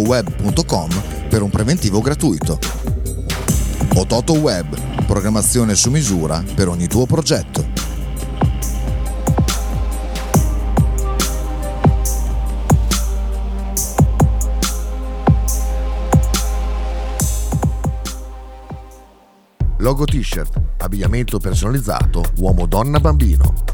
web.com per un preventivo gratuito. Ototo Web, programmazione su misura per ogni tuo progetto. Logo t-shirt, abbigliamento personalizzato uomo, donna, bambino.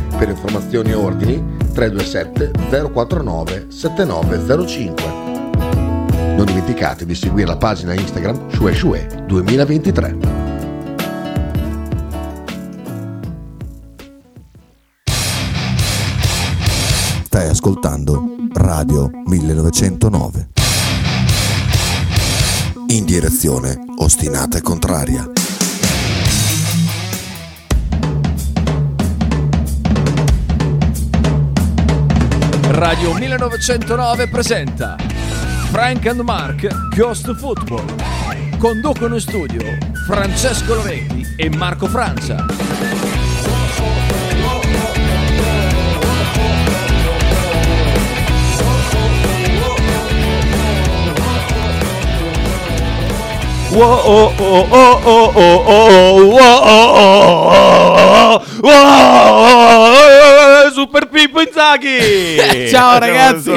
Per informazioni e ordini 327 049 7905. Non dimenticate di seguire la pagina Instagram Shue Shue 2023. Stai ascoltando Radio 1909. In direzione ostinata e contraria. Radio 1909 presenta Frank and Mark Ghost Football. Conducono in studio Francesco Loretti e Marco Francia. Wow, oh, oh, oh, oh, oh, oh, wow, oh, oh, wow, Super Pippo Inzaghi! Ciao ragazzi,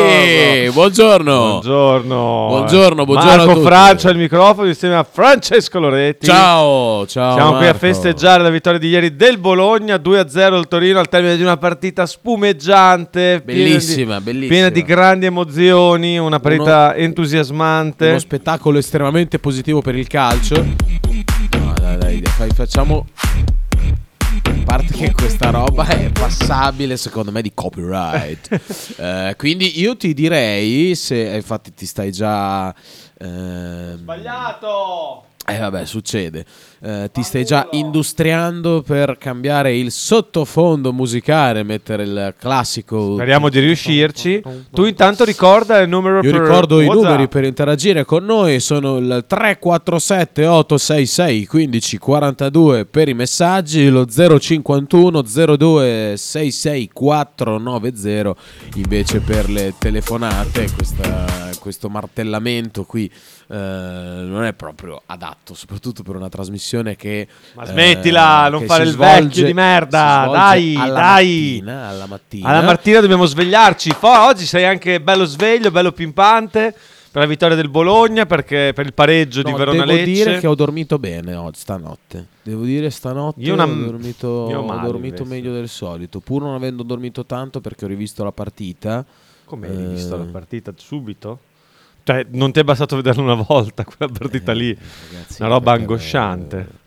buongiorno. Buongiorno. Buongiorno, buongiorno Marco. Francia al microfono insieme a Francesco Loretti. Ciao, ciao. Siamo qui a Marco. festeggiare la vittoria di ieri del Bologna 2-0 il Torino al termine di una partita spumeggiante, piena di- Bellissima, bellissima. piena di grandi emozioni, una partita entusiasmante. Uno spettacolo estremamente positivo per il calcio. No, dai, dai, fai- facciamo. A parte che questa roba è passabile, secondo me, di copyright. Eh, quindi io ti direi, se eh, infatti ti stai già. ehm, Sbagliato! Eh vabbè, succede. Eh, ti stai già industriando per cambiare il sottofondo musicale, mettere il classico. Speriamo di riuscirci. Tu intanto ricorda il numero Io per ricordo i WhatsApp. numeri per interagire con noi, sono il 347 866 1542 per i messaggi, lo 051 02 66 490 invece per le telefonate, questa- questo martellamento qui eh, non è proprio adatto, soprattutto per una trasmissione che... Ma eh, smettila, non che fare il vecchio svolge- di merda, dai, alla dai. mattina, alla mattina. Alla mattina dobbiamo svegliarci. Oggi sei anche bello sveglio, bello pimpante. per la vittoria del Bologna, perché per il pareggio di No, Verona devo Lecce. dire che ho dormito bene oggi, stanotte. Devo dire stanotte Io una- ho dormito, ho dormito meglio del solito, pur non avendo dormito tanto perché ho rivisto la partita. Come hai visto Eh. la partita subito? Cioè, non ti è bastato vederla una volta quella partita Eh, lì? ragazzi, Una roba angosciante.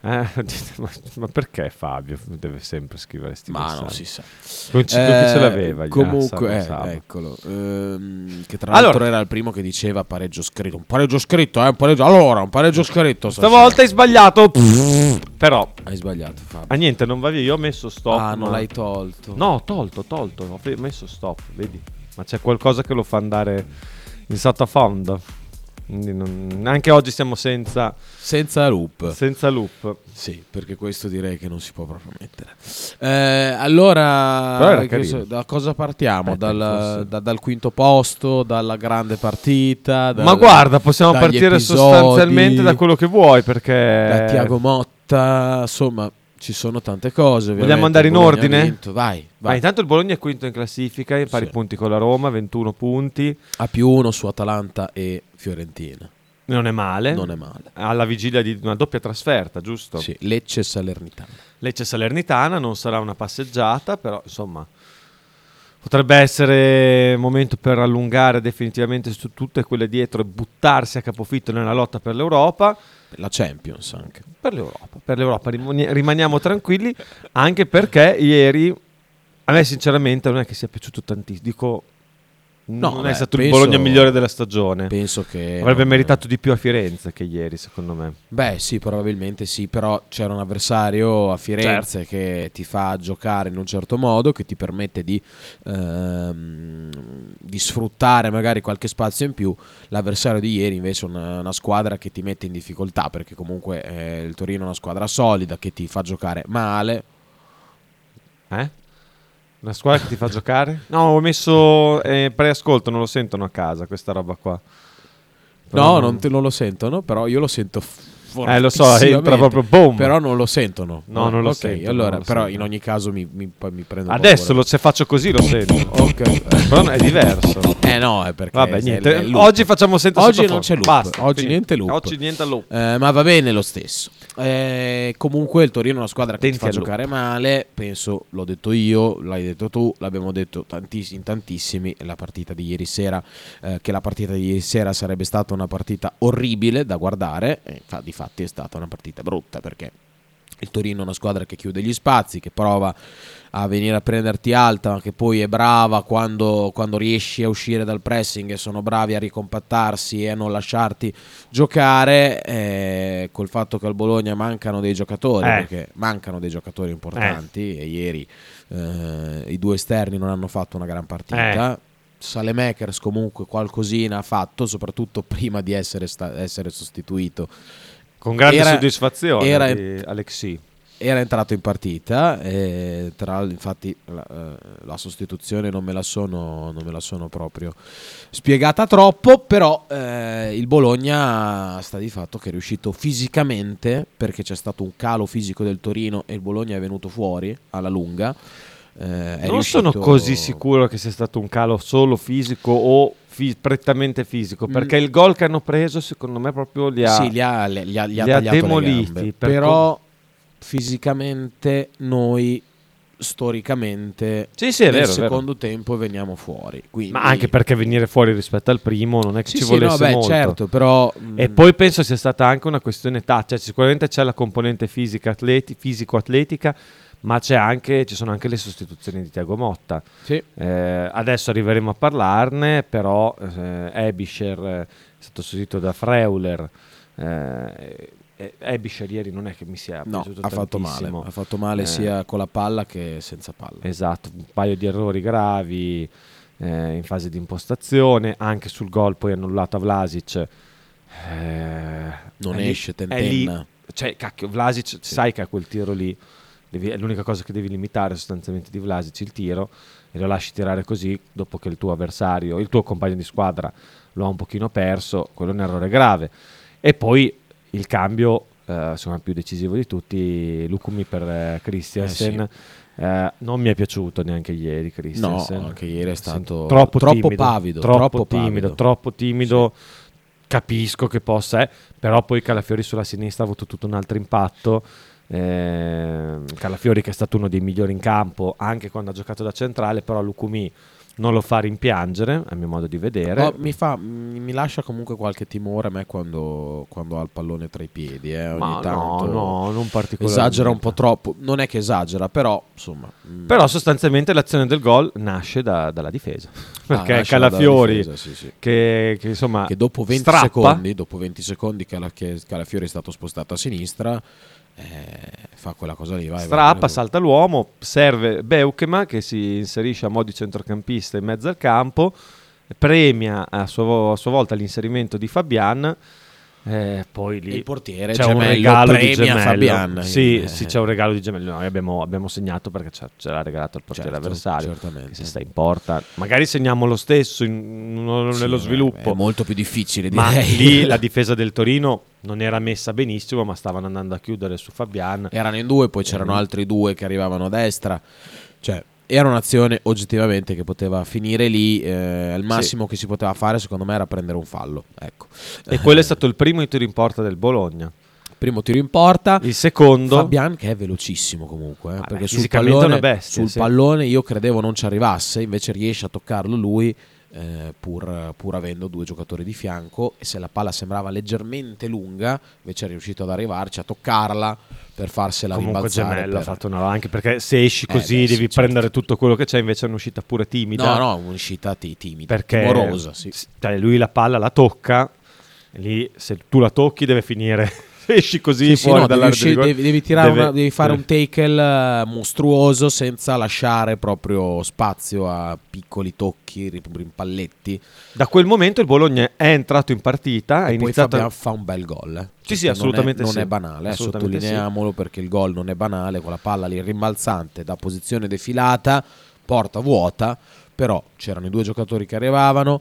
Eh, ma, ma perché Fabio deve sempre scrivere sti Ma non si sa. Con chi ce Eh, l'aveva? Comunque, Assa, eh, eccolo. ehm, che tra Allora- l'altro era il primo che diceva pareggio scritto. Un pareggio scritto, eh? Un pareggio. Allora, un pareggio scritto. Stavolta hai sbagliato. Però, hai sbagliato, Fabio. ah niente, non va via. Io ho messo stop. ah, non ma- l'hai tolto. No, ho tolto, ho tolto. Ho messo stop, vedi? Ma c'è qualcosa che lo fa andare in sottofondo. Non- Anche oggi siamo senza, Senza loop. senza loop. Sì, perché questo direi che non si può proprio mettere. Eh, allora, so- da cosa partiamo? Aspetta, Dal, da- dal quinto posto, dalla grande partita? dal- Ma guarda, possiamo partire episodi, sostanzialmente da quello che vuoi perché... da Tiago Motta, insomma, ci sono tante cose. Vogliamo andare in Bologna ordine? vinto. Vai, Ma vai. intanto il Bologna è quinto in classifica, in pari Sì. punti con la Roma, 21 punti. A più uno su Atalanta e Fiorentina. Non è male. Non è male. Alla vigilia di una doppia trasferta, giusto? Sì, Lecce Salernitana. Lecce Salernitana non sarà una passeggiata, però insomma potrebbe essere momento per allungare definitivamente su tutte quelle dietro e buttarsi a capofitto nella lotta per l'Europa. La Champions anche. Per l'Europa, per l'Europa rimani- rimaniamo tranquilli, anche perché ieri a me sinceramente non è che sia piaciuto tantissimo. Dico, No, non beh, è stato il penso- Bologna migliore della stagione. Penso che... Avrebbe non- meritato di più a Firenze che ieri, secondo me. Beh, sì, probabilmente sì, però c'era un avversario a Firenze Certo. che ti fa giocare in un certo modo, che ti permette di, ehm, di sfruttare magari qualche spazio in più. L'avversario di ieri invece è una, una squadra che ti mette in difficoltà, perché comunque eh, il Torino è una squadra solida che ti fa giocare male. Eh? Una squadra che ti fa giocare? No, ho messo eh, preascolto, non lo sentono a casa questa roba qua. Però No, non, te- non lo sentono, però io lo sento f- Eh, lo so, entra proprio boom. Però non lo sentono. No, non lo Ok, sentono, allora, lo però sentono. in ogni caso mi, mi, poi mi prendo Adesso lo, se faccio così lo sento. Ok. eh. Però è diverso. Eh no, è perché Vabbè, niente. Oggi facciamo senza Oggi non c'è loop. Basta, Oggi finito. niente loop. Oggi niente loop. Eh, ma va bene lo stesso. Eh, comunque il Torino è una squadra che Attenti ti fa loop. giocare male. Penso, l'ho detto io, l'hai detto tu, l'abbiamo detto tantiss- in tantissimi. La partita di ieri sera, eh, che la partita di ieri sera sarebbe stata una partita orribile da guardare. E fa- di fatti è stata una partita brutta perché il Torino è una squadra che chiude gli spazi, che prova a venire a prenderti alta, ma che poi è brava quando, quando riesci a uscire dal pressing e sono bravi a ricompattarsi e a non lasciarti giocare. eh, col fatto che al Bologna mancano dei giocatori, Eh. perché mancano dei giocatori importanti e ieri eh, i due esterni non hanno fatto una gran partita. Salemakers comunque qualcosina ha fatto, soprattutto prima di essere, sta- essere sostituito. Con grande Era- soddisfazione era- di Alexi. Era entrato in partita, tra infatti la, eh, la sostituzione non me la, sono, non me la sono proprio spiegata troppo, però eh, il Bologna sta di fatto che è riuscito fisicamente, perché c'è stato un calo fisico del Torino e il Bologna è venuto fuori alla lunga. Eh, Non sono riuscito- così sicuro che sia stato un calo solo fisico o fi- prettamente fisico, Mm. perché il gol che hanno preso secondo me proprio li ha... Sì, li ha, li ha- li ha li ha demoliti, per però fisicamente noi storicamente Sì, sì, nel vero, è vero. secondo tempo veniamo fuori. Quindi... Ma anche perché venire fuori rispetto al primo non è che Sì, ci sì, no, volesse beh, molto. certo, però E mh, poi penso sia stata anche una questione età, cioè sicuramente c'è la componente fisica atleti, fisico-atletica, ma c'è anche, ci sono anche le sostituzioni di Tiago Motta. sì. Eh, adesso arriveremo a parlarne, però eh, Ebischer eh, è stato sostituito da Freuler. Eh, Ebischer ieri non è che mi sia no, piaciuto ha fatto male, ha fatto male Eh. sia con la palla che senza palla. Esatto, un paio di errori gravi eh, in fase di impostazione, anche sul gol poi annullato a Vlasic. eh, Non esce, è lì- tentenna. cioè, cacchio, Vlasic, sai che a quel tiro lì devi- è l'unica cosa che devi limitare sostanzialmente di Vlasic il tiro e lo lasci tirare così dopo che il tuo avversario, il tuo compagno di squadra lo ha un pochino perso, quello è un errore grave. E poi il cambio eh, insomma più decisivo di tutti, Lukumi per eh, Christiansen. Eh, Eh, non mi è piaciuto neanche ieri No, Christiansen. anche ieri è stato troppo, troppo timido, pavido, troppo, troppo timido, pavido. troppo timido. Capisco che possa, eh, però poi Calafiori sulla sinistra ha avuto tutto un altro impatto. Eh, Calafiori che è stato uno dei migliori in campo anche quando ha giocato da centrale, però Lukumi non lo fa rimpiangere, a mio modo di vedere. Oh, mi, fa, mi, lascia comunque qualche timore a me quando, quando ha il pallone tra i piedi. Eh, ogni Ma tanto no, no, non particolarmente. esagera un po' troppo. Non è che esagera, però insomma. mm, Però sostanzialmente l'azione del gol nasce da- dalla difesa. ah, Perché Calafiori, difesa, sì, sì. che, che, insomma Che dopo 20 strappa, secondi, dopo 20 secondi Calafiori è stato spostato a sinistra, eh, fa quella cosa lì. Vai, vai, strappa, prego. salta l'uomo, serve Beukema che si inserisce a mo' di centrocampista in mezzo al campo, premia a sua, a sua volta l'inserimento di Fabian. Eh, poi lì Il portiere c'è un Gemello regalo di Gemello. Fabian. Sì, Eh, sì, c'è un regalo di Gemello. Noi abbiamo, abbiamo segnato perché ce, l'ha regalato il portiere certo, avversario. certamente. Se sta in porta, magari segniamo lo stesso in- in- Sì, nello è- sviluppo. È molto più difficile Ma direi. lì la difesa del Torino non era messa benissimo, ma stavano andando a chiudere su Fabian. Erano in due, poi c'erano altri due che arrivavano a destra. Cioè, era un'azione oggettivamente che poteva finire lì. eh, il massimo che si poteva fare, secondo me, era prendere un fallo. Ecco. E quello è stato il primo tiro in porta del Bologna. Primo tiro in porta. Il secondo, Fabian che è velocissimo comunque, eh, Vabbè, perché sul pallone, bestia, sul sì. pallone io credevo non ci arrivasse, invece riesce a toccarlo lui eh, pur, pur avendo due giocatori di fianco e se la palla sembrava leggermente lunga, invece è riuscito ad arrivarci, a toccarla per farsela comunque rimbalzare. Gemello ha per- fatto una anche perché se esci Eh, così beh, sì, devi certo. prendere tutto quello che c'è, invece è un'uscita pure timida. No, no, un'uscita ti- timida, perché timorosa, sì. cioè, lui la palla la tocca, lì se tu la tocchi deve finire. Esci così Sì, sì, fuori no, devi, dall'area di uscire- rigore, devi- devi tirare deve- una- devi fare deve- un tackle eh, mostruoso senza lasciare proprio spazio a piccoli tocchi, ri- rimpalletti. Da quel momento il Bologna è entrato in partita, ha E poi iniziato Fabian fa un bel gol. eh. Sì, sì, Questo assolutamente non è, sì. Non è banale, eh, sottolineiamolo perché il gol non è banale, con la palla lì rimbalzante da posizione defilata, porta vuota, però c'erano i due giocatori che arrivavano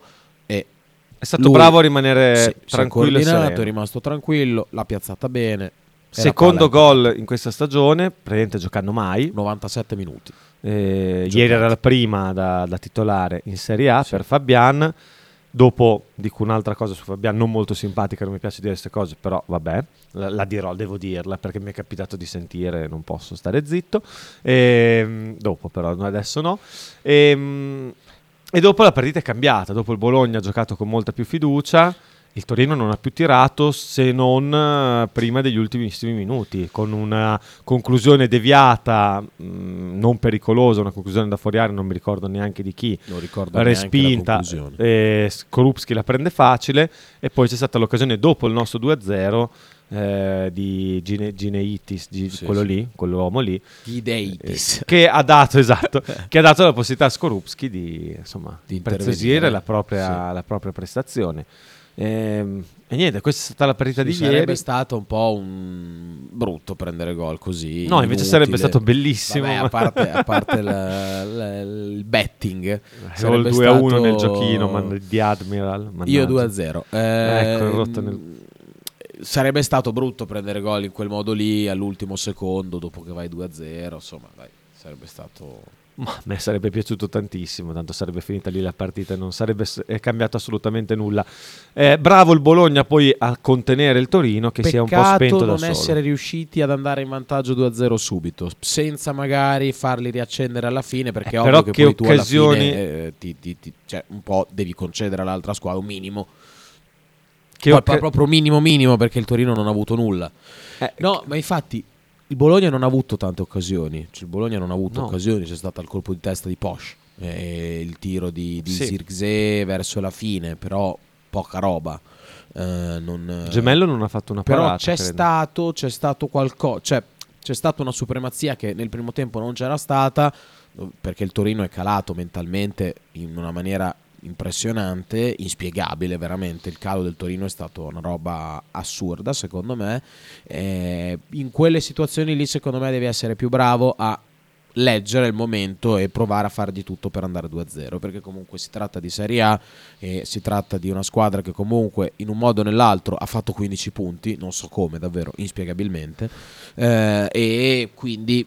È stato lui bravo a rimanere è tranquillo e è rimasto tranquillo, l'ha piazzata bene. e Secondo gol in questa stagione, praticamente giocando mai. 97 minuti. Eh, ieri era la prima da, da titolare in Serie A per Fabian. Dopo dico un'altra cosa su Fabian, non molto simpatica, non mi piace dire queste cose, però vabbè, la, la dirò, devo dirla perché mi è capitato di sentire, non posso stare zitto. Ehm, dopo però, adesso no. Ehm, e dopo la partita è cambiata, dopo il Bologna ha giocato con molta più fiducia. Il Torino non ha più tirato se non eh, prima degli ultimissimi minuti, con una conclusione deviata, mh, non pericolosa, una conclusione da fuori area, non mi ricordo neanche di chi, Non ricordo la respinta, conclusione. e Skorupski la prende facile e poi c'è stata l'occasione dopo il nostro 2-0 eh, di Gine- Gineitis, Gi- Sì, quello sì. lì, quell'uomo lì, Ideitis. eh, che ha dato, esatto, che ha dato la possibilità a Skorupski di, insomma, Di preziosire intervenire. la propria, la propria prestazione. Ehm, e niente, questa è stata la partita Sì, di sarebbe ieri. stato un po' un brutto prendere gol così. No, invece inutile. sarebbe stato bellissimo. Vabbè, a parte, a parte la- la- il betting, sarebbe 2 a 1 stato- nel giochino man- di Admiral. Io mannaggia. 2 a 0. Ecco, il rotto nel- Sarebbe stato brutto prendere gol in quel modo lì all'ultimo secondo dopo che vai 2 a 0. Insomma, dai, sarebbe stato. Ma a me sarebbe piaciuto tantissimo, tanto sarebbe finita lì la partita e non sarebbe s- è cambiato assolutamente nulla. Eh, bravo il Bologna poi a contenere il Torino che si è un po' Peccato spento da non solo. essere riusciti ad andare in vantaggio 2 a 0 subito, senza magari farli riaccendere alla fine, perché Eh, ovvio che, che poi tu alla occasioni- fine eh, ti, ti- ti- cioè, un po' devi concedere all'altra squadra un minimo. Che Poi, occa- proprio minimo minimo perché il Torino non ha avuto nulla. Eh, No, ma infatti il Bologna non ha avuto tante occasioni. Cioè, il Bologna non ha avuto No. occasioni. C'è stato il colpo di testa di Posh, e il tiro di, di Sì. Zirkzee verso la fine, però poca roba. Eh, non, Gemello non ha fatto una però parata. c'è credo. stato, c'è stato qualcosa, cioè c'è stata una supremazia che nel primo tempo non c'era stata perché il Torino è calato mentalmente in una maniera impressionante, inspiegabile veramente. Il calo del Torino è stato una roba assurda, secondo me. Eh, in quelle situazioni lì, secondo me, devi essere più bravo a leggere il momento e provare a fare di tutto per andare 2-0, perché comunque si tratta di Serie A e si tratta di una squadra che comunque in un modo o nell'altro ha fatto 15 punti, non so come, davvero, inspiegabilmente, eh, e quindi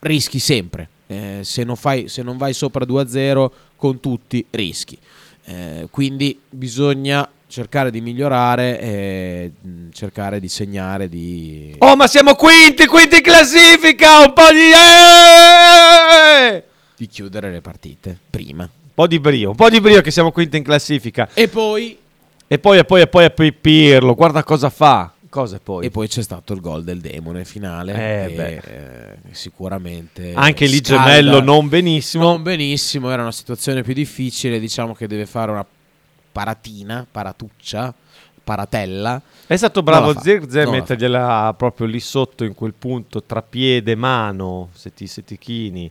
rischi sempre. Eh, se, non fai, se non vai sopra 2-0 con tutti rischi. Eh, quindi bisogna cercare di migliorare e mh, cercare di segnare di... Oh, ma siamo quinti, quinti in classifica! Un po' di... eh! di chiudere le partite prima. Un po' di brio, un po' di brio che siamo quinti in classifica. E poi, E poi, e poi, e poi, e poi Pirlo, guarda cosa fa. Cosa poi? e poi c'è stato il gol del demone finale. Eh, che, eh, sicuramente Anche lì scalda- Gemello non benissimo. Non benissimo, era una situazione più difficile. Diciamo che deve fare una paratina, paratuccia, paratella. È stato bravo Zirze a mettergliela proprio lì sotto in quel punto tra piede e mano, se ti, se ti chini.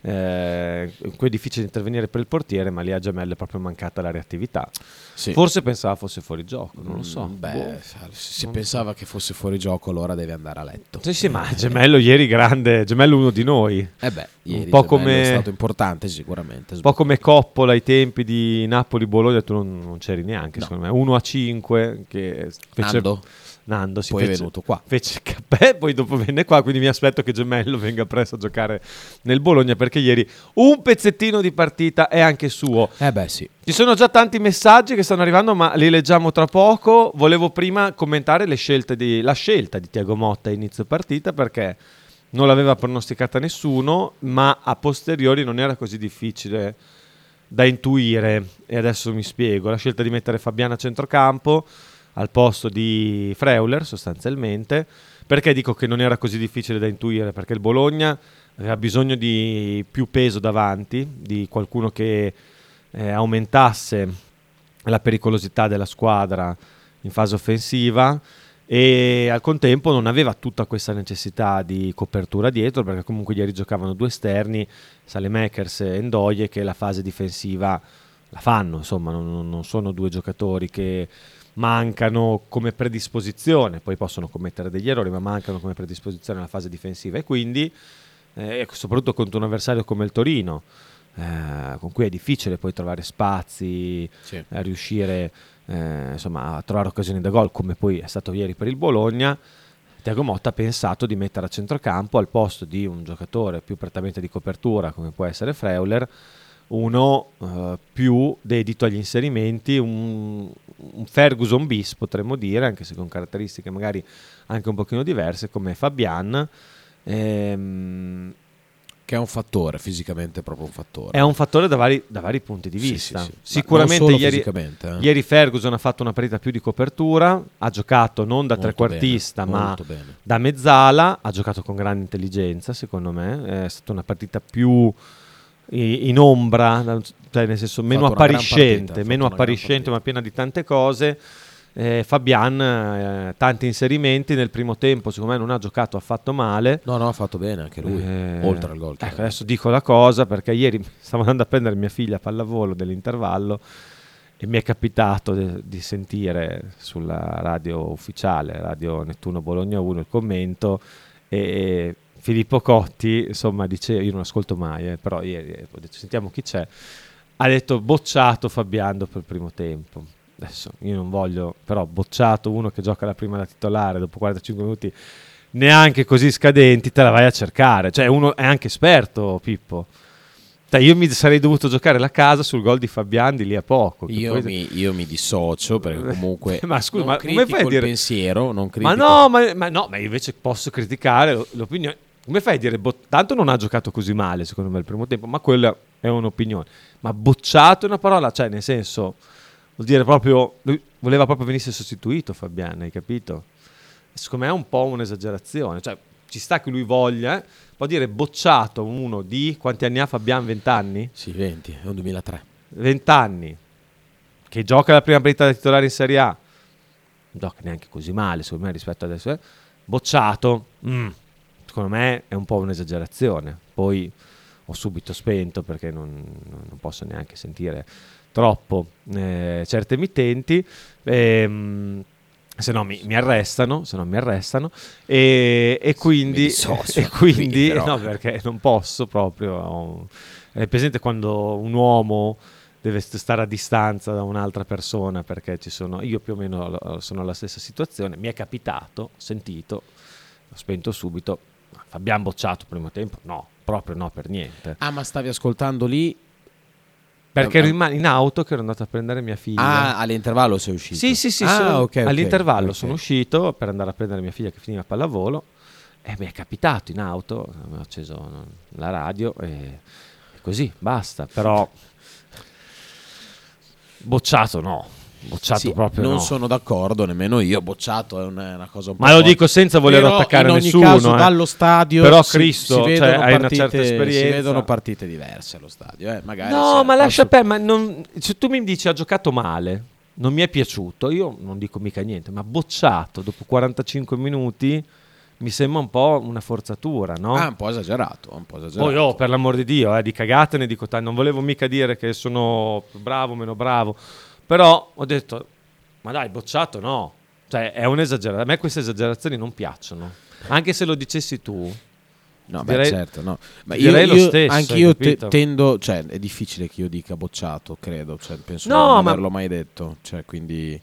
Eh, qui è difficile intervenire per il portiere, ma lì a Gemello è proprio mancata la reattività. Sì. Forse pensava fosse fuori gioco, non lo so. Mm, Beh, Boh. se Non pensava che fosse fuori gioco, allora deve andare a letto. Sì, sì, ma Gemello ieri grande, Gemello uno di noi. Eh beh, ieri po' Gemello come- è stato importante sicuramente. Un po' come Coppola ai tempi di Napoli-Bologna, tu non, non c'eri neanche, No. secondo me. 1 a 5 che fece Nando, Nando si poi è fece, venuto qua. fece cappè, poi dopo venne qua, quindi mi aspetto che Gemello venga presto a giocare nel Bologna perché ieri un pezzettino di partita è anche suo. Eh beh sì. Ci sono già tanti messaggi che stanno arrivando, ma li leggiamo tra poco. Volevo prima commentare le scelte di- la scelta di Tiago Motta a inizio partita perché non l'aveva pronosticata nessuno, ma a posteriori non era così difficile da intuire. E adesso mi spiego. La scelta di mettere Fabiana a centrocampo al posto di Freuler, sostanzialmente. Perché dico che non era così difficile da intuire? Perché il Bologna aveva bisogno di più peso davanti, di qualcuno che eh, aumentasse la pericolosità della squadra in fase offensiva e al contempo non aveva tutta questa necessità di copertura dietro perché comunque ieri giocavano due esterni, Salemakers e Ndoye che la fase difensiva la fanno, insomma non, non sono due giocatori che mancano come predisposizione, poi possono commettere degli errori ma mancano come predisposizione alla fase difensiva e quindi eh, soprattutto contro un avversario come il Torino eh, con cui è difficile poi trovare spazi, Sì. a riuscire eh, insomma, a trovare occasioni da gol come poi è stato ieri per il Bologna. Tiago Motta ha pensato di mettere a centrocampo al posto di un giocatore più prettamente di copertura come può essere Freuler, uno eh, più dedito agli inserimenti, un, un Ferguson bis potremmo dire, anche se con caratteristiche magari anche un pochino diverse come Fabian. Ehm, Che è un fattore, fisicamente è proprio un fattore. è un fattore da vari, da vari punti di Sì, vista. sì, sì. Ma Sicuramente ieri, eh. ieri Ferguson ha fatto una partita più di copertura, ha giocato non da Molto trequartista bene, ma da mezzala, ha giocato con grande intelligenza secondo me, è stata una partita più in ombra, cioè nel senso meno appariscente, partita, meno appariscente ma piena di tante cose. Eh, Fabian, eh, tanti inserimenti nel primo tempo, secondo me non ha giocato affatto male. No, no, ha fatto bene anche lui, Eh, oltre al gol. Ecco, adesso dico la cosa perché ieri stavo andando a prendere mia figlia a pallavolo dell'intervallo e mi è capitato de- di sentire sulla radio ufficiale, radio Nettuno Bologna 1, il commento e Filippo Cotti, insomma, dice, io non ascolto mai, eh, però ieri eh, ho detto sentiamo chi c'è, ha detto bocciato Fabian dopo il primo tempo. Adesso io non voglio, però bocciato uno che gioca la prima da titolare dopo 45 minuti neanche così scadenti, te la vai a cercare. Cioè, uno è anche esperto, Pippo. Cioè, io mi sarei dovuto giocare la casa sul gol di Fabian di lì a poco. Io poi- mi, io mi dissocio perché comunque Ma scusa, ma come fai a il dire- pensiero, non Ma critico no, ma, ma no, ma invece posso criticare lo- l'opinione. Come fai a dire, bo- tanto non ha giocato così male secondo me il primo tempo, ma quella è un'opinione. Ma bocciato è una parola, cioè nel senso, vuol dire proprio, lui voleva proprio venisse sostituito Fabian, hai capito? Secondo me è un po' un'esagerazione, cioè ci sta che lui voglia, eh, può dire bocciato uno di, quanti anni ha Fabian? 20 anni? Sì, 20, è un 2003. 20 anni, che gioca la prima partita da titolare in Serie A, non gioca neanche così male secondo me rispetto adesso, eh. bocciato, mm, secondo me è un po' un'esagerazione. Poi ho subito spento perché non, non posso neanche sentire troppo eh, certe emittenti. Ehm, se no mi, mi arrestano, se no mi arrestano e, e quindi, e quindi però. no perché non posso proprio è presente quando un uomo deve st- stare a distanza da un'altra persona perché ci sono io più o meno sono alla stessa situazione mi è capitato ho sentito ho spento subito abbiamo bocciato il primo tempo no proprio no per niente Ah, ma stavi ascoltando lì? perché ero in, in auto che ero andato a prendere mia figlia Ah, all'intervallo sei uscito? Sì, sì, sì, Ah, sono- ok, ok, all'intervallo ok. sono uscito per andare a prendere mia figlia che finiva pallavolo e mi è capitato in auto, ho acceso la radio e così, basta, però bocciato no, bocciato Sì, proprio non no. sono d'accordo, nemmeno io. Bocciato è una, una cosa un Ma lo dico senza voler Però attaccare in ogni nessuno, caso, eh. dallo stadio Però si- Cristo, si cioè, hai una partite, certa esperienza. Si vedono partite diverse allo stadio. Eh. Magari No, ma lascia perdere, ma non- se tu mi dici ha giocato male, non mi è piaciuto, io non dico mica niente, ma bocciato dopo 45 minuti mi sembra un po' una forzatura, no? Ah, un po' esagerato. Un po' esagerato. Poi, oh, per l'amor di Dio, eh, di cagate ne dico. Non volevo mica dire che sono bravo, meno bravo. Però ho detto, ma dai, bocciato no. Cioè, è un'esagerazione. A me queste esagerazioni non piacciono. Anche se lo dicessi tu. No, beh, direi- certo, no. Ma io, direi lo io- stesso, anche io te- tendo, cioè, è difficile che io dica bocciato, credo. Cioè, penso No, di non ma- averlo mai detto. Cioè, quindi.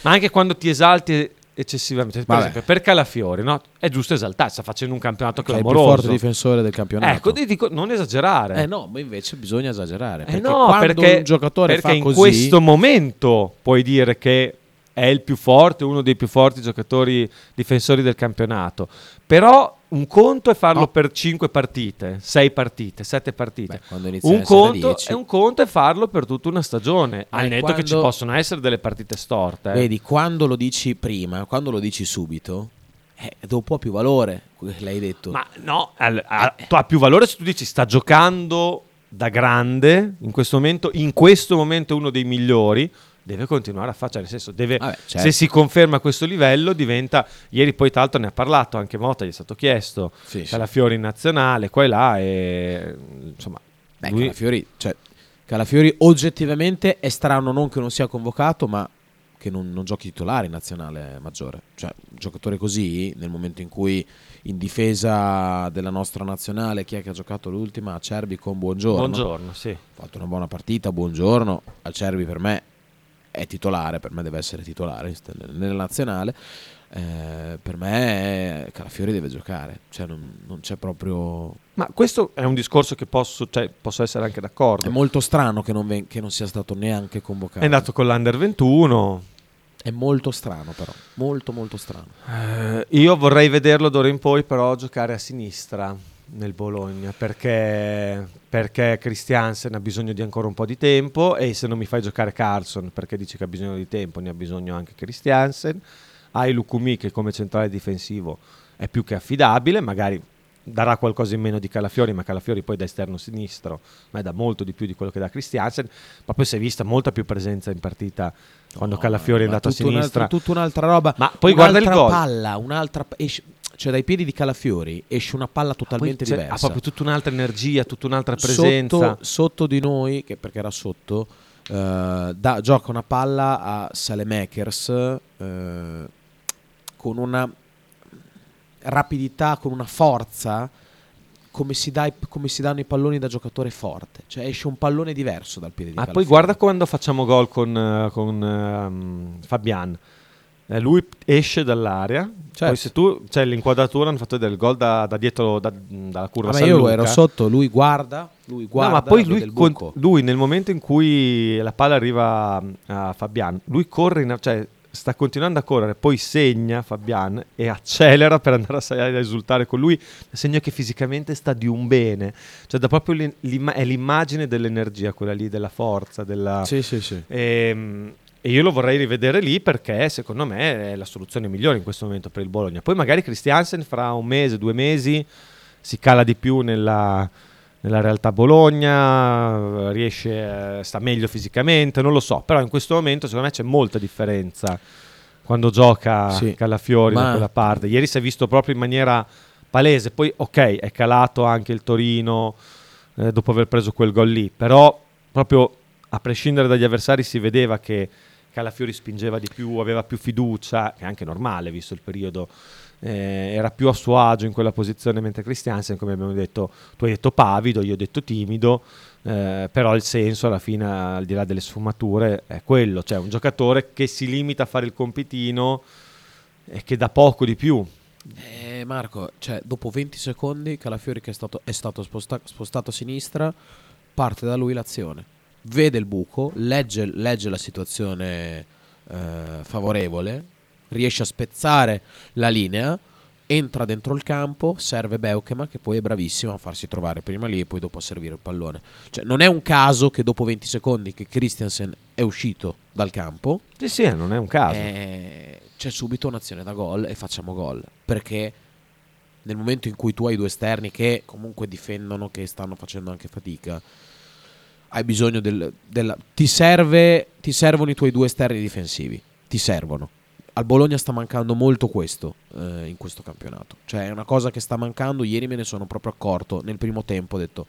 Ma anche quando ti esalti eccessivamente. Per esempio, per Calafiori, no? È giusto esaltarsi. Sta facendo un campionato Che è il più clamoroso. forte difensore del campionato. Ecco, dico, non esagerare. Eh no, ma invece bisogna esagerare. Eh Perché no, perché, un giocatore perché in così, questo momento puoi dire che è il più forte, uno dei più forti giocatori difensori del campionato. Però un conto è farlo No. per 5 partite, 6 partite, 7 partite. beh, quando un, conto, 10, è un conto è farlo per tutta una stagione. Al netto che ci quando- possono essere delle partite storte. eh. Vedi, quando lo dici prima, quando lo dici subito, eh, dopo ha più valore, l'hai detto. Ma no, al- ha più valore se tu dici sta giocando da grande, in questo momento, in questo momento è uno dei migliori, deve continuare a fare, cioè nel senso, deve, Vabbè, certo. se si conferma a questo livello diventa, ieri poi tra l'altro ne ha parlato, anche Motta gli è stato chiesto, sì. Calafiori in nazionale, qua e là, e insomma, Beh, lui- Calafiori, cioè, Calafiori oggettivamente è strano non che non sia convocato, ma che non, non giochi titolare in nazionale maggiore. Cioè, un giocatore così, nel momento in cui in difesa della nostra nazionale, chi è che ha giocato l'ultima? Acerbi con Buongiorno. buongiorno, sì. Ha fatto una buona partita, buongiorno. Acerbi per me è titolare, per me deve essere titolare nella nazionale. Eh, per me Calafiori deve giocare, cioè non, non c'è proprio... Ma questo è un discorso che posso, cioè, posso essere anche d'accordo. È molto strano che non, ven- che non sia stato neanche convocato. È andato con l'Under 21, È molto strano però, molto molto strano. Eh, io vorrei vederlo d'ora in poi però giocare a sinistra nel Bologna perché, perché Christiansen ha bisogno di ancora un po' di tempo e se non mi fai giocare Carlson perché dici che ha bisogno di tempo ne ha bisogno anche Christiansen hai Lukumi che come centrale difensivo è più che affidabile magari darà qualcosa in meno di Calafiori ma Calafiori poi da esterno sinistro ma dà molto di più di quello che dà Christiansen ma poi si è vista molta più presenza in partita quando No, Calafiori è andato a sinistra Un'altra, tutta un'altra roba. Ma poi guarda il gol. palla, un'altra pa- esce- cioè dai piedi di Calafiori esce una palla totalmente Poi diversa. Ha proprio tutta un'altra energia, tutta un'altra presenza. Sotto, sotto di noi, che perché era sotto, eh, da- gioca una palla a Salemakers eh, con una rapidità, con una forza, come si, dà i- come si danno i palloni da giocatore forte. Cioè esce un pallone diverso dal piede di Ma poi Calafiori. guarda quando facciamo gol con, eh, con ehm, Fabian. Eh, lui esce dall'area, Certo. poi se tu c'è l'inquadratura hanno fatto del gol da, da dietro da- dalla curva Ah, ma San io Luca. ero sotto, lui guarda, lui No, guarda, ma poi lui, con- lui nel momento in cui la palla arriva a Fabian, lui corre, in- cioè sta continuando a correre, poi segna Fabian e accelera per andare a, sa- a esultare con lui, segno che fisicamente sta di un bene, cioè da proprio l'im- è l'immagine dell'energia, quella lì, della forza, della... Sì, sì, sì. Ehm, E, io lo vorrei rivedere lì perché secondo me è la soluzione migliore in questo momento per il Bologna. Poi magari Christiansen fra un mese, due mesi si cala di più nella, nella realtà Bologna, riesce, eh, sta meglio fisicamente, non lo so, però in questo momento secondo me c'è molta differenza quando gioca Sì. Calafiori da Ma- quella parte. Ieri si è visto proprio in maniera palese, poi ok, è calato anche il Torino eh, dopo aver preso quel gol lì, però proprio a prescindere dagli avversari si vedeva che Calafiori spingeva di più, aveva più fiducia, che è anche normale visto il periodo eh, era più a suo agio in quella posizione mentre Christiansen come abbiamo detto tu hai detto pavido io ho detto timido eh, però il senso alla fine al di là delle sfumature è quello. Cioè un giocatore che si limita a fare il compitino e che dà poco di più. Eh, Marco cioè, dopo 20 secondi Calafiori che è stato, è stato sposta- spostato a sinistra parte da lui l'azione vede il buco legge, legge la situazione eh, favorevole riesce a spezzare la linea, entra dentro il campo, serve Beukema che poi è bravissimo a farsi trovare prima lì e poi dopo a servire il pallone. Cioè, non è un caso che dopo 20 secondi che Christiansen è uscito dal campo. Sì, sì, non è un caso. Eh, c'è subito un'azione da gol e facciamo gol. Perché nel momento in cui tu hai due esterni che comunque difendono, che stanno facendo anche fatica, hai bisogno del... del ti, serve, ti servono i tuoi due esterni difensivi. Ti servono al Bologna sta mancando molto questo eh, in questo campionato. Cioè è una cosa che sta mancando, ieri me ne sono proprio accorto nel primo tempo, ho detto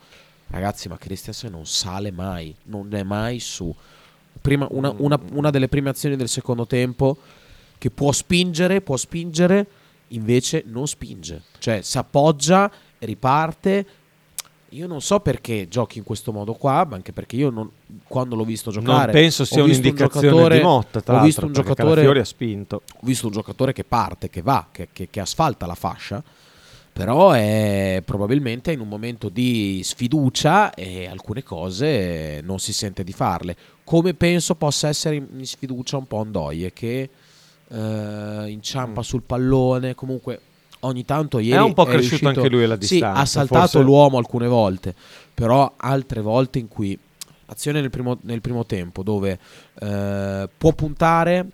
ragazzi ma Christiansen non sale mai, non è mai su. Prima, una, una, una delle prime azioni del secondo tempo che può spingere, può spingere, invece non spinge. Cioè si appoggia, riparte, io non so perché giochi in questo modo qua, anche perché io non, quando l'ho visto giocare... Non penso sia un'indicazione un di Motta, tra ho visto un giocatore, ha spinto. Ho visto un giocatore che parte, che va, che, che, che asfalta la fascia, però è probabilmente in un momento di sfiducia e alcune cose non si sente di farle. Come penso possa essere in sfiducia un po' Andoie che eh, inciampa mm. sul pallone, comunque ogni tanto ieri è un po' è cresciuto riuscito, anche lui alla distanza. Sì, ha saltato forse... l'uomo alcune volte, però altre volte in cui azione nel primo, nel primo tempo dove eh, può puntare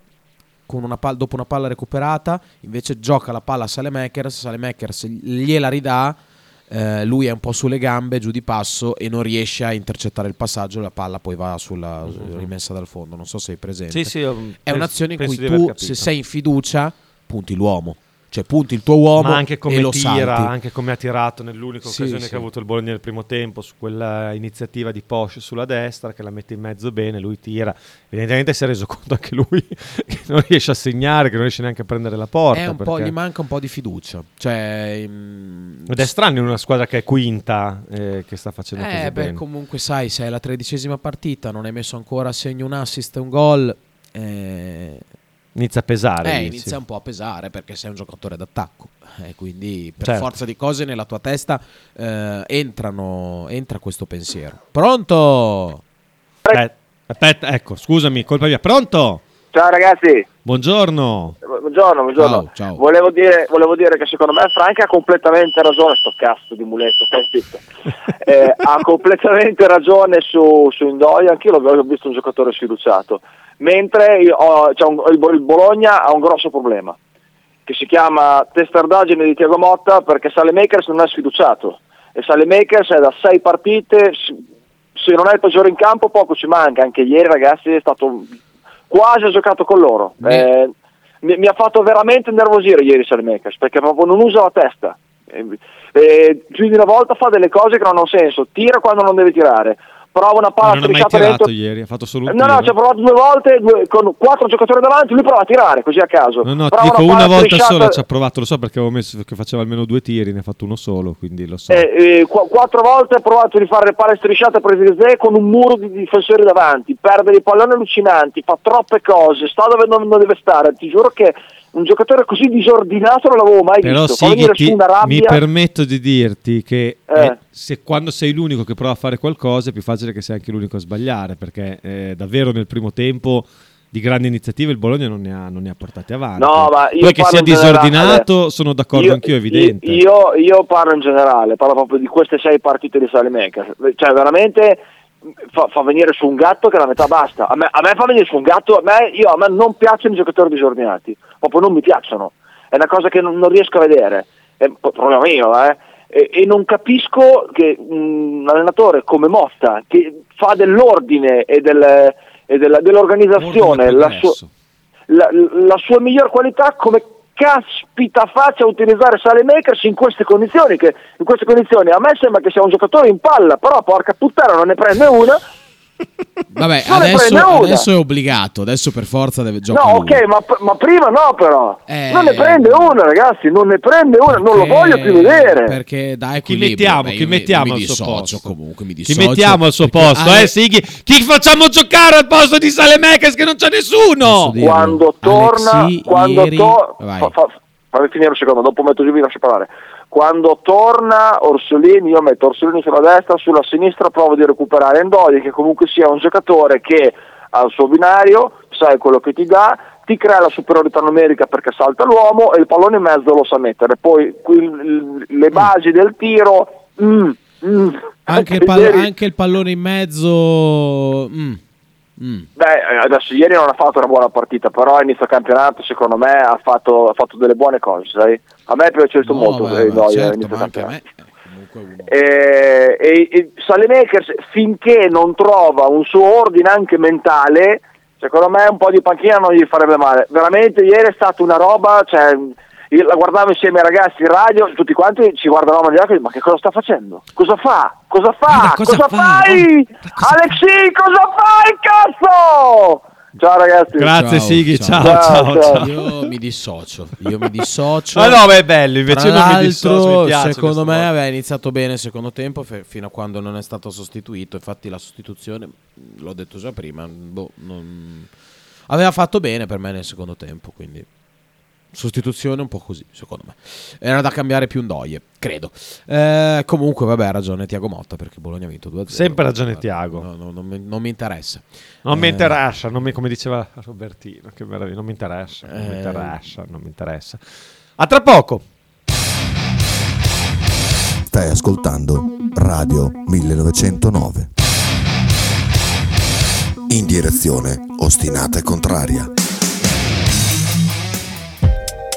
una palla, dopo una palla recuperata, invece gioca la palla a Salemakers, Salemakers gliela ridà, eh, lui è un po' sulle gambe, giù di passo e non riesce a intercettare il passaggio, la palla poi va sulla uh-huh. rimessa dal fondo, non so se sei presente. Sì, sì, è un'azione in cui tu, se sei in fiducia, punti l'uomo cioè punti il tuo uomo ma anche come e lo tira, salti. anche come ha tirato nell'unica sì, occasione sì. che ha avuto il Bologna nel primo tempo su quella iniziativa di Porsche sulla destra che la mette in mezzo bene, lui tira evidentemente si è reso conto anche lui che non riesce a segnare che non riesce neanche a prendere la porta è un perché... po', gli manca un po' di fiducia cioè, mh... ed è strano in una squadra che è quinta eh, che sta facendo eh, così beh, bene comunque sai se è la tredicesima partita non hai messo ancora a segno un assist e un gol eh... Inizia a pesare. Eh, inizia un po' a pesare perché sei un giocatore d'attacco. E quindi per Certo. forza di cose nella tua testa eh, entrano, entra questo pensiero. Pronto? Eh, aspetta, ecco, scusami, colpa mia. Pronto? Ciao ragazzi, Buongiorno. buongiorno, buongiorno. Ciao, ciao. Volevo, dire, volevo dire che secondo me Franca ha completamente ragione, sto cazzo di muletto. Eh, ha completamente ragione su, su Indoia, anch'io l'ho visto un giocatore sfiduciato, mentre ho- c'è un- il, il Bologna ha un grosso problema, che si chiama testardaggine di Tiago Motta perché Salemakers non è sfiduciato, e Salemakers è da sei partite, se non è il peggiore in campo poco ci manca, anche ieri ragazzi è stato quasi giocato con loro. Mi- Eh, mi, mi ha fatto veramente nervosire ieri Salemakers perché proprio non usa la testa. Eh, eh, più di una volta fa delle cose che non hanno senso, tira quando non deve tirare, prova una palla non strisciata tirato dentro. ieri, ha fatto solo un Eh, No, no, tiro. ci ha provato due volte due- con quattro giocatori davanti, lui prova a tirare così a caso. No, no, ti Prova dico palla una volta strisciata- sola ci ha provato, lo so perché avevo messo che faceva almeno due tiri, ne ha fatto uno solo, quindi lo so. Eh, eh, qu- quattro volte ha provato di fare le palle strisciate di Zé con un muro di difensori davanti, perde dei palloni allucinanti, fa troppe cose, sta dove non, non deve stare. Ti giuro che un giocatore così disordinato non l'avevo mai Però visto. Venire ti- mi permetto di dirti che Eh. eh, se quando sei l'unico che prova a fare qualcosa è più facile che sei anche l'unico a sbagliare, perché eh, davvero nel primo tempo di grandi iniziative il Bologna non ne ha, non ne ha portate avanti. No, ma io Poi che sia in generale. disordinato sono d'accordo Io- anch'io, è evidente. Io, io parlo in generale, parlo proprio di queste sei partite di Salemakers. Cioè, veramente fa, fa venire su un gatto che la metà basta. A me, a me fa venire su un gatto, a me, io- a me non piacciono i giocatori disordinati, proprio non mi piacciono. È una cosa che non, non riesco a vedere. È un problema mio, eh. E, e non capisco che un allenatore come Motta, che fa dell'ordine e, del- e della- dell'organizzazione la sua, la, la sua miglior qualità come caspita faccia utilizzare Salemakers in queste condizioni che in queste condizioni a me sembra che sia un giocatore in palla però porca puttana non ne prende una Vabbè, adesso, adesso è obbligato, adesso per forza deve giocare. No, ok, ma, ma prima no però. Eh. Non ne prende una, ragazzi, non ne prende una, non lo voglio più vedere. Perché dai, Chi mettiamo? Chi mettiamo mi al suo posto? comunque, mi Chi mettiamo al suo perché posto, Ale- eh, Sighi? Chi facciamo giocare al posto di Salemekes che non c'è nessuno? quando torna, Alexi, quando ieri- to- Vai. fa- fa- fammi finire un secondo, dopo metto giù vi lascio parlare. Quando torna Orsolini, io metto Orsolini sulla destra, sulla sinistra provo di recuperare Endoi, che comunque sia un giocatore che ha il suo binario, sai quello che ti dà, ti crea la superiorità numerica perché salta l'uomo e il pallone in mezzo lo sa mettere. Poi qui le basi del tiro... mm, mm. Anche il, pal- Ieri- anche il pallone in mezzo. mm, mm. Beh, eh, adesso ieri non ha fatto una buona partita, però a inizio campionato secondo me ha fatto, ha fatto delle buone cose, sai? A me è piaciuto No, molto vabbè, eh, Noi a certo, inizio campionato. me. eh, comunque uno- E, e, e Salemakers finché non trova un suo ordine anche mentale, secondo me un po' di panchina non gli farebbe male. Veramente ieri è stata una roba, cioè, io la guardavo insieme ai ragazzi in radio, tutti quanti ci guardavamo negli occhi, ma che cosa sta facendo? Cosa fa? Cosa fa? Cosa cosa, fa, fai? cosa Alexi, cosa fai, cazzo? Ciao ragazzi. Grazie Ciao, Sighi, ciao. ciao, ciao, Ciao, ciao. Io mi dissocio. Io mi dissocio. Ma no, ma è bello, invece Tra non mi dissocio, l'altro, mi piace secondo me aveva iniziato bene il secondo tempo fe- fino a quando non è stato sostituito. Infatti, la sostituzione, l'ho detto già prima, boh, non- aveva fatto bene per me nel secondo tempo. Quindi, sostituzione un po' così, secondo me. Era da cambiare più Ndoye, credo. Eh, comunque, vabbè, ha ragione Tiago Motta perché Bologna ha vinto 2-0. Sempre ragione Tiago. no, no, non, mi, non mi interessa. Non mi Eh, interessa, non mi- come diceva Robertino, che meraviglia, non mi interessa, non mi Eh. interessa, non mi interessa. A tra poco. Stai ascoltando Radio 1909. In direzione ostinata e contraria.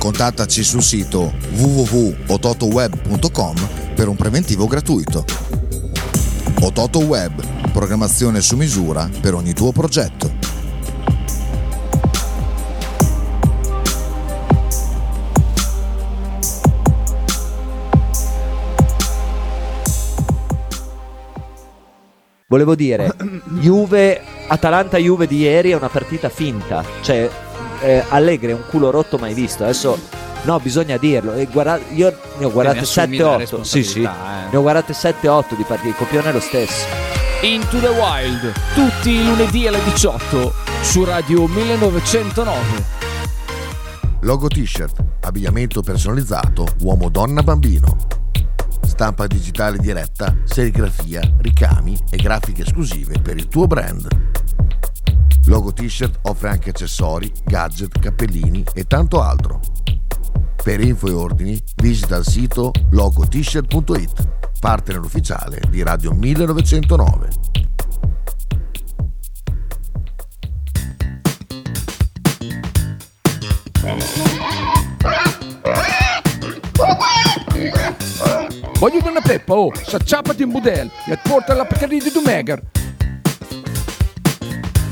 Contattaci sul sito www.ototoweb.com per un preventivo gratuito. Ototo Web, programmazione su misura per ogni tuo progetto. Volevo dire, Juve, Atalanta-Juve di ieri è una partita finta. Cioè, eh, Allegri è un culo rotto mai visto. Adesso, no, bisogna dirlo. E guarda- io ne ho guardate ne assumi la 7-8. Sì, sì. eh. Ne ho guardate 7-8 di partite. Il copione è lo stesso. Into the Wild, tutti i lunedì alle 18 su Radio 1909. Logo t-shirt, abbigliamento personalizzato, uomo, donna, bambino. Stampa digitale diretta, serigrafia, ricami e grafiche esclusive per il tuo brand. Logo t-shirt offre anche accessori, gadget, cappellini e tanto altro. Per info e ordini visita il sito logotshirt.it, partner ufficiale di Radio 1909. Voglio una peppa, oh, s'acciappati in budel e porta la Pcaridi di Dumegar.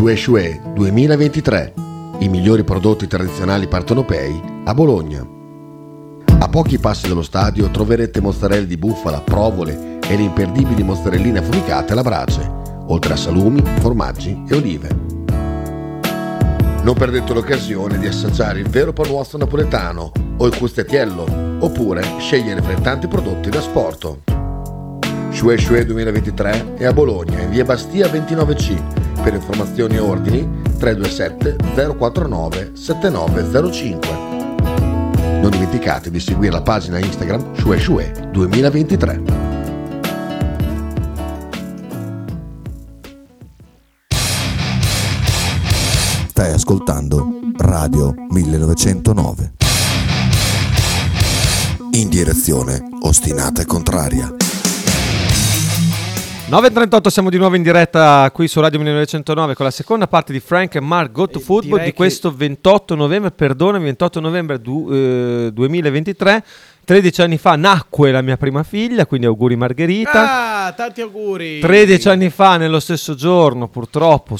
Shue Shue 2023. I migliori prodotti tradizionali partenopei a Bologna. A pochi passi dallo stadio troverete mozzarella di bufala, provole e le imperdibili mozzarelline affumicate alla brace, oltre a salumi, formaggi e olive. Non perdete l'occasione di assaggiare il vero panuozzo napoletano o il custettiello, oppure scegliere fra i tanti prodotti da sporto. Shue Shue 2023 è a Bologna, in via Bastia 29C. Per informazioni e ordini 327 049 7905. Non dimenticate di seguire la pagina Instagram Shue Shue 2023. Stai ascoltando Radio 1909. In direzione ostinata e contraria. 9.38 siamo di nuovo in diretta qui su Radio 1909 con la seconda parte di Frank e Mark Go to E Football di questo 28 novembre, perdonami, 28 novembre du- eh, 2023. 13 anni fa nacque la mia prima figlia, quindi auguri Margherita. Ah, tanti auguri. 13 anni fa, nello stesso giorno, purtroppo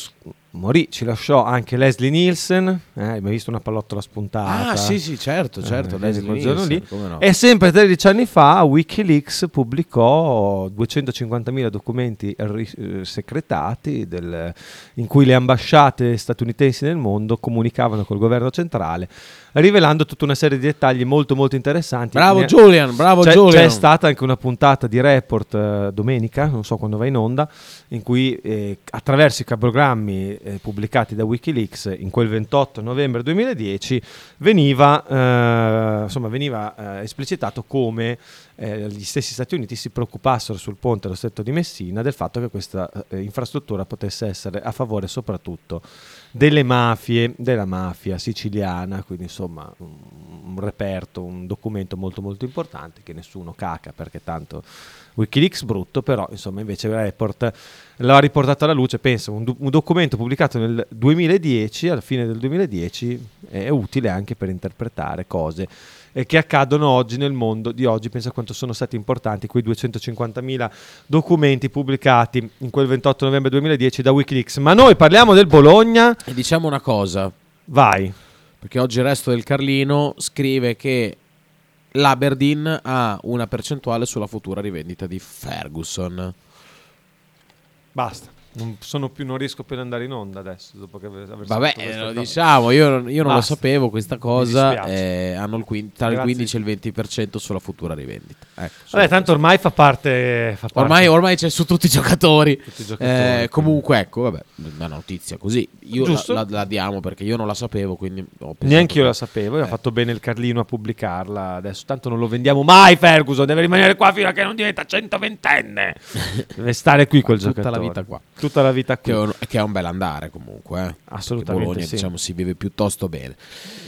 morì, ci lasciò anche Leslie Nielsen. Eh, hai mai visto una pallottola spuntata? Ah, sì, sì, certo, certo. Eh, Leslie quel giorno Nielsen, lì. come no. E sempre 13 anni fa Wikileaks pubblicò 250.000 documenti ri- eh, secretati del- in cui le ambasciate statunitensi nel mondo comunicavano col governo centrale, rivelando tutta una serie di dettagli molto molto interessanti. Bravo Ne- Julian, bravo c'è, Julian. c'è stata anche una puntata di report eh, domenica, non so quando va in onda, in cui eh, attraverso i cablogrammi eh, pubblicati da Wikileaks in quel 28 novembre 2010 veniva, eh, insomma, veniva eh, esplicitato come eh, gli stessi Stati Uniti si preoccupassero sul ponte dello stretto di Messina del fatto che questa infrastruttura potesse essere a favore soprattutto delle mafie, della mafia siciliana, quindi insomma un, reperto, un documento molto molto importante che nessuno caca perché tanto Wikileaks brutto, però insomma invece il report l'ha riportato alla luce, penso, un, un documento pubblicato nel 2010, alla fine del 2010, è utile anche per interpretare cose eh, che accadono oggi nel mondo di oggi, pensa quanto sono stati importanti quei 250.000 documenti pubblicati in quel 28 novembre 2010 da Wikileaks. Ma noi parliamo del Bologna, E diciamo una cosa, vai. perché oggi il resto del Carlino scrive che l'Aberdeen ha una percentuale sulla futura rivendita di Ferguson. Basta. Non, sono più, non riesco più ad andare in onda adesso. Dopo che aver Vabbè, eh, lo diciamo, io, non- io non lo sapevo questa cosa. eh, hanno il quin- tra il Grazie. 15 e il 20% sulla futura rivendita. Ecco, Vabbè, tanto ormai fa parte. Fa parte Ormai, ormai c'è su tutti i giocatori. tutti i giocatori, Eh, comunque, ecco, vabbè, una notizia così. Io la, Giusto. la- la diamo perché io non la sapevo, quindi Neanche io la sapevo, e ha Eh. fatto bene il Carlino a pubblicarla. Adesso tanto non lo vendiamo mai. Ferguson deve rimanere qua fino a che non diventa 120enne. deve stare qui quel Tutta giocatore. la vita qua. Tutta la vita qui. Che è, un, che è un bel andare comunque. Eh. Assolutamente Bologna, sì. diciamo, si vive piuttosto bene.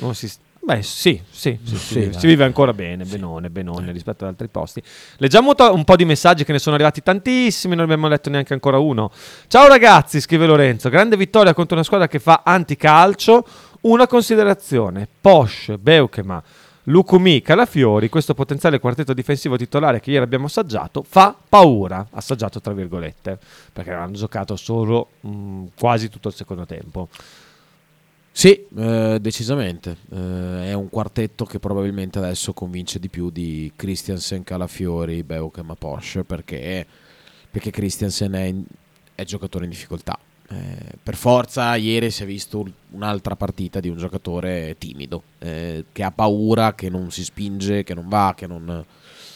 Non si- Beh, sì, sì, sì, Sì, si, vive, si vive ancora bene, benone, benone rispetto ad altri posti. Leggiamo un po' di messaggi che ne sono arrivati tantissimi, non abbiamo letto neanche ancora uno. Ciao ragazzi, scrive Lorenzo, grande vittoria contro una squadra che fa anticalcio. Una considerazione, Posh, Beukema, Lukumi, Calafiori, questo potenziale quartetto difensivo titolare che ieri abbiamo assaggiato, fa paura, assaggiato tra virgolette, perché hanno giocato solo mh, quasi tutto il secondo tempo. Sì, eh, decisamente. Eh, è un quartetto che probabilmente adesso convince di più di Christiansen, Calafiori, Beukem e Porsche perché, perché Christiansen è, in- è giocatore in difficoltà. Eh, per forza, ieri si è visto un- un'altra partita di un giocatore timido, eh, che ha paura, che non si spinge, che non va, che non,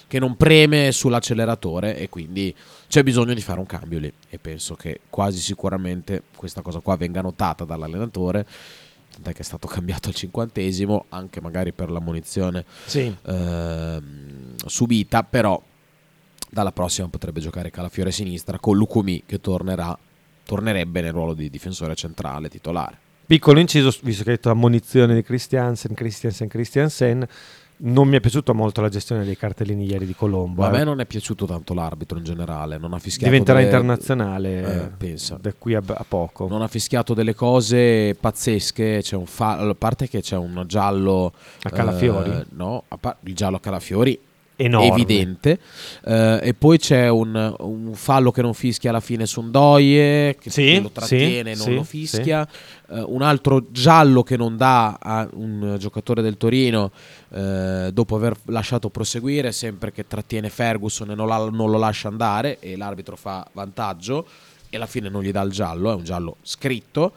che non preme sull'acceleratore e quindi c'è bisogno di fare un cambio lì e penso che quasi sicuramente questa cosa qua venga notata dall'allenatore tant'è che è stato cambiato al cinquantesimo anche magari per la munizione Sì. ehm, subita però dalla prossima potrebbe giocare Calafiore a sinistra con Lucumi che tornerà, tornerebbe nel ruolo di difensore centrale titolare. Piccolo inciso, visto che hai detto ammonizione di Christiansen, Christiansen, Christiansen, non mi è piaciuta molto la gestione dei cartellini ieri di Colombo. A eh. me non è piaciuto tanto l'arbitro in generale, non ha fischiato Diventerà delle- internazionale Eh, pensa. da qui a, a poco. Non ha fischiato delle cose pazzesche. C'è un fa- a parte che c'è un giallo A Calafiori? eh, no, a par- il giallo a Calafiori Enorme. evidente. Eh, e poi c'è un, un fallo che non fischia alla fine su Ndoye, che Sì, che lo trattiene, sì, non sì, lo fischia. Eh, un altro giallo che non dà a un giocatore del Torino eh, dopo aver lasciato proseguire, sempre che trattiene Ferguson e non, la- non lo lascia andare e l'arbitro fa vantaggio e alla fine non gli dà il giallo, è un giallo scritto.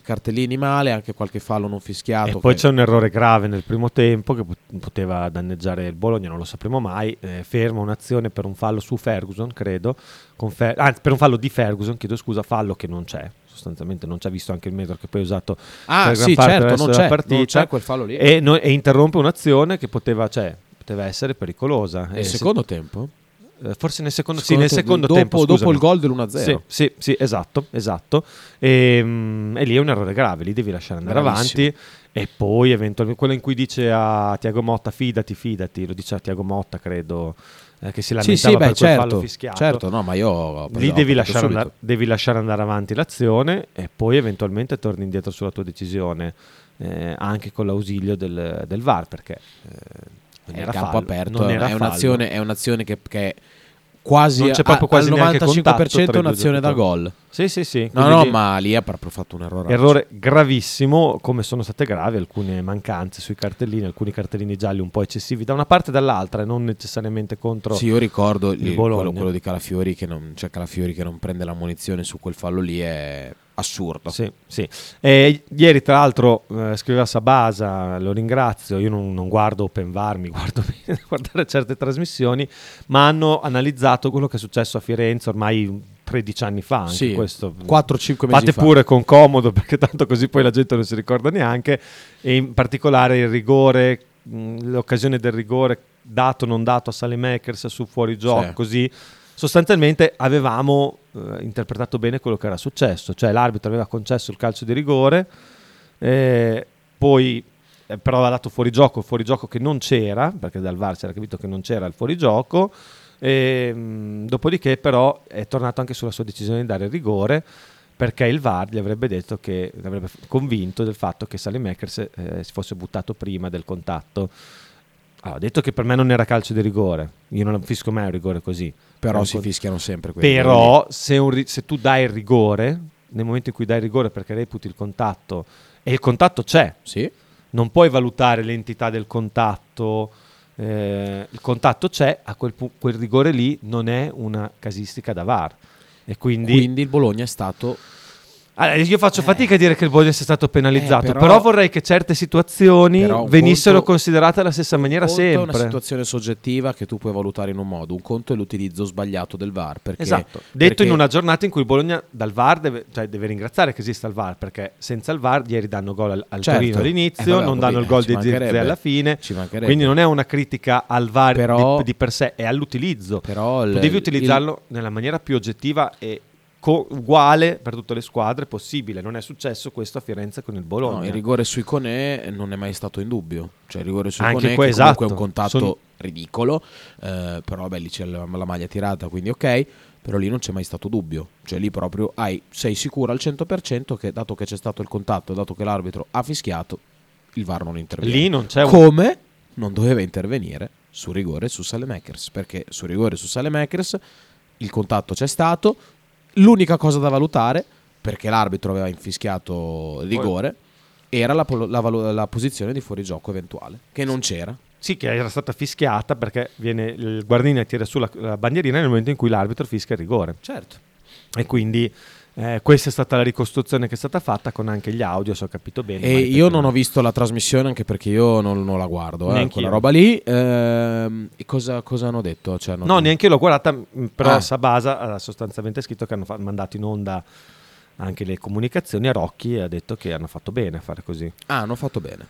Cartellini male, anche qualche fallo non fischiato. E poi che- c'è un errore grave nel primo tempo che pot- poteva danneggiare il Bologna, non lo sapremo mai. Eh, ferma un'azione per un fallo su Ferguson, credo. Fer- anzi, per un fallo di Ferguson, chiedo scusa, fallo che non c'è. Sostanzialmente non c'è visto anche il metro che poi è usato Ah, per gran sì, parte certo, non c'è, partita. non c'è quel fallo lì. E, no- e interrompe un'azione che poteva, cioè, poteva essere pericolosa. Nel E se- secondo tempo? Eh, forse nel secondo, sì, nel secondo dopo- tempo. dopo scusami. il gol dell'1-0. Sì, sì, sì, esatto, esatto. E, mm, e lì è un errore grave, lì devi lasciare andare Bravissimo. avanti. E poi eventualmente quello in cui dice a Tiago Motta fidati, fidati, lo dice a Tiago Motta, credo, eh, che si Sì, lamentava sì, beh, per quel fallo certo, fischiato. certo, no, ma io Lì devi lasciare, andare, devi lasciare andare avanti l'azione e poi eventualmente torni indietro sulla tua decisione, eh, anche con l'ausilio del, del VAR, perché eh, non era campo fallo, aperto, non è, era è un'azione, è un'azione che, che quasi, Non c'è a- proprio quasi al neanche 95% contatto è tra i due un'azione da gol. Sì, sì, sì. No, no, ma lì ha proprio fatto un errore. Errore gravissimo, come sono state gravi alcune mancanze sui cartellini, alcuni cartellini gialli un po' eccessivi da una parte e dall'altra, e non necessariamente contro Sì, io ricordo il quello, quello di Calafiori che, non, cioè Calafiori che non prende la munizione su quel fallo lì è assurdo. Sì, sì. E ieri, tra l'altro, eh, scriveva Sabasa, lo ringrazio. Io non, non guardo OpenVAR, mi guardo bene a guardare certe trasmissioni, ma hanno analizzato quello che è successo a Firenze ormai 13 anni fa. Anche Sì, questo. 4-5 mesi Fate fa. pure con comodo, perché tanto così poi la gente non si ricorda neanche. E in particolare il rigore, mh, l'occasione del rigore dato o non dato a Salemakers su fuori gioco, Sì. così sostanzialmente avevamo eh, interpretato bene quello che era successo, cioè l'arbitro aveva concesso il calcio di rigore, eh, poi eh, però aveva dato fuori gioco, fuori gioco che non c'era, perché dal VAR si era capito che non c'era il fuorigioco, e, mh, dopodiché però è tornato anche sulla sua decisione di dare il rigore, perché il VAR gli avrebbe detto che, avrebbe convinto del fatto che Salemakers eh, si fosse buttato prima del contatto. Allora, ho detto che per me non era calcio di rigore, io non fisco mai un rigore così. Però Era si con- fischiano sempre quelli. Però se, ri- se tu dai il rigore, nel momento in cui dai il rigore perché reputi il contatto, e il contatto c'è, Sì. non puoi valutare l'entità del contatto, eh, il contatto c'è, a quel, pu- quel rigore lì non è una casistica da VAR. E quindi, Quindi il Bologna è stato Allora, io faccio fatica a dire che il Bologna sia stato penalizzato, Eh, però, però- vorrei che certe situazioni venissero conto- considerate alla stessa maniera conto È sempre. una situazione soggettiva che tu puoi valutare in un modo, un conto è l'utilizzo sbagliato del VAR. Perché, Esatto, detto perché- in una giornata in cui il Bologna dal VAR deve, cioè deve ringraziare che esista il VAR perché senza il VAR ieri danno gol al, al Certo. Torino all'inizio, Eh, vabbè, non danno il gol di Zirze alla fine, quindi non è una critica al VAR Però- di, di per sé, è all'utilizzo. Però tu il- devi utilizzarlo nella maniera più oggettiva e co- uguale per tutte le squadre possibile. Non è successo questo a Firenze con il Bologna. No, il rigore sui Conè non è mai stato in dubbio. Cioè, il rigore sui Anche Conè, qua, comunque è esatto. un contatto Sono- ridicolo, eh, però vabbè, lì c'è la, la maglia tirata, quindi ok. Però lì non c'è mai stato dubbio. Cioè, lì proprio hai, sei sicuro al 100% che, dato che c'è stato il contatto, dato che l'arbitro ha fischiato, il VAR non interviene. Lì non c'è un- Come non doveva intervenire su rigore su Salemakers. Perché su rigore su Salemakers il contatto c'è stato. L'unica cosa da valutare, perché l'arbitro aveva infischiato rigore, era la, la valu- la posizione di fuorigioco eventuale, che non c'era. Sì, che era stata fischiata perché viene il guardino e tira su la, la bandierina nel momento in cui l'arbitro fischia il rigore. Certo. E quindi eh, questa è stata la ricostruzione che è stata fatta con anche gli audio, se ho capito bene. E io non ho visto la trasmissione anche perché io non, non la guardo, eh, quella roba lì. Ehm, cosa, cosa hanno detto? Cioè, non- No, neanche io l'ho guardata, però Ah. Sabasa ha sostanzialmente scritto che hanno fa- mandato in onda anche le comunicazioni a Rocchi e ha detto che hanno fatto bene a fare così. Ah, hanno fatto bene.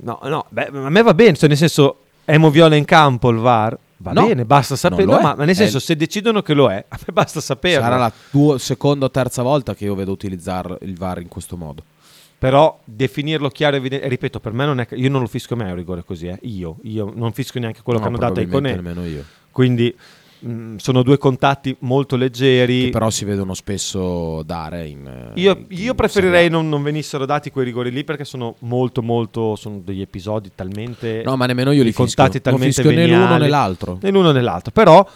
No, no, beh, a me va bene, cioè nel senso, Emo Viola in campo il VAR, Va No, bene, basta saperlo, lo è. ma, ma nel senso, È- se decidono che lo è, a me basta saperlo. Sarà la tua seconda o terza volta che io vedo utilizzare il VAR in questo modo. Però definirlo chiaro e evidente, ripeto, per me non è io non lo fisco mai un rigore così, eh. io, io non fisco neanche quello No, che hanno dato ai Conè. nemmeno io. Quindi mh, sono due contatti molto leggeri. Che però si vedono spesso dare in... eh, Io, in- io preferirei non, non venissero dati quei rigori lì perché sono molto, molto. Sono degli episodi talmente. No, ma nemmeno io li contatti fischio. Non talmente fischio né l'uno veniali. né l'altro. Né l'uno né l'altro. Però,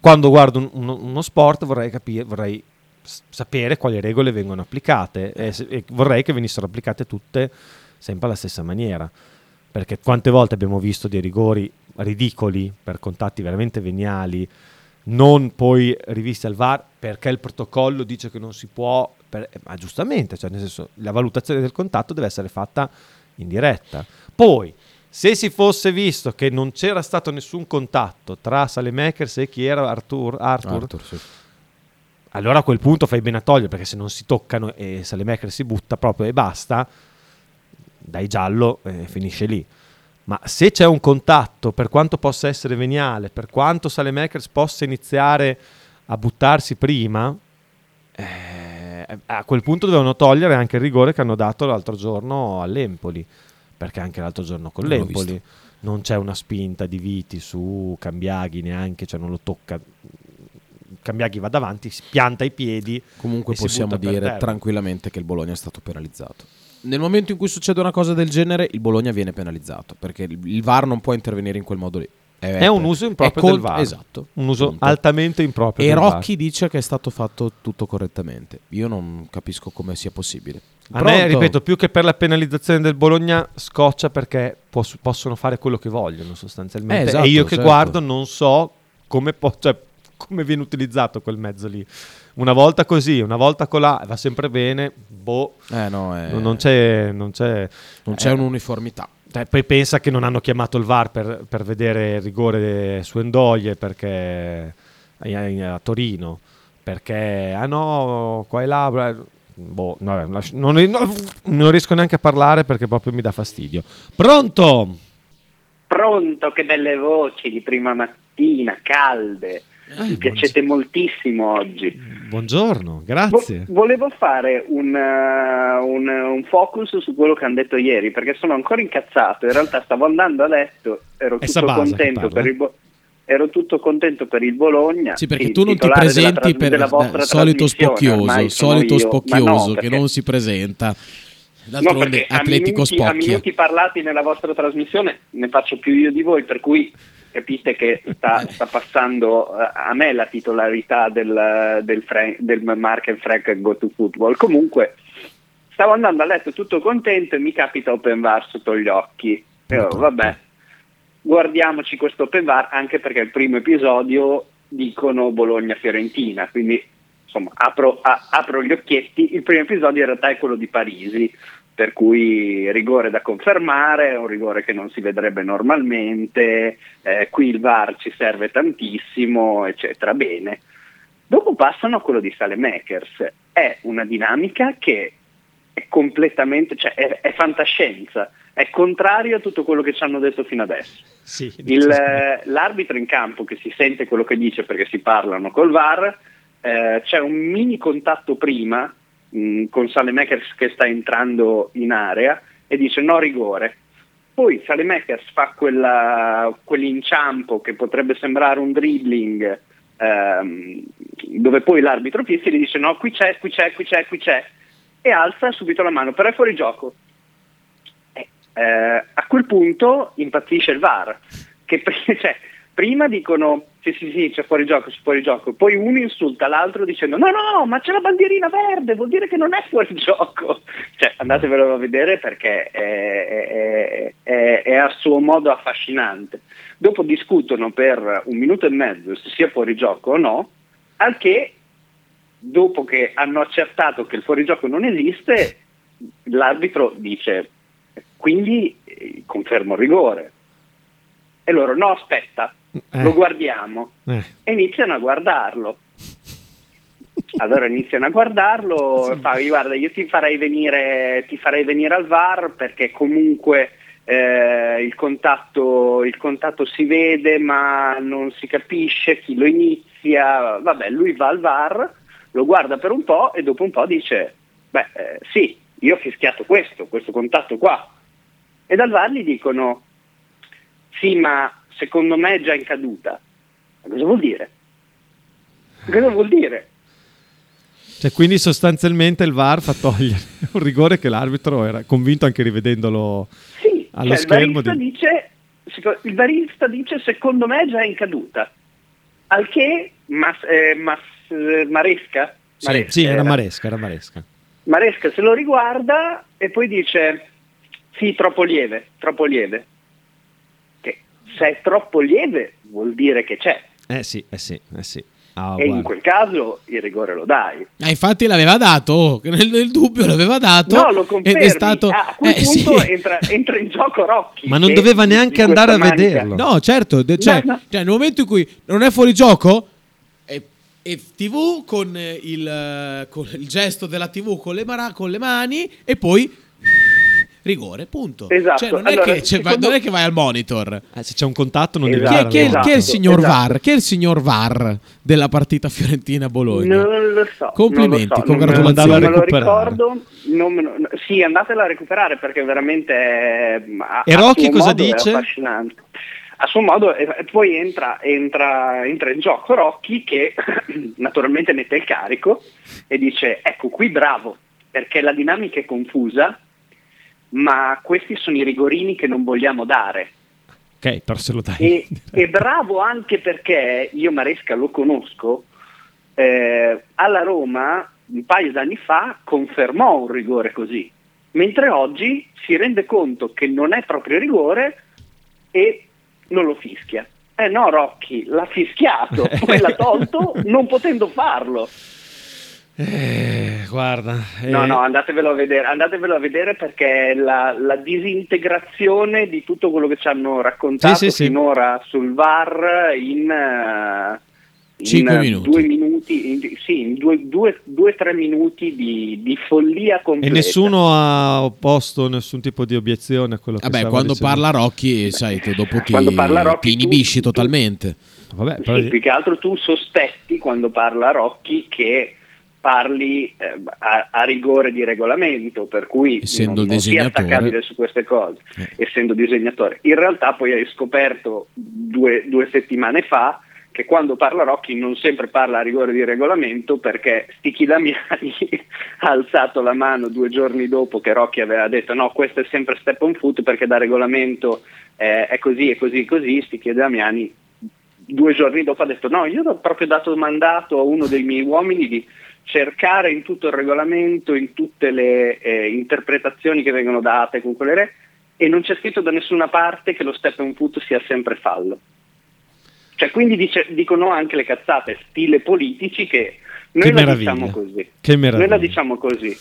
quando guardo un- uno, uno sport, vorrei capire, vorrei sapere quali regole vengono applicate e, e vorrei che venissero applicate tutte sempre alla stessa maniera. Perché quante volte abbiamo visto dei rigori ridicoli per contatti veramente veniali, non poi rivisti al VAR perché il protocollo dice che non si può, per- ma giustamente, cioè nel senso, la valutazione del contatto deve essere fatta in diretta. Poi, se si fosse visto che non c'era stato nessun contatto tra Salemakers e chi era Arthur, Arthur, Arthur, sì. allora a quel punto fai bene a togliere perché se non si toccano e Salemakers si butta proprio e basta, dai giallo e finisce lì. Ma se c'è un contatto, per quanto possa essere veniale, per quanto Salemakers possa iniziare a buttarsi prima, eh, a quel punto dovevano togliere anche il rigore che hanno dato l'altro giorno all'Empoli, perché anche l'altro giorno con Non l'Empoli non c'è una spinta di Viti su Cambiaghi neanche, cioè non lo tocca. Cambiaghi va davanti, si pianta i piedi. Comunque si possiamo dire tranquillamente che il Bologna è stato penalizzato. Nel momento in cui succede una cosa del genere, il Bologna viene penalizzato perché il VAR non può intervenire in quel modo lì. È un uso improprio è del VAR. Esatto. Un uso punto. altamente improprio E del VAR. Rocchi dice che è stato fatto tutto correttamente. Io non capisco come sia possibile. A me, Pronto? ripeto, più che per la penalizzazione del Bologna, scoccia perché pos- possono fare quello che vogliono sostanzialmente. Eh, esatto, e io che certo. guardo non so come, po- cioè, come viene utilizzato quel mezzo lì. Una volta così, una volta colà, va sempre bene. Boh, Eh, no, eh, non c'è... Non c'è, non c'è eh, un'uniformità. eh, poi pensa che non hanno chiamato il VAR per, per vedere il rigore su Endoglie perché a, a Torino perché ah no qua e là boh, no, non, no, non riesco neanche a parlare perché proprio mi dà fastidio pronto Pronto, che belle voci di prima mattina, calde. Mi piacete moltissimo oggi. buongiorno Vo- grazie volevo fare un, uh, un- un focus su quello che hanno detto ieri, perché sono ancora incazzato. In realtà stavo andando a letto, ero È tutto contento parla, per eh? il Bo- Ero tutto contento per il Bologna. Sì, perché tu non ti della presenti tras- per della il solito spocchioso, solito io. spocchioso no, che non si presenta. No, D'altronde a Atletico minuti, a minuti parlati nella vostra trasmissione ne faccio più io di voi, per cui capite che sta, sta passando eh, a me la titolarità del, del, Frank, del Mark and Frank Go to Football. Comunque, stavo andando a letto tutto contento e mi capita Open VAR sotto gli occhi. E io, vabbè, guardiamoci questo Open VAR anche perché il primo episodio dicono Bologna-Fiorentina, quindi insomma apro, a- apro gli occhietti, il primo episodio in realtà è quello di Parisi, per cui rigore da confermare, un rigore che non si vedrebbe normalmente, eh, qui il VAR ci serve tantissimo, eccetera. Bene. Dopo passano a quello di Salemakers, è una dinamica che è completamente, cioè è, è fantascienza, è contrario a tutto quello che ci hanno detto fino adesso. sì, Il, eh, l'arbitro in campo che si sente quello che dice perché si parlano col VAR, eh, c'è un mini contatto prima mh, con Salemakers che sta entrando in area e dice no rigore. Poi Salemakers fa quella- quell'inciampo che potrebbe sembrare un dribbling ehm, dove poi l'arbitro fischia e gli dice no qui c'è, qui c'è, qui c'è, qui c'è e alza subito la mano, però è fuori gioco. Eh, a quel punto impazzisce il VAR, che cioè, prima dicono sì sì sì c'è fuori gioco, c'è fuori gioco, poi uno insulta l'altro dicendo no no ma c'è la bandierina verde, vuol dire che non è fuori gioco, cioè andatevelo a vedere perché è, è- è- è a suo modo affascinante. Dopo discutono per un minuto e mezzo se sia fuori gioco o no, al che dopo che hanno accertato che il fuorigioco non esiste, l'arbitro dice quindi eh, confermo il rigore. E loro no, aspetta, Eh. lo guardiamo. Eh. E iniziano a guardarlo. Allora iniziano a guardarlo, fa, guarda, io ti farei venire, ti farei venire al VAR perché comunque eh, il, contatto, il contatto si vede ma non si capisce chi lo inizia, vabbè lui va al VAR, lo guarda per un po' e dopo un po' dice beh eh, sì, io ho fischiato questo, questo contatto qua e dal VAR gli dicono sì ma secondo me è già in caduta, ma cosa vuol dire? Cosa vuol dire? Cioè, quindi sostanzialmente il VAR fa togliere un rigore che l'arbitro era convinto anche rivedendolo Sì, allo cioè, schermo. il, barista di- dice, il barista dice secondo me è già in caduta, al che Mas- eh, Mas- eh, Maresca, Sì, Maresca sì, era era. Maresca, era Maresca. Maresca se lo riguarda e poi dice sì, troppo lieve, troppo lieve. Se è troppo lieve vuol dire che c'è Eh sì, eh sì, eh sì. Ah, e in guarda. quel caso il rigore lo dai. Eh, infatti l'aveva dato, oh, nel, nel dubbio l'aveva dato. No, lo ed confermi. è stato... Ah, a quel eh, sì. punto entra, entra in gioco Rocchi. Ma non doveva neanche andare a manica- vederlo. No, certo, de- cioè, No, no. cioè, nel momento in cui non è fuori gioco, è, è TV con il, con il gesto della TV con le, mara- con le mani e poi rigore, punto. Esatto, Cioè, non, allora, è che, cioè, secondo- non è che vai al monitor. Eh, se c'è un contatto non devi Esatto, Chi è, dare chi è- allora. chi è il esatto, signor esatto. VAR? Chi è il signor VAR della partita Fiorentina-Bologna? Non lo so. Complimenti, non lo so, congratulazioni. Non non me lo recuperare. ricordo. non me lo- sì, andatela a recuperare perché veramente è, a- E Rocchi suo cosa modo è dice? affascinante. A suo modo, e e poi entra, entra, entra in gioco Rocchi che naturalmente mette il carico e dice ecco qui bravo perché la dinamica è confusa ma questi sono i rigorini che non vogliamo dare. Ok, però se lo dai. E, e bravo anche perché io Maresca lo conosco, eh, alla Roma un paio d'anni fa confermò un rigore così, mentre oggi si rende conto che non è proprio rigore e non lo fischia. Eh no, Rocchi, l'ha fischiato, poi l'ha tolto non potendo farlo. Eh, guarda. eh, No, no, andatevelo a vedere, andatevelo a vedere perché la, la disintegrazione di tutto quello che ci hanno raccontato Sì, sì, sì. finora sul VAR in, in Cinque eh, minuti. due minuti, in, sì, in due, due, due, tre minuti di, di follia E completa. nessuno ha opposto nessun tipo di obiezione a quello che Vabbè, quando dicendo. parla Rocchi, sai, te dopo ti, Rocchi, ti tu- inibisci tu- totalmente. Vabbè, però- Sì, più che altro tu sospetti quando parla Rocchi che parli eh, a, a rigore di regolamento, per cui Essendo non, non sia attaccabile su queste cose, essendo disegnatore. In realtà poi hai scoperto due, due settimane fa che quando parla Rocchi non sempre parla a rigore di regolamento perché Stichi Damiani ha alzato la mano due giorni dopo che Rocchi aveva detto no questo è sempre step on foot perché da regolamento eh, è così e così e così. Stichi Damiani due giorni dopo ha detto no, io ho proprio dato mandato a uno dei miei uomini di cercare in tutto il regolamento, in tutte le eh, interpretazioni che vengono date con quelle re, e non c'è scritto da nessuna parte che lo step and foot sia sempre fallo. Cioè, quindi dice- dicono anche le cazzate, stile politici, che noi Che la meraviglia. diciamo così. Che meraviglia. Noi la diciamo così.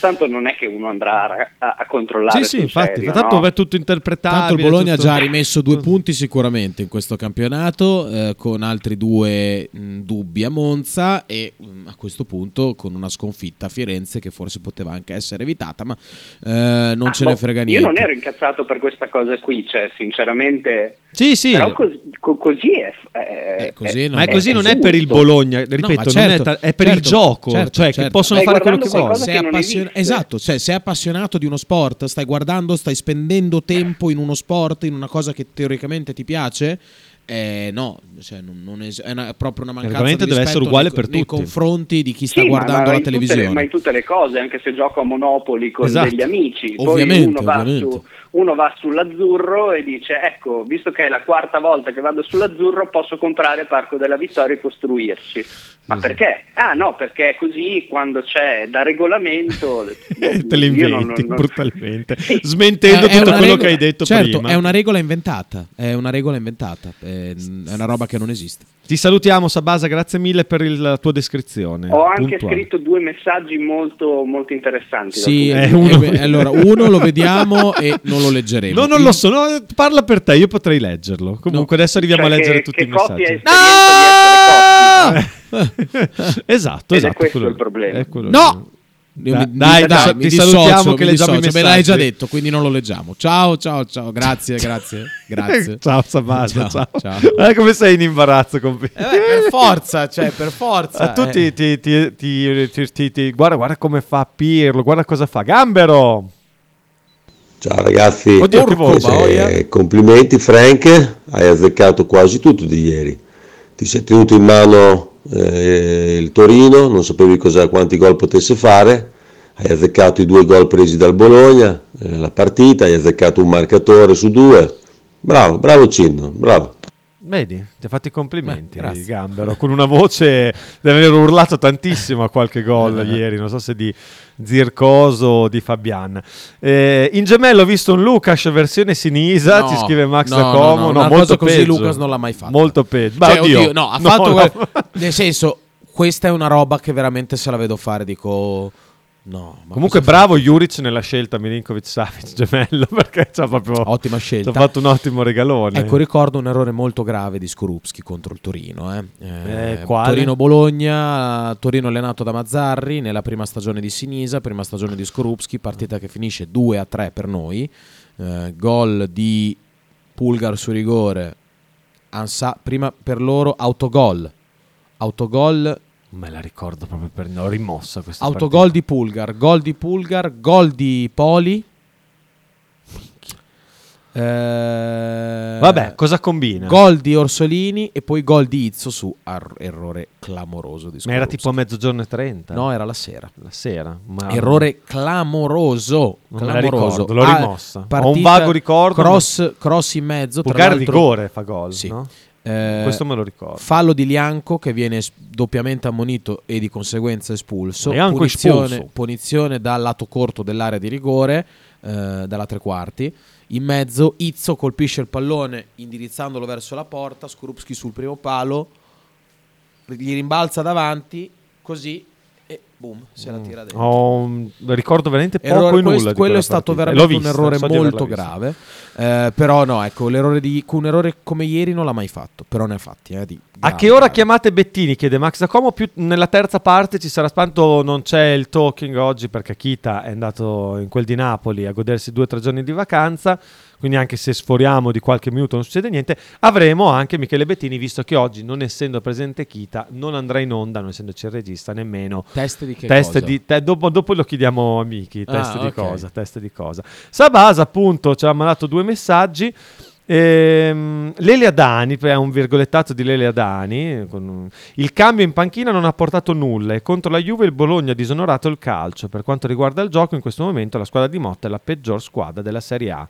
Tanto non è che uno andrà a, a- controllare. Sì, sì, infatti, serio, tanto no? è tutto interpretabile. Tanto il Bologna ha tutto- già rimesso due punti sicuramente in questo campionato, eh, con altri due mh, dubbi a Monza e mh, a questo punto con una sconfitta a Firenze che forse poteva anche essere evitata, ma eh, non Ah, ce ne boh, frega Io non niente. ero incazzato per questa cosa qui, cioè, sinceramente. Sì, sì. Però cos- co- così è. è- Eh, così Ma è così, non è per il. Bologna, ripeto, No, certo, è, ta- è per il certo, gioco, certo, cioè che certo. possono Stai fare quello che vogliono. Sei appassion- esatto, cioè sei appassionato di uno sport, stai guardando, stai spendendo tempo in uno sport, in una cosa che teoricamente ti piace. Eh, no, cioè, non, non es- è, una- è proprio una mancanza di deve essere uguale nei, per nei tutti. confronti di chi sta Sì, guardando ma la tutte le- televisione. ma in tutte le cose, anche se gioco a Monopoli con Esatto. degli amici, poi Ovviamente, uno va, ovviamente. su- uno va sull'azzurro e dice: Ecco, visto che è la quarta volta che vado sull'azzurro, posso comprare Parco della Vittoria e costruirci. Ma perché? Ah, no, perché è così quando c'è da regolamento. Te le inventi non- brutalmente, Sì. smentendo È- tutto quello regola- che hai detto certo, prima. è una regola inventata. È una regola inventata. È, è una roba che non esiste. Ti salutiamo Sabasa, grazie mille per il- la tua descrizione. Ho anche puntuale. scritto due messaggi molto, molto interessanti. Sì, eh, di uno- eh, allora uno lo vediamo e non lo leggeremo. No, non lo so, no, parla per te, io potrei leggerlo. Comunque adesso arriviamo Cioè, a leggere che- tutti che i coppia messaggi. e esatto, Ed è esatto. questo quello- il problema. è quello No! Io Dai, mi- dai, mi- dai, mi ti dissocio, salutiamo mi che leggiamo dissocio. Me l'hai già detto, quindi non lo leggiamo. Ciao, ciao, ciao. Grazie, grazie, grazie. ciao Sabasa, ciao. ciao. Eh, come sei in imbarazzo con Eh beh, per forza, cioè, per forza. Ah, tu eh. ti, ti- ti- ti- ti- ti- ti- guarda, guarda come fa Pirlo, guarda cosa fa Gambero. Ciao ragazzi, Oddio, che voce. Eh, complimenti Frank, hai azzeccato quasi tutto di ieri. Ti sei tenuto in mano eh, il Torino, non sapevi cosa, quanti gol potesse fare, hai azzeccato i due gol presi dal Bologna, eh, la partita, hai azzeccato un marcatore su due. Bravo, bravo Cinno, bravo. Vedi, ti ha fatto i complimenti Beh, grazie. Gambero, con una voce deve aver urlato tantissimo a qualche gol ieri, non so se di Zircoso o di Fabian. Eh, in gemello ho visto un Lucas versione Sinisa, No, ci scrive Max no, da no, Como, no, no, una molto così peggio. Lucas non l'ha mai fatta. Molto peggio. Cioè, oddio, oddio, no, ha no, fatto no. quel- nel senso, questa è una roba che veramente se la vedo fare, dico no. Comunque bravo Juric nella scelta Milinkovic Savic gemello perché c'ha proprio fa? Ottima scelta. ha fatto un ottimo regalone. Ecco, ricordo un errore molto grave di Skorupski contro il Torino. Eh. Eh, Eh? Torino-Bologna, Torino allenato da Mazzarri nella prima stagione di Sinisa, prima stagione di Skorupski, partita che finisce 2 a 3 per noi. Eh, gol di Pulgar su rigore, Ansa- prima per loro autogol. Autogol, Me la ricordo proprio per no, rimossa questa autogol di Pulgar, gol di Pulgar, gol di Poli. Eh, Vabbè, cosa combina? Gol di Orsolini e poi gol di Izzo su ar- errore clamoroso di Ma era tipo a mezzogiorno e 30. No, era la sera. La sera. Ma Errore clamoroso. Non clamoroso. ricordo, l'ho Ah, rimossa. Ho un vago ricordo, Cross, cross in mezzo. Pulgar rigore fa gol, Sì. no? Eh, Questo me lo ricordo. Fallo di Lianco che viene doppiamente ammonito e di conseguenza espulso. Lianco punizione, espulso. punizione dal lato corto dell'area di rigore, eh, dalla tre quarti. In mezzo Izzo colpisce il pallone indirizzandolo verso la porta, Skorupski sul primo palo, gli rimbalza davanti, così boom, se la tira dentro. Un- ricordo veramente poco Errore- e nulla quello è stato partita. veramente L'ho un vista, errore so molto vista. grave. Eh, però no, ecco, l'errore di, un errore come ieri non l'ha mai fatto, però ne ha fatti. eh, di A che ora chiamate Bettini? Chiede Max da Como. Più nella terza parte ci sarà spanto. Non c'è il talking oggi perché Kita è andato in quel di Napoli a godersi due o tre giorni di vacanza. Quindi, anche se sforiamo di qualche minuto, non succede niente. Avremo anche Michele Bettini, visto che oggi, non essendo presente Kita, non andrà in onda, non essendoci il regista nemmeno. Test di che Test cosa? di- te- dopo, dopo lo chiediamo a Miki. Ah, Test di ok. cosa? Test di cosa? Sabasa, appunto, ci ha mandato due messaggi. Ehm, Lele Adani, è un virgolettato di Lele Adani. con Il cambio in panchina non ha portato nulla e contro la Juve il Bologna ha disonorato il calcio. Per quanto riguarda il gioco, in questo momento la squadra di Motta è la peggior squadra della Serie A.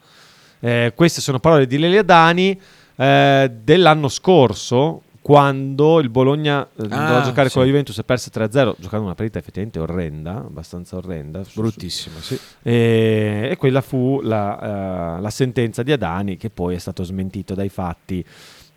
Eh, queste sono parole di Lele Adani eh, dell'anno scorso. Quando il Bologna eh, andò a Ah, giocare sì. con la Juventus e perse 3-0, giocando una partita effettivamente orrenda, abbastanza orrenda, Bruttissima, sì. e, e quella fu la, eh, la sentenza di Adani che poi è stato smentito dai fatti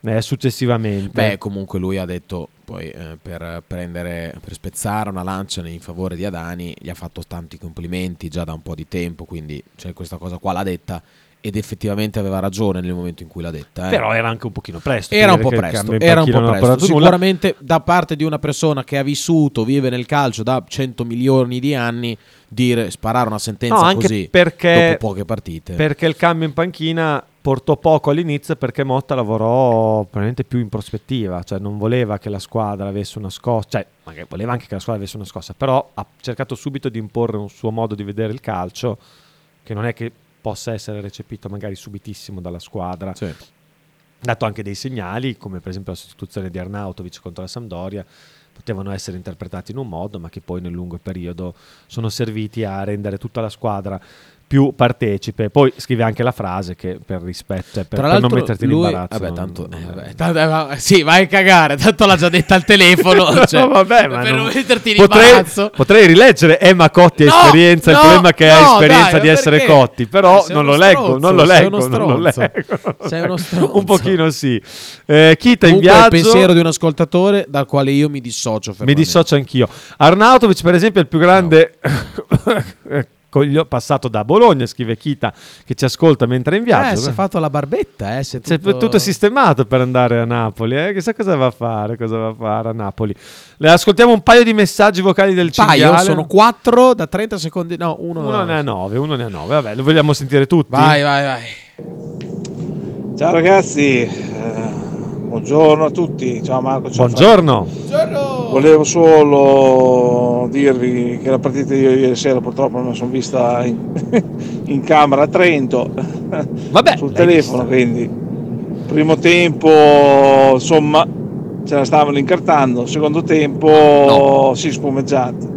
eh, successivamente. Beh, comunque lui ha detto poi eh, per prendere per spezzare una lancia in favore di Adani, gli ha fatto tanti complimenti già da un po' di tempo, quindi cioè, questa cosa qua l'ha detta ed effettivamente aveva ragione nel momento in cui l'ha detta. eh. Però era anche un pochino presto. Era un po' presto, era un po' presto. portato nulla. Sicuramente da parte di una persona che ha vissuto, vive nel calcio da 100 milioni di anni, dire sparare una sentenza No, anche così perché, dopo poche partite. perché il cambio in panchina portò poco all'inizio perché Motta lavorò probabilmente più in prospettiva, cioè non voleva che la squadra avesse una scossa, cioè magari voleva anche che la squadra avesse una scossa, però ha cercato subito di imporre un suo modo di vedere il calcio che non è che possa essere recepito magari subitissimo dalla squadra. Sì. dato anche dei segnali, come per esempio la sostituzione di Arnautovic contro la Sampdoria, potevano essere interpretati in un modo, ma che poi nel lungo periodo sono serviti a rendere tutta la squadra più partecipe. Poi scrive anche la frase che per rispetto, cioè per, per non metterti in lui- imbarazzo. vabbè, tanto, non- eh, vabbè, tanto- eh, sì, vai a cagare, tanto l'ha già detta al telefono. cioè, No, vabbè, ma per non non- metterti in potrei, imbarazzo. potrei rileggere Emma Cotti No, esperienza, il no, problema è che ha esperienza dai, di essere? Cotti, però Sei non lo leggo, non lo sei leggo, uno non lo leggo. Sei uno stronzo. Un pochino sì. Eh, Kita in è il viaggio. pensiero di un ascoltatore dal quale io mi dissocio Mi dissocio anch'io. Arnautovic, per esempio, è il più grande cogli- passato da Bologna, scrive Kita che ci ascolta mentre è in viaggio. Eh, si è fatto la barbetta, eh, si è C'è tutto- tutto sistemato per andare a Napoli, eh? chissà cosa va a fare, cosa va a fare a Napoli. Le ascoltiamo un paio di messaggi vocali del Paio, cinghiale. sono quattro da 30 secondi. No, uno. Uno ne ha nove, uno ne ha nove. Vabbè, lo vogliamo sentire tutti. Vai, vai, vai. Ciao ragazzi, eh, buongiorno a tutti. Ciao Marco, ciao Buongiorno. Franco. Volevo solo dirvi che la partita di ieri sera purtroppo non sono vista in, in camera a Trento. Vabbè, sul telefono, vista. quindi primo tempo insomma ce la stavano incartando, secondo tempo si spumeggiato.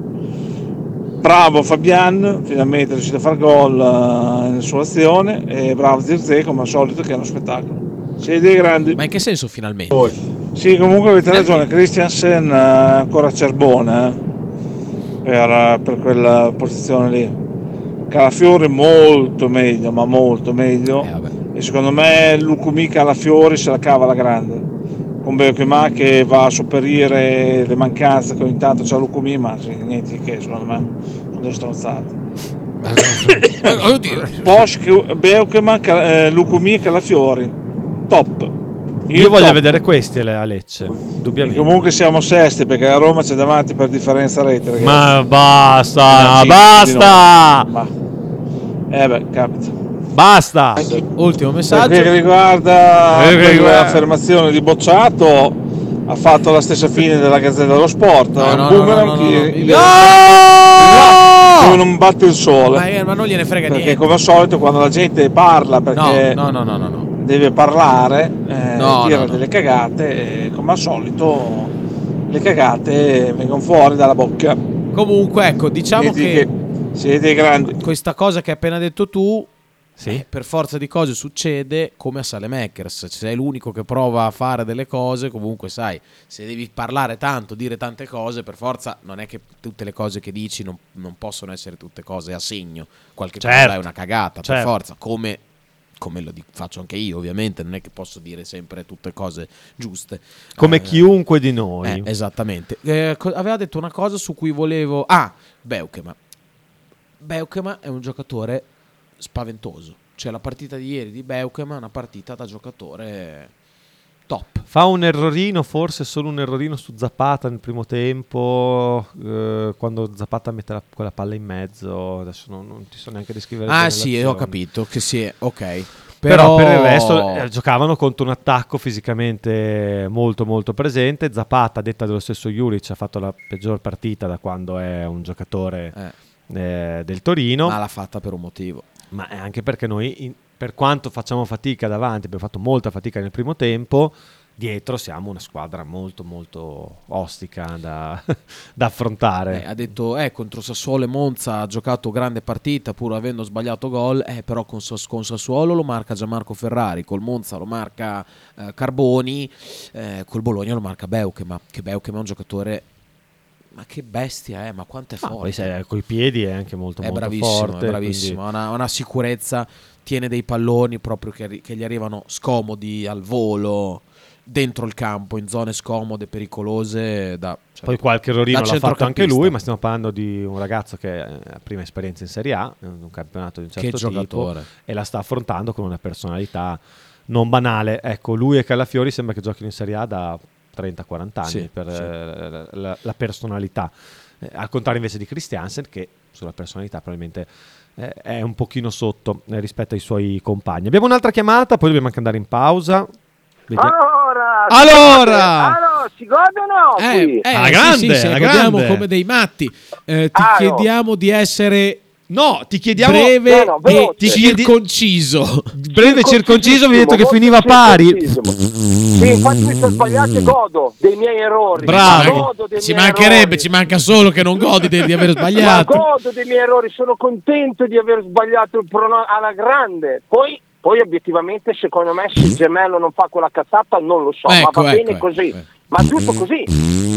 Bravo Fabian, finalmente è riuscito a fare gol eh, nella sua azione e bravo Zirze come al solito che è uno spettacolo. Siete dei grandi. Ma in che senso finalmente? Sì, comunque avete ragione, Christiansen eh, ancora Cerbone eh, per, per quella posizione lì. Calafiori molto meglio, ma molto meglio. e secondo me Lucumi Calafiori se la cava alla grande. Con Beukema che va a sopperire le mancanze che ogni tanto c'ha Lucumi, ma niente di che secondo me sono delle stronzate. Bosch, Cal- eh, Lucumi e Calafiori. Top. Il Io voglio top. vedere questi a Lecce, E indubbiamente. comunque siamo sesti perché la Roma c'è davanti per differenza rete. ragazzi. Ma basta, Eh, sì, basta. Ma- Eh beh, capita. basta. Ultimo quel che messaggio. riguarda Per quel che riguarda- l'affermazione di Bocciato, ha fatto la stessa fine della Gazzetta dello Sport. No, no, boomerang no, no, no, che- no. dove non batte il sole. Ma, eh, ma non gliene frega Perché niente. come al solito quando la gente parla perché No, no, no, no, no, no. Deve parlare, eh, No, tira no, no. delle cagate e come al solito le cagate vengono fuori dalla bocca. Comunque, ecco, diciamo Vedi che siete dei grandi. questa cosa che hai appena detto tu, Sì. eh, per forza di cose succede come a Salemakers. Se sei l'unico che prova a fare delle cose, comunque sai, se devi parlare tanto, dire tante cose, per forza non è che tutte le cose che dici non, non possono essere tutte cose a segno. Qualche Certo. cosa è una cagata, per Certo. forza, come... Come lo faccio anche io, ovviamente, non è che posso dire sempre tutte cose giuste. Come Eh, chiunque di noi. eh, esattamente. Eh, co- aveva detto una cosa su cui volevo. Ah, Beukema. Beukema è un giocatore spaventoso. Cioè, la partita di ieri di Beukema è una partita da giocatore top. Fa un errorino, forse solo un errorino su Zapata nel primo tempo, eh, quando Zapata mette la- quella palla in mezzo, adesso non, non ti so neanche descrivere. Ah, sì, l'azione. ho capito che sì, ok. Però, per il resto eh, giocavano contro un attacco fisicamente molto molto presente. Zapata, detta dello stesso Juric, ha fatto la peggior partita da quando è un giocatore eh, del Torino. Ma l'ha fatta per un motivo. Ma è anche perché noi, in- per quanto facciamo fatica davanti, abbiamo fatto molta fatica nel primo tempo, dietro siamo una squadra molto molto ostica da, da affrontare. Eh, ha detto, eh, contro Sassuolo e Monza ha giocato grande partita pur avendo sbagliato gol, eh, però con, con Sassuolo lo marca Gianmarco Ferrari, col Monza lo marca eh, Carboni, eh, col Bologna lo marca Beukema, che Beukema è un giocatore... Ma che bestia è, ma quanto è forte. poi se coi piedi è anche molto è molto forte. è bravissimo, ha una, ha una sicurezza, tiene dei palloni proprio che, che gli arrivano scomodi al volo, dentro il campo, in zone scomode, pericolose. Da, cioè, Poi qualche errorino l'ha fatto anche lui, ma stiamo parlando di un ragazzo che ha prima esperienza in Serie A, in un campionato di un certo Che tipo, giocatore. e la sta affrontando con una personalità non banale. Ecco, lui e Calafiori sembra che giochino in Serie A da 30-40 anni Sì, per sì. eh, la, la personalità. Eh, al contrario invece di Christiansen che sulla personalità probabilmente eh, è un pochino sotto eh, rispetto ai suoi compagni. Abbiamo un'altra chiamata, poi dobbiamo anche andare in pausa. Vediamo. Allora, Allora! allora, si gode o no? Eh, eh, Alla sì, grande, sì, sì, alla godiamo grande. come dei matti. Eh, ti Ah, no. chiediamo di essere No, ti chiediamo breve No, no, e. Ti circonciso. breve circonciso, vi ho detto che finiva pari. Sì, infatti mi sono sbagliato e godo dei miei errori. Bravo. Dei Ci mancherebbe, errori. ci manca solo che non godi di, di aver Ma sbagliato. godo dei miei errori, sono contento di aver sbagliato il prono alla grande. Poi, poi obiettivamente, secondo me, se il gemello non fa quella cazzata, non lo so, Ecco, ma va ecco, bene ecco, così. ecco. Ma giusto così.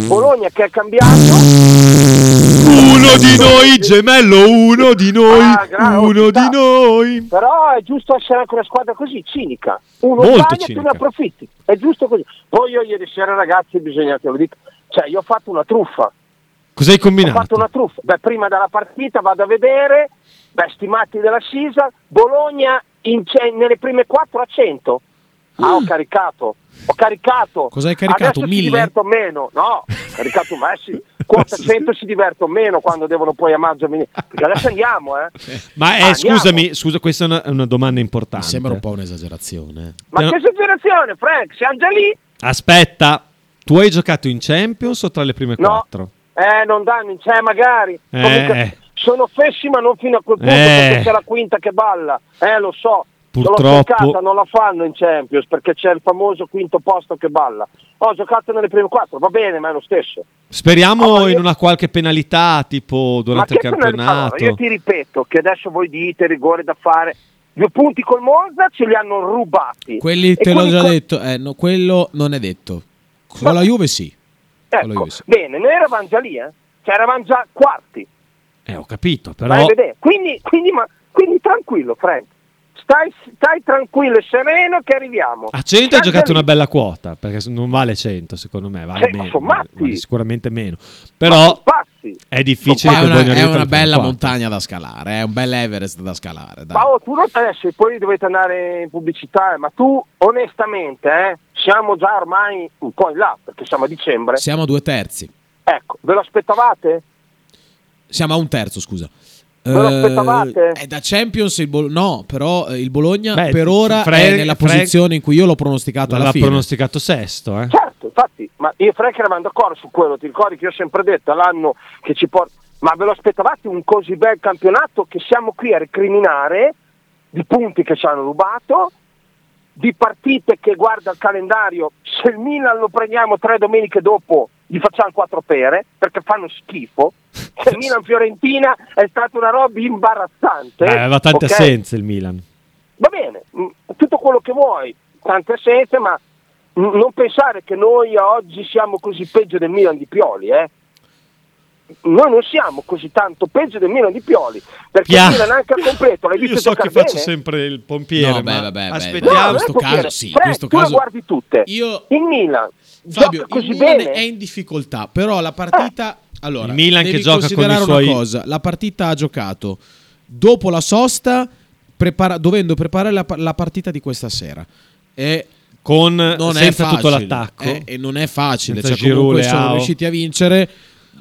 Bologna che è cambiato. Uno di noi, gemello, uno di noi, Ah, gra- uno ci sta. di noi. Però è giusto essere anche una squadra così, cinica. Uno Molto sbaglia e tu cinica. ne approfitti. È giusto così. Poi io ieri sera, ragazzi, bisogna che lo dica. Cioè, io ho fatto una truffa. Cos'hai Ho combinato? fatto una truffa. Beh, prima della partita vado a vedere beh, stimati della Sisa, Bologna in nelle prime 4 a 100. Ah, ho caricato, ho caricato. Cosa hai caricato? Adesso si Mille? diverto meno, no, ho caricato Messi. Quota 100 si diverto meno quando devono poi a maggio venire. Perché adesso andiamo, eh. Ma eh, Andiamo. scusami, scusa, questa è una, una domanda importante. Mi sembra un po' un'esagerazione. Ma Eh, che esagerazione, Frank, siamo già lì? Aspetta, tu hai giocato in Champions o tra le prime No. quattro? Eh, non danno, cioè magari. Eh. Comunque, sono fessi ma non fino a quel punto Eh. perché c'è la quinta che balla. Eh, lo so. Purtroppo- cercata, non la fanno in Champions perché c'è il famoso quinto posto che balla. Ho giocato nelle prime quattro, va bene, ma è lo stesso. Speriamo io- in una qualche penalità, tipo durante il campionato. Allora, io ti ripeto che adesso voi dite rigore da fare. Due punti col Monza ce li hanno rubati. Quelli E te l'ho già co- detto, eh, no, quello non è detto. Con la Juve sì. Con la Ecco, Juve sì. bene, noi eravamo già lì, eh? Cioè eravamo già quarti. Eh, ho capito, però. Quindi, quindi, ma, quindi tranquillo, Frank. Stai, stai tranquillo e sereno che arriviamo. a 100 hai Siamo giocato una bella quota, perché non vale 100 secondo me, vale, Eh, meno, vale- vale sicuramente meno. Ma Però è difficile È una, è una bella montagna da scalare, è un bel Everest da scalare. dai. Ma oh, tu non adesso poi dovete andare in pubblicità, eh, ma tu onestamente eh, siamo già ormai un po' in là, perché siamo a dicembre. Siamo a due terzi. Ecco, ve lo aspettavate? Siamo a un terzo, scusa. Ve lo aspettavate? È da Champions il Bol- no, però eh, il Bologna Beh, per ora Fre- è nella Fre- posizione in cui io l'ho pronosticato alla L'ha fine. pronosticato sesto, eh. Certo, infatti, ma io e Frank eravamo d'accordo su quello, ti ricordi che io ho sempre detto l'anno che ci porta... Ma ve lo aspettavate un così bel campionato che siamo qui a recriminare di punti che ci hanno rubato, di partite che guarda il calendario, se il Milan lo prendiamo tre domeniche dopo gli facciamo quattro pere perché fanno schifo. Se il Milan Fiorentina è stata una roba imbarazzante. Eh, aveva tante ok? assenze il Milan. Va bene, mh, tutto quello che vuoi, tante assenze, ma non pensare che noi oggi siamo così peggio del Milan di Pioli, eh. Noi non siamo così tanto peggio del Milan di Pioli, perché Pia- il Milan anche al completo, l'hai visto Io so che faccio bene? sempre il pompiere, No, beh, vabbè, aspettiamo. No, questo caso sì, in Frank, questo tu caso- guardi tutte. Io- Il Milan Fabio, gioca così il Milan bene. è in difficoltà, però la partita allora, Il Milan che gioca con i suoi- una cosa, la partita ha giocato dopo la sosta prepara- dovendo preparare la, la partita di questa sera. E Con non senza è facile, tutto l'attacco. eh, e non è facile, Senza cioè, comunque Giroud, sono Leao. riusciti a vincere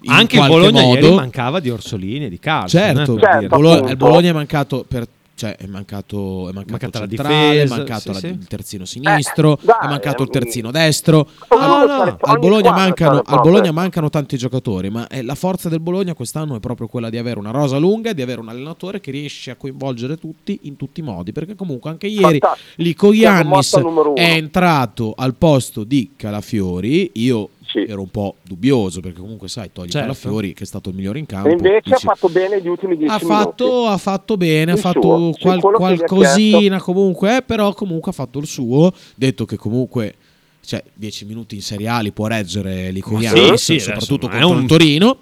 in Anche il Bologna modo. ieri mancava di Orsolini e di. Certo, eh, Certo, appunto. il Bologna è mancato per cioè è mancato, è mancato Mancata la centrale, difesa, è mancato sì, la- sì. il terzino sinistro, Eh, dai, è mancato il ehm, terzino destro. Al- c'ha le- al Bologna, mancano, al. Bologna mancano tanti giocatori, ma eh, la forza del Bologna quest'anno è proprio quella di avere una rosa lunga e di avere un allenatore che riesce a coinvolgere tutti in tutti i modi. Perché comunque anche ieri Fantastico. Lico Iannis è entrato al posto di Calafiori. Io Sì. ero un po' dubbioso perché comunque sai, togli Certo. Calafiori che è stato il migliore in campo. E invece dici- ha fatto bene gli ultimi dieci ha minuti. fatto, ha fatto bene, ha Il fatto suo, qual- ha qualcosina comunque, eh, però comunque ha fatto il suo, detto che comunque cioè 10 minuti in seriali può reggere Lico Ma Iannis, sì, sì, soprattutto contro il un- Torino.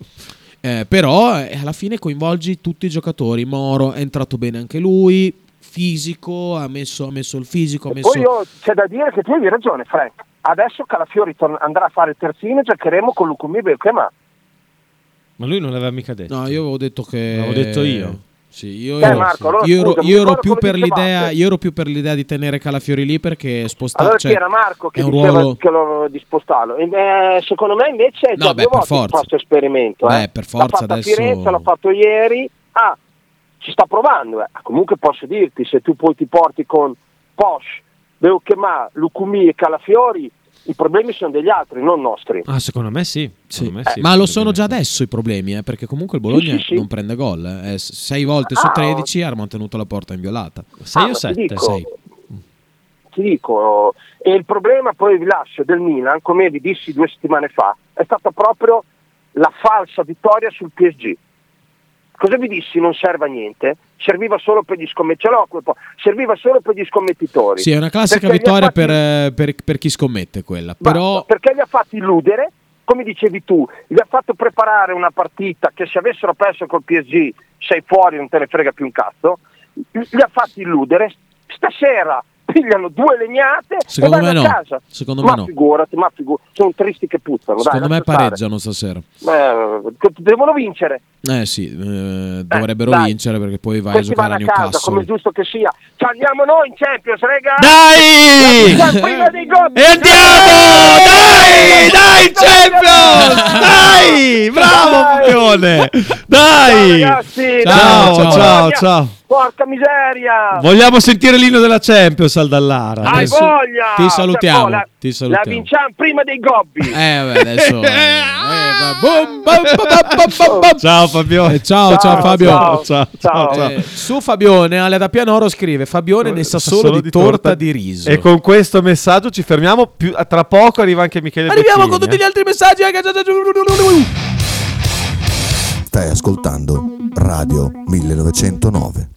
Eh, però eh, alla fine coinvolgi tutti i giocatori. Moro è entrato bene anche lui, fisico, ha messo, ha messo il fisico, ha messo... poi io, c'è da dire che tu avevi ragione, Frank. Adesso Calafiori torn- andrà a fare il terzino e giocheremo con Lucumi Belchema. Ma lui non l'aveva mica detto. No, io avevo detto che... L'avevo detto io. Sì, io, Eh, ero, Marco, allora io ero- scusa, io ero l'idea, io ero più per l'idea di tenere Calafiori lì perché spostare Allora cioè, chi era Marco che diceva ruolo che lo di spostarlo. E, eh, secondo me invece è già No, due beh, per forza. questo esperimento. Beh, eh. per forza l'ha fatto adesso- a Firenze, l'ha fatto ieri. Ah, ci sta provando. eh. Comunque posso dirti, se tu poi ti porti con Posh, Beuchema, Lucumi e Calafiori, i problemi sono degli altri, non nostri. Ah, secondo me sì. Secondo me sì, ma lo sono già adesso i problemi, eh, perché comunque il Bologna Sì, sì, sì. non prende gol. eh. Eh, sei volte su Ah, 13 ha mantenuto la porta inviolata. 6 Ah, o ma ti 7? dico, sei. ti dico, e il problema poi vi lascio del Milan, come vi dissi due settimane fa, è stata proprio la falsa vittoria sul PSG. Cosa vi dissi? Non serve a niente, serviva solo per gli scommettitori, serviva solo per gli scommettitori. Sì, è una classica vittoria fatti- per, eh, per- per chi scommette quella. Basta, Però perché li ha fatti illudere, come dicevi tu, gli ha fatto preparare una partita che se avessero perso col PSG sei fuori, non te ne frega più un cazzo, li ha fatti illudere. Stasera pigliano due legnate Secondo me no. casa. Secondo ma me no. figurati, ma figurati, sono tristi che puzzano. Secondo dai, me pareggiano stasera. Eh, devono vincere. Eh sì, eh, dovrebbero dai. vincere perché poi vai a Questi giocare a vanno a casa, Newcastle. come è giusto che sia. Ci andiamo noi in Champions! Dai! Siamo prima dei gol! E andiamo! Dai! Dai, Champions! Dai! Bravo, Fabione! Dai! Ciao, ragazzi! Ciao, Dai, ciao, Bologna! ciao. Porca miseria! Vogliamo sentire l'inno della Champions al Dallara. Hai Adesso voglia! ti salutiamo, Oh, la, ti la salutiamo. vinciamo prima dei gobbi! Eh, vabbè, adesso. eh, eh. Ciao Fabione. Eh, ciao, ciao, Fabio. Ciao, ciao, ciao. ciao. Eh, su Fabione, Ale da Pianoro scrive: Fabione ne sa solo, di, torta, di riso. E con questo messaggio ci fermiamo. Più, tra poco arriva anche Michele Arriviamo Bettini, con tutti eh. gli altri messaggi. Stai ascoltando Radio 1909.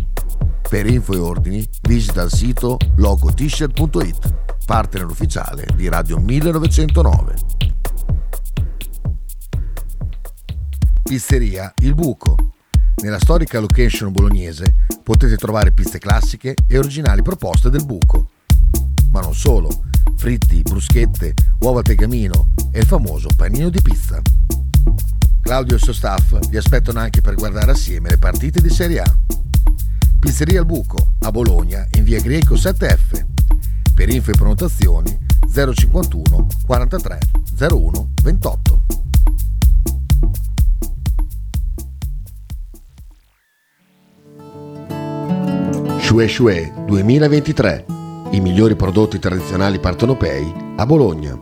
Per info e ordini visita il sito logotshirt.it, partner ufficiale di Radio 1909. Pizzeria Il Buco. Nella storica location bolognese potete trovare piste classiche e originali proposte del buco. Ma non solo, fritti, bruschette, uova al tegamino e il famoso panino di pizza. Claudio e il suo staff vi aspettano anche per guardare assieme le partite di Serie A. Pizzeria Il Buco, a Bologna, in via Greco 7F. Per info e prenotazioni 051 43 01 28. Shue Shue 2023. I migliori prodotti tradizionali partenopei a Bologna.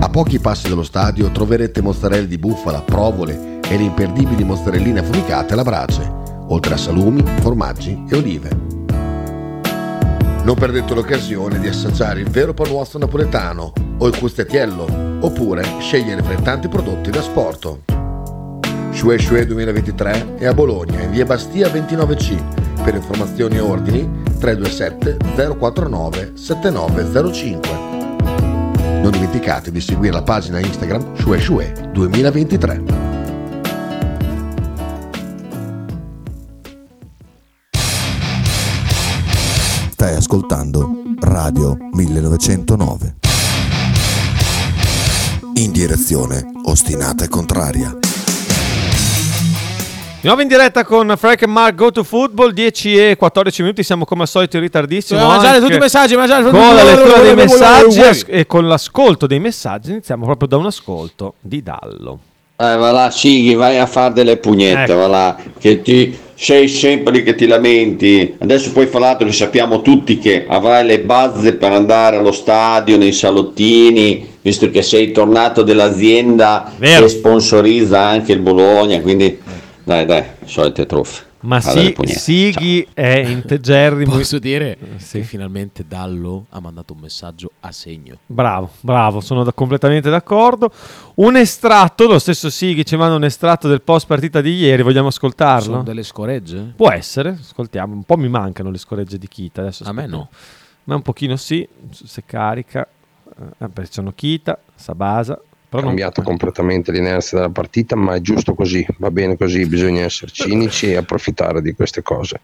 A pochi passi dallo stadio troverete mozzarella di bufala, provole e le imperdibili mozzarelline affumicate alla brace, oltre a salumi, formaggi e olive. Non perdete l'occasione di assaggiare il vero panuozzo napoletano o il custettiello, oppure scegliere fra i tanti prodotti da sporto. Shue Shue 2023 è a Bologna, in via Bastia 29C. Per informazioni e ordini 327 049 7905. Non dimenticate di seguire la pagina Instagram Shue Shue 2023. Stai ascoltando Radio 1909. In direzione ostinata e contraria. Di nuovo in diretta con Frank e Mark Go to Football 10 e 14 minuti siamo come al solito in ritardissimo Dobbiamo mangiare tutti i messaggi, mangiare tutti- con la lettura dei messaggi e con l'ascolto dei messaggi iniziamo proprio da un ascolto di Dallo Eh, va là, Sighi, vai a fare delle pugnette, Ecco. va là, che ti sei sempre lì che ti lamenti. Adesso poi fra l'altro che sappiamo tutti che avrai le bazze per andare allo stadio, nei salottini, visto che sei tornato dell'azienda Vero. che sponsorizza anche il Bologna, quindi dai dai, solite truffe. Ma sì. Sighi è integerrimo Posso dire Sì. che finalmente Dallo ha mandato un messaggio a segno. Bravo, bravo, sono da- completamente d'accordo. Un estratto, lo stesso Sighi ci manda un estratto del post partita di ieri, vogliamo ascoltarlo? Sono delle scoregge? Può essere, ascoltiamo. Un po' mi mancano le scoregge di Kita. Adesso A me no. Ma un pochino sì, se carica. Eh, beh, ci sono Kita, Sabasa. Però non- cambiato completamente l'inerzia della partita, ma è giusto così, va bene così, bisogna essere cinici e approfittare di queste cose.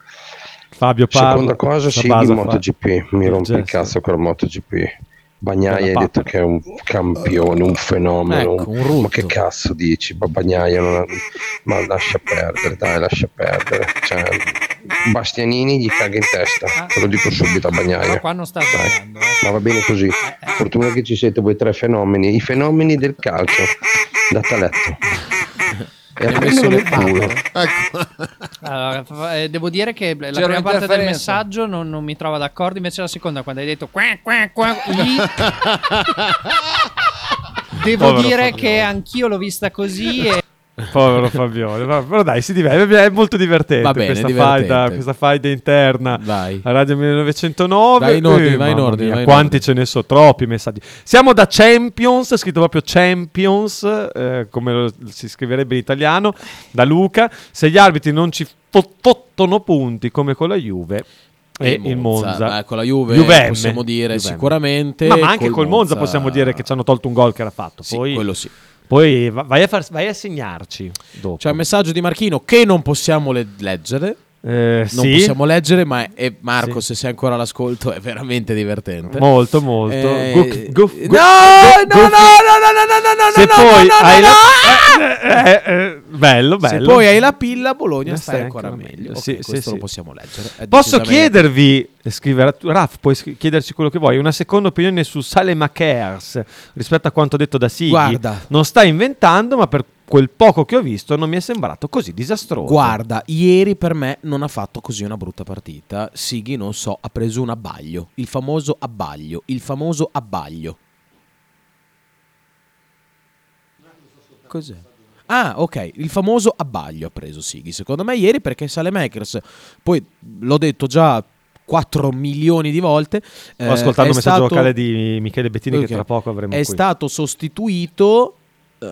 Fabio parla. Seconda cosa, sì, di MotoGP, mi rompe il cazzo con la MotoGP. Bagnai Bella hai detto che è un campione, un fenomeno, Ecco, un ma che cazzo dici? Bagnaia non ma lascia perdere, dai, lascia perdere. Cioè, Bastianini gli caga in testa, te lo dico subito a Bagnaia. Ma qua non sta sbagliando. eh. Ma va bene così. Fortuna che ci siete voi tre fenomeni, i fenomeni del calcio. Date a letto. E a messo il culo. Allora, fa- eh, devo dire che la C'era prima parte del messaggio non, non mi trova d'accordo, invece la seconda, quando hai detto qua, qua, qua, devo Povero dire Fabiolo. che anch'io l'ho vista così e Povero Fabiolo, va- però dai, si diverte, è molto divertente Va bene, questa, divertente. faida, questa faida interna Vai. a Radio 1909. Vai in ordine, Eh, vai in ordine, mia, vai in quanti ce ne sono, troppi messaggi. Siamo da Champions, scritto proprio Champions, eh, come lo- si scriverebbe in italiano, da Luca. Se gli arbitri non ci fottono punti come con la Juve e il Monza. Beh, con la Juve Juve M. possiamo dire Juve M. sicuramente. Ma, ma anche col col Monza, possiamo dire che ci hanno tolto un gol che era fatto. Sì, Poi, quello sì. Poi va- vai a, far- vai a segnarci dopo. C'è un messaggio di Marchino che non possiamo le- leggere. Eh, non sì. possiamo leggere, ma è, Marco, sì. se sei ancora all'ascolto, è veramente divertente. Molto, molto. Eh, Gook, goof, goof, no, goof, no, no, no, no, no, no, se no, poi no, hai no, la... no. Eh, eh, bello, bello. Se poi hai la pilla, Bologna no, stai ancora meglio. Okay, sì, questo lo possiamo leggere. Posso chiedervi, eh, scrivere, Raf, puoi chiederci quello che vuoi, una seconda opinione su Sale Makers rispetto a quanto detto da Sighi. Guarda. Non sta inventando, ma per quel poco che ho visto non mi è sembrato così disastroso. Guarda, ieri per me non ha fatto così una brutta partita. Sighi, non so, ha preso un abbaglio. Il famoso abbaglio. Il famoso abbaglio. Cos'è? Ah, ok, il famoso abbaglio ha preso Sighi, secondo me ieri perché Salemakers, poi l'ho detto già 4 milioni di volte. Ho ascoltato eh, il messaggio stato- vocale di Michele Bettini Ok. che tra poco avremo È qui. stato sostituito,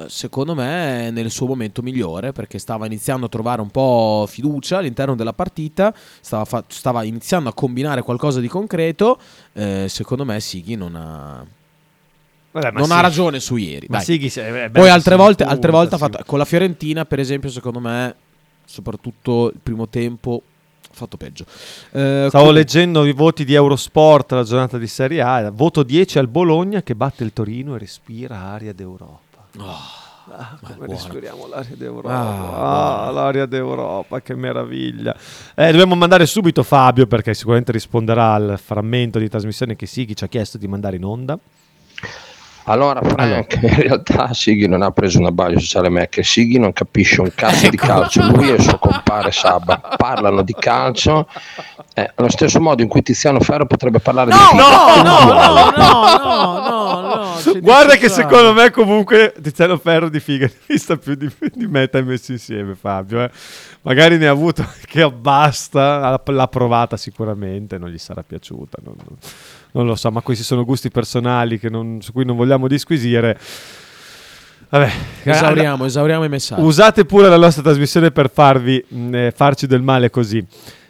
secondo me, nel suo momento migliore perché stava iniziando a trovare un po' fiducia all'interno della partita, stava, fa- stava iniziando a combinare qualcosa di concreto. eh, secondo me Sighi non ha... Vabbè, non ha sì. ragione su ieri. Ma. Sighi è bello Poi altre volte, altre volte ha fatto con la Fiorentina, per esempio, secondo me, soprattutto il primo tempo, ha fatto peggio. Eh, Stavo com- leggendo i voti di Eurosport la giornata di Serie A. Voto 10 al Bologna che batte il Torino e respira aria d'Europa. Ah, come buona. respiriamo l'aria d'Europa. Ah, Ah, l'aria d'Europa, che meraviglia. Eh, dobbiamo mandare subito Fabio perché sicuramente risponderà al frammento di trasmissione che Sighi ci ha chiesto di mandare in onda. Allora, Frank, in realtà Sighi non ha preso un abbaglio sociale Mac. Sighi non capisce un cazzo di calcio. Lui e il suo compare Sabba parlano di calcio. eh, allo stesso modo in cui Tiziano Ferro potrebbe parlare di FIFA. no, no, no, no, no, c'è Guarda che secondo me comunque Tiziano Ferro di figa ne vista più di, di meta messi insieme Fabio. eh. Magari ne ha avuto che abbasta, l'ha- l'ha provata sicuramente, non gli sarà piaciuta. Non, non- non lo so, ma questi sono gusti personali che non- su cui non vogliamo disquisire. Vabbè, Esauriamo, esauriamo i messaggi. Usate pure la nostra trasmissione per farvi, mh, eh, farci del male così.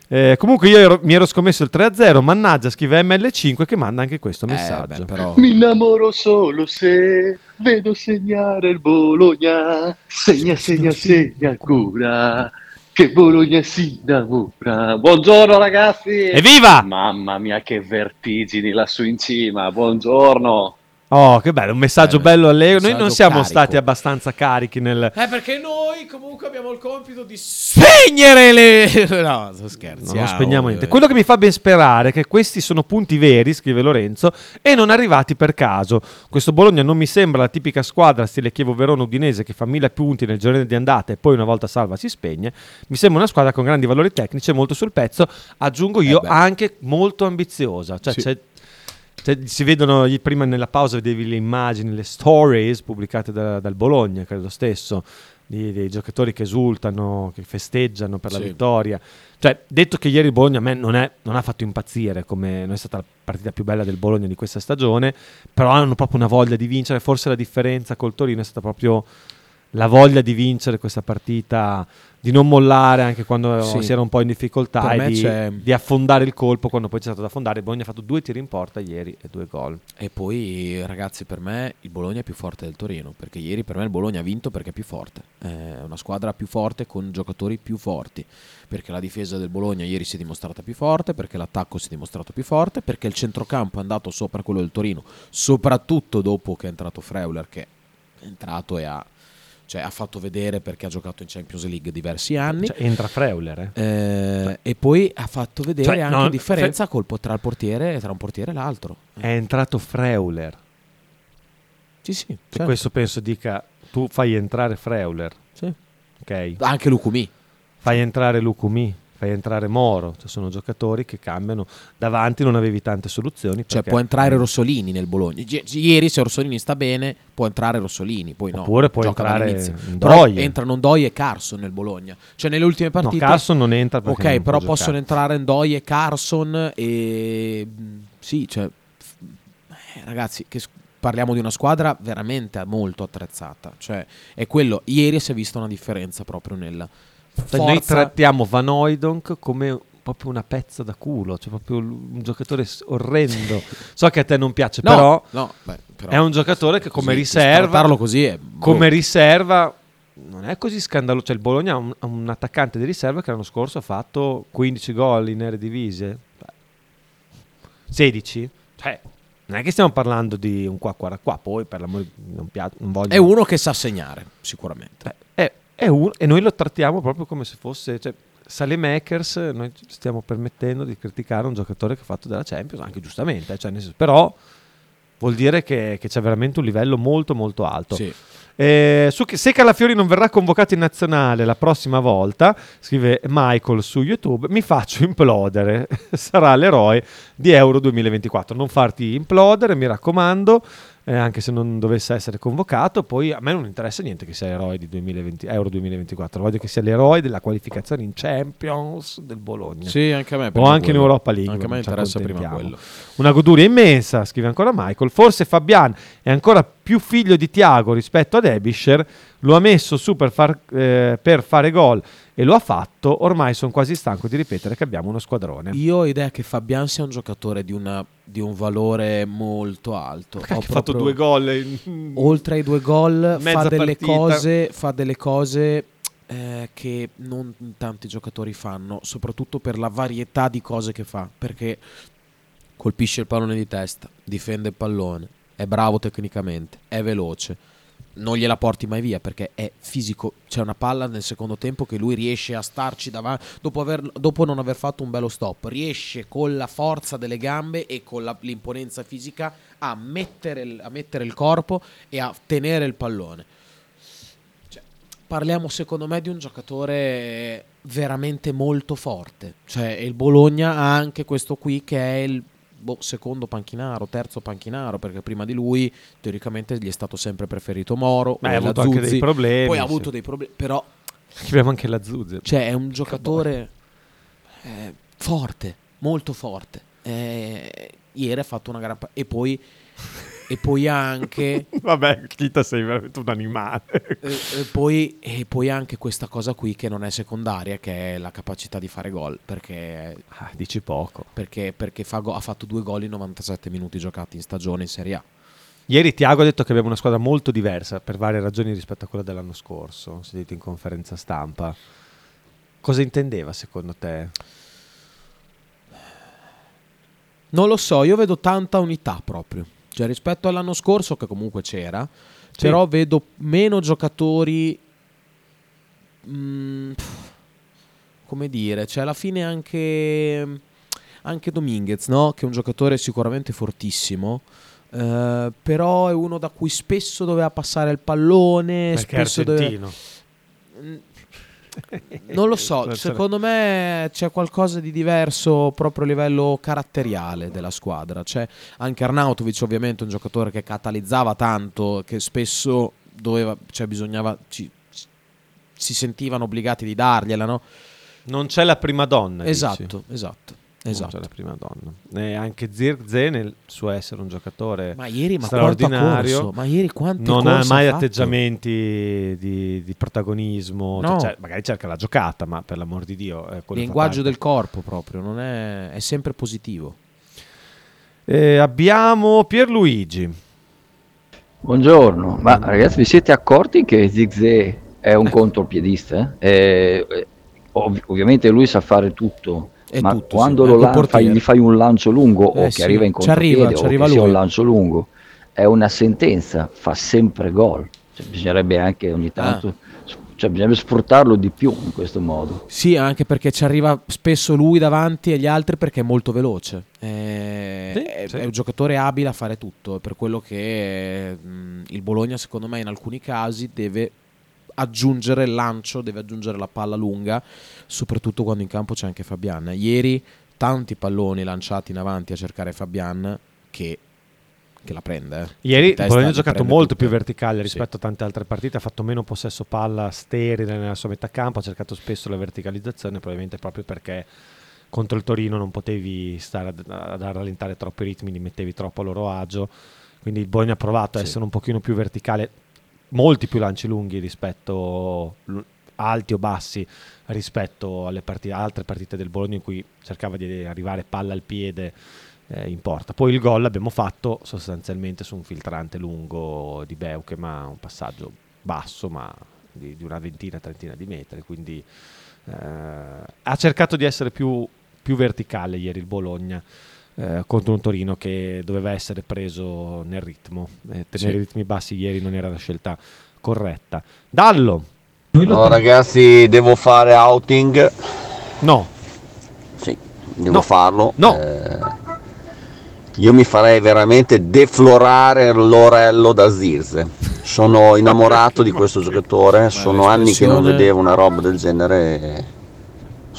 Eh, comunque io ero- mi ero scommesso il 3-0, mannaggia, scrive ML5 che manda anche questo messaggio. Eh, però... Mi innamoro solo se vedo segnare il Bologna. Segna, segna, segna ancora. Che Bologna si innamora. Buongiorno ragazzi. Evviva! Mamma mia che vertigini lassù in cima. Buongiorno. Oh, che bello, un messaggio bello allegro. Noi non siamo carico. stati abbastanza carichi nel... Eh, perché noi comunque abbiamo il compito di spegnere le... No, sto scherzi. No, non spegniamo niente. Quello che mi fa ben sperare è che questi sono punti veri, scrive Lorenzo, e non arrivati per caso. Questo Bologna non mi sembra la tipica squadra stile Chievo Verona Udinese che fa mille punti nel girone di andata e poi una volta salva si spegne. Mi sembra una squadra con grandi valori tecnici e molto sul pezzo. Aggiungo io anche molto ambiziosa. Cioè, Sì. c'è- c'è- si vedono prima nella pausa vedevi le immagini, le stories pubblicate da- dal Bologna, credo stesso, di- dei giocatori che esultano, che festeggiano per la Sì. vittoria. Cioè, detto che ieri il Bologna a me non, è- non ha fatto impazzire, come non è stata la partita più bella del Bologna di questa stagione, però hanno proprio una voglia di vincere. Forse la differenza col Torino è stata proprio la voglia di vincere questa partita, di non mollare anche quando Sì. si era un po' in difficoltà Per e di, di affondare il colpo quando poi c'è stato da affondare. Il Bologna ha fatto due tiri in porta ieri e due gol. E poi, ragazzi, per me il Bologna è più forte del Torino. Perché ieri per me il Bologna ha vinto perché è più forte. È una squadra più forte con giocatori più forti. Perché la difesa del Bologna ieri si è dimostrata più forte. Perché l'attacco si è dimostrato più forte. Perché il centrocampo è andato sopra quello del Torino. Soprattutto dopo che è entrato Freuler, che è entrato e ha Cioè, ha fatto vedere perché ha giocato in Champions League diversi anni. Cioè, entra Freuler, eh. Eh, e poi ha fatto vedere Cioè, anche no, la differenza col tra il portiere tra un portiere e l'altro. È entrato Freuler. Sì, sì. E certo. questo penso dica, tu fai entrare Freuler. Sì. Ok. Anche Lucumi. Fai entrare Lucumi, fai entrare Moro. Cioè, sono giocatori che cambiano. Davanti non avevi tante soluzioni. Cioè, può entrare Rossolini nel Bologna. Ieri, se Rossolini sta bene, può entrare Rossolini. Poi no. Oppure può entrare. Ndoye. Entrano Ndoye e Carson nel Bologna. Cioè, nelle ultime No, partite. Carson non entra perché Ok, non però possono entrare Ndoye, Carson e. mh, Sì, cioè. eh, ragazzi, che parliamo di una squadra veramente molto attrezzata. Cioè, è quello. Ieri si è vista una differenza proprio nella. Cioè, Noi trattiamo Van Hooijdonk come proprio una pezza da culo, cioè proprio un giocatore orrendo. so che a te non piace, No, però, no, beh, però è un giocatore che come così, riserva così è come riserva non è così scandaloso, cioè il Bologna ha un, un attaccante di riserva che l'anno scorso ha fatto 15 gol in Eredivisie. Beh, 16? Cioè, non è che stiamo parlando di un qua qua qua, poi per l'amore non, piace, non voglio È uno che sa segnare, sicuramente. è, è un- e noi lo trattiamo proprio come se fosse. Cioè, Makers, noi stiamo permettendo di criticare un giocatore che ha fatto della Champions, anche giustamente, eh, cioè, senso- però vuol dire che, che c'è veramente un livello molto molto alto. Sì. Eh, su se Calafiori non verrà convocato in nazionale la prossima volta, scrive Michael su YouTube, mi faccio implodere. Sarà l'eroe di Euro 2024. Non farti implodere, mi raccomando, eh, anche se non dovesse essere convocato. Poi a me non interessa niente che sia eroe di 2020 Euro 2024. Voglio che sia l'eroe della qualificazione in Champions del Bologna. Sì, anche a me, O anche in. Europa League. Anche a me ci interessa prima quello. Una goduria immensa, scrive ancora Michael. Forse Fabian è ancora più figlio di Tiago rispetto ad Ebischer. Lo ha messo su per, far- eh, per fare gol e lo ha fatto. Ormai sono quasi stanco di ripetere che abbiamo uno squadrone. Io ho idea che Fabian sia un giocatore di, una- di un valore molto alto. Ha fatto due gol in- Oltre ai due gol, fa delle cose, fa delle cose eh, che non tanti giocatori fanno, soprattutto per la varietà di cose che fa. Perché colpisce il pallone di testa, difende il pallone, è bravo tecnicamente, è veloce. Non gliela porti mai via perché è fisico. C'è una palla nel secondo tempo che lui riesce a starci davanti. Dopo, aver- dopo non aver fatto un bello stop, riesce con la forza delle gambe e con la- l'imponenza fisica a mettere, a mettere il corpo e a tenere il pallone. Cioè, parliamo secondo me di un giocatore veramente molto forte. Cioè, il Bologna ha anche questo qui che è il boh, secondo panchinaro, terzo panchinaro, perché prima di lui teoricamente gli è stato sempre preferito Moro. Beh, o ha avuto anche dei Zuzzi, problemi, Poi ha sì. avuto dei problemi, però Abbiamo anche la Zuzzi. cioè, è un giocatore eh, forte, molto forte. Eh, ieri ha fatto una gran pa- e poi e poi anche Vabbè, Kita sei veramente un animale. e, e poi, e poi anche questa cosa qui che non è secondaria, che è la capacità di fare gol. Perché Ah, dici poco. Perché, perché fa go- ha fatto due gol in 97 minuti giocati in stagione in Serie A. Ieri Tiago ha detto che abbiamo una squadra molto diversa per varie ragioni rispetto a quella dell'anno scorso. Detto in conferenza stampa. Cosa intendeva secondo te? Non lo so, io vedo tanta unità proprio. Cioè, rispetto all'anno scorso, che comunque c'era, però vedo meno giocatori. mm, pff, come dire, cioè alla fine anche. Anche Dominguez, no? Che è un giocatore sicuramente fortissimo. eh, però è uno da cui spesso doveva passare il pallone. Perché spesso doveva-. Mm, Non lo so, Non secondo me c'è qualcosa di diverso proprio a livello caratteriale della squadra. C'è anche Arnautovic, ovviamente, un giocatore che catalizzava tanto, che spesso doveva, cioè bisognava, ci- si sentivano obbligati di dargliela, no? Non c'è la prima donna. Esatto, dici? esatto. Esatto. c'è la prima donna. E anche Zirkzee nel suo essere un giocatore Ma ieri, ma straordinario. Ma ieri quante non ha mai ha atteggiamenti di, di protagonismo. No. Cioè, magari cerca la giocata, ma per l'amor di Dio. eh, fa linguaggio del corpo proprio, non è, è sempre positivo. Eh, abbiamo Pierluigi. Buongiorno, ma ragazzi vi siete accorti che Zigze è un contropiedista? Eh, eh, ov- ovviamente lui sa fare tutto, È ma tutto, quando sì, lo lan- fai- gli fai un lancio lungo Eh o che sì, arriva in ci arriva, contropiede ci o arriva che sia lui. un lancio lungo, è una sentenza, fa sempre gol. Cioè, bisognerebbe anche ogni tanto, cioè, bisognerebbe sfruttarlo di più in questo modo. Sì, anche perché ci arriva spesso lui davanti agli altri perché è molto veloce. Eh, Sì, è, sì. è un giocatore abile a fare tutto. È per quello che mh, il Bologna, secondo me, in alcuni casi deve aggiungere il lancio, deve aggiungere la palla lunga, soprattutto quando in campo c'è anche Fabian. Ieri tanti palloni lanciati in avanti a cercare Fabian che, che la prende. eh. Ieri Bologna ha giocato molto tutte. più verticale rispetto a tante altre partite, ha fatto meno possesso palla sterile nella sua metà campo, ha cercato spesso la verticalizzazione, probabilmente proprio perché contro il Torino non potevi stare ad, ad rallentare troppo i ritmi, li mettevi troppo a loro agio, quindi il Bologna ha provato a Sì. essere un pochino più verticale, molti più lanci lunghi rispetto alti o bassi rispetto alle partite, altre partite del Bologna in cui cercava di arrivare palla al piede eh, in porta. Poi il gol l'abbiamo fatto sostanzialmente su un filtrante lungo di Beuche, ma un passaggio basso, ma di, di una ventina, trentina di metri. Quindi eh, ha cercato di essere più, più verticale ieri il Bologna. eh, contro un Torino che doveva essere preso nel ritmo Eh, tenere Sì. i ritmi bassi ieri non era la scelta corretta Dallo No, ragazzi, devo fare outing. No. Sì, devo No. farlo. No. Eh, io mi farei veramente deflorare l'orello da Zirze. Sono innamorato di questo giocatore. Sono anni che non l'espressione- vedevo una roba del genere.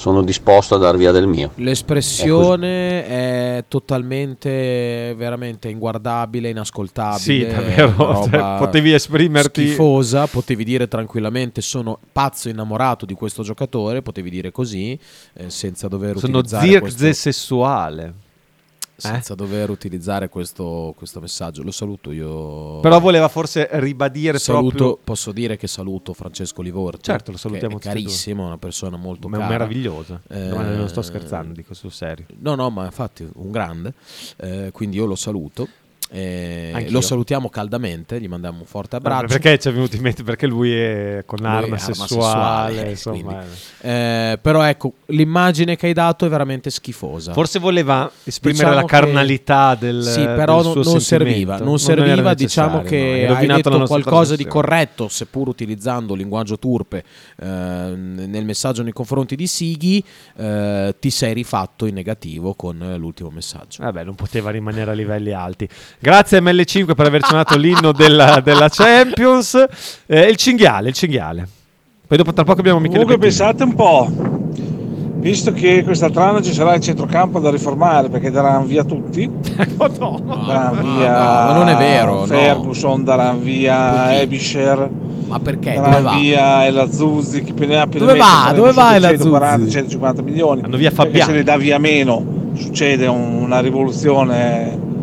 Sono disposto a dar via del mio. L'espressione è, totalmente, veramente inguardabile, inascoltabile. Sì, davvero, cioè, potevi esprimerti- Schifosa, potevi dire tranquillamente sono pazzo innamorato di questo giocatore, potevi dire così, eh, senza dover sono utilizzare zirze questo, sessuale senza dover utilizzare questo, questo messaggio. Lo saluto io. Però voleva forse ribadire saluto, proprio- Posso dire che saluto Francesco Livorti. Certo, lo salutiamo che è due. carissimo, una persona molto Ma è cara. meravigliosa. Eh, No, non sto scherzando, dico sul serio. No, no, ma infatti un grande. Eh, quindi io lo saluto. Eh, lo salutiamo caldamente, gli mandiamo un forte abbraccio. Perché ci è venuto in mente? Perché lui è con Lui è arma, arma sessuale, sessuale, insomma. quindi. Eh, però ecco, l'immagine che hai dato è veramente schifosa. Forse voleva esprimere Diciamo la carnalità del Sì, però del non, non serviva. Non, Non serviva, diciamo necessario, no. Hai che detto qualcosa di corretto, seppur utilizzando linguaggio turpe eh, nel messaggio nei confronti di Sighi, eh, ti sei rifatto in negativo con l'ultimo messaggio. Vabbè, non poteva rimanere a livelli alti. Grazie ML5 per aver suonato l'inno della, della Champions. Eh, il cinghiale, il cinghiale. Poi dopo tra poco abbiamo Michele Comunque Bettini. pensate un po', visto che quest'altro anno ci sarà il centrocampo da riformare perché daranno via tutti, daranno via ma non è vero, no. Ferguson, daranno via. Ebisher, Ma perché? Dove daranno va? via El Azuzzi, che più ne ha più Dove va? Dove va El 140, Azuzzi? 150 milioni. Hanno via Perché Fabiano. se ne dà via meno succede un- una rivoluzione No.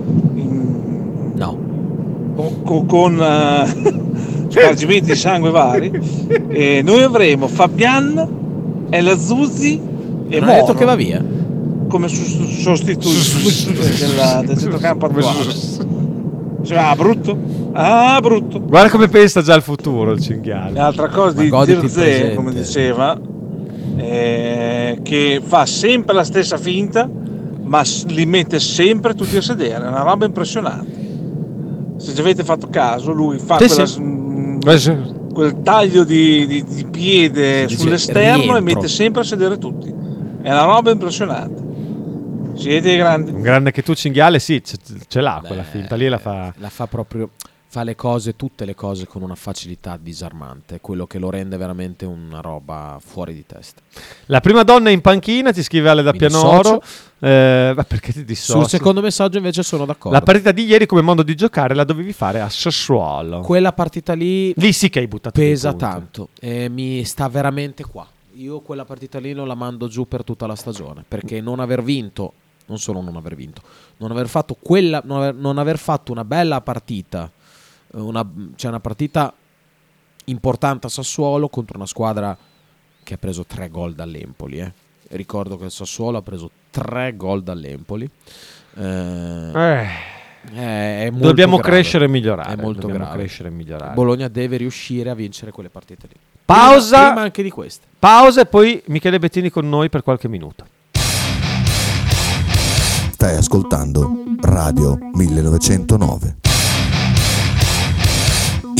Con, con- con, eh, spargimenti di sangue vari e noi avremo Fabian El Azuzzi e Non ha detto Moro che va via? come della- del centrocampo attuale Cioè, ah brutto ah brutto Guarda come pensa già al futuro il cinghiale. L'altra cosa Ma di Zirze, come diceva, è che fa sempre la stessa finta, ma li mette sempre tutti a sedere. È una roba impressionante. Se ci avete fatto caso, lui fa Sì, quella- sì. mm, quel taglio di, di- di piede Si sull'esterno e mette sempre a sedere tutti. È una roba impressionante. Siete grandi. Un grande che tu cinghiale, sì, ce, ce l'ha quella finta lì, la fa... La fa proprio. Fa le cose, tutte le cose con una facilità disarmante, quello che lo rende veramente una roba fuori di testa. La prima donna in panchina, ti scrive Ale da Mi Pianoro. Eh, perché ti dissoci? Sul secondo messaggio invece sono d'accordo. La partita di ieri come modo di giocare la dovevi fare a Sassuolo. Quella partita lì, lì sì che hai buttato pesa tanto e mi sta veramente qua. Io quella partita lì non la mando giù per tutta la stagione perché non aver vinto, non solo non aver vinto, non aver fatto quella, non aver, non aver fatto una bella partita, una, cioè una partita importante a Sassuolo contro una squadra che ha preso tre gol dall'Empoli. eh. Ricordo che il Sassuolo ha preso tre gol dall'Empoli. Eh, Eh. è- è molto Dobbiamo grave. crescere e migliorare, È molto dobbiamo grave. crescere e migliorare. Bologna deve riuscire a vincere quelle partite lì. Pausa. Prima, prima anche di queste. Pausa e poi Michele Bettini con noi per qualche minuto. Stai ascoltando Radio 1909.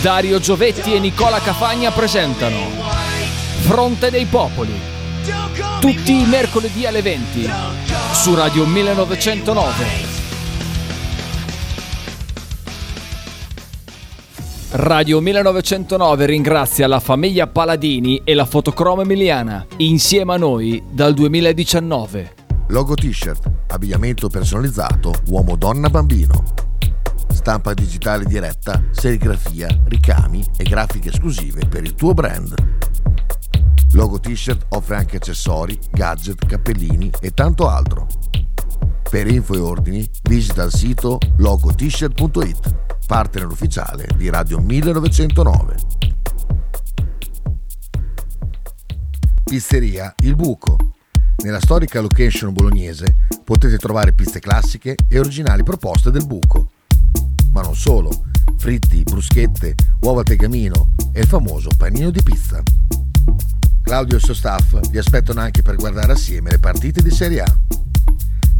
Dario Giovetti e Nicola Cafagna presentano Fronte dei Popoli. Tutti i mercoledì alle 20 su Radio 1909. Radio 1909 ringrazia la famiglia Paladini e la fotocromo emiliana, insieme a noi dal 2019. Logo t-shirt, abbigliamento personalizzato, uomo, donna, bambino. Stampa digitale diretta, serigrafia, ricami e grafiche esclusive per il tuo brand. Logo t-shirt offre anche accessori, gadget, cappellini e tanto altro. Per info e ordini visita il sito logotshirt.it, partner ufficiale di Radio 1909. Pizzeria Il Buco. Nella storica location bolognese potete trovare piste classiche e originali proposte del buco. Ma non solo, fritti, bruschette, uova al tegamino e il famoso panino di pizza. Claudio e il suo staff vi aspettano anche per guardare assieme le partite di Serie A.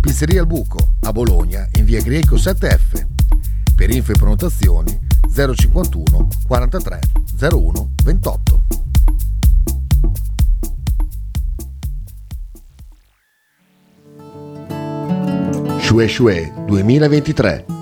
Pizzeria al Buco, a Bologna, in via Greco 7F. Per info e prenotazioni 051 43 01 28. Shue Shue 2023.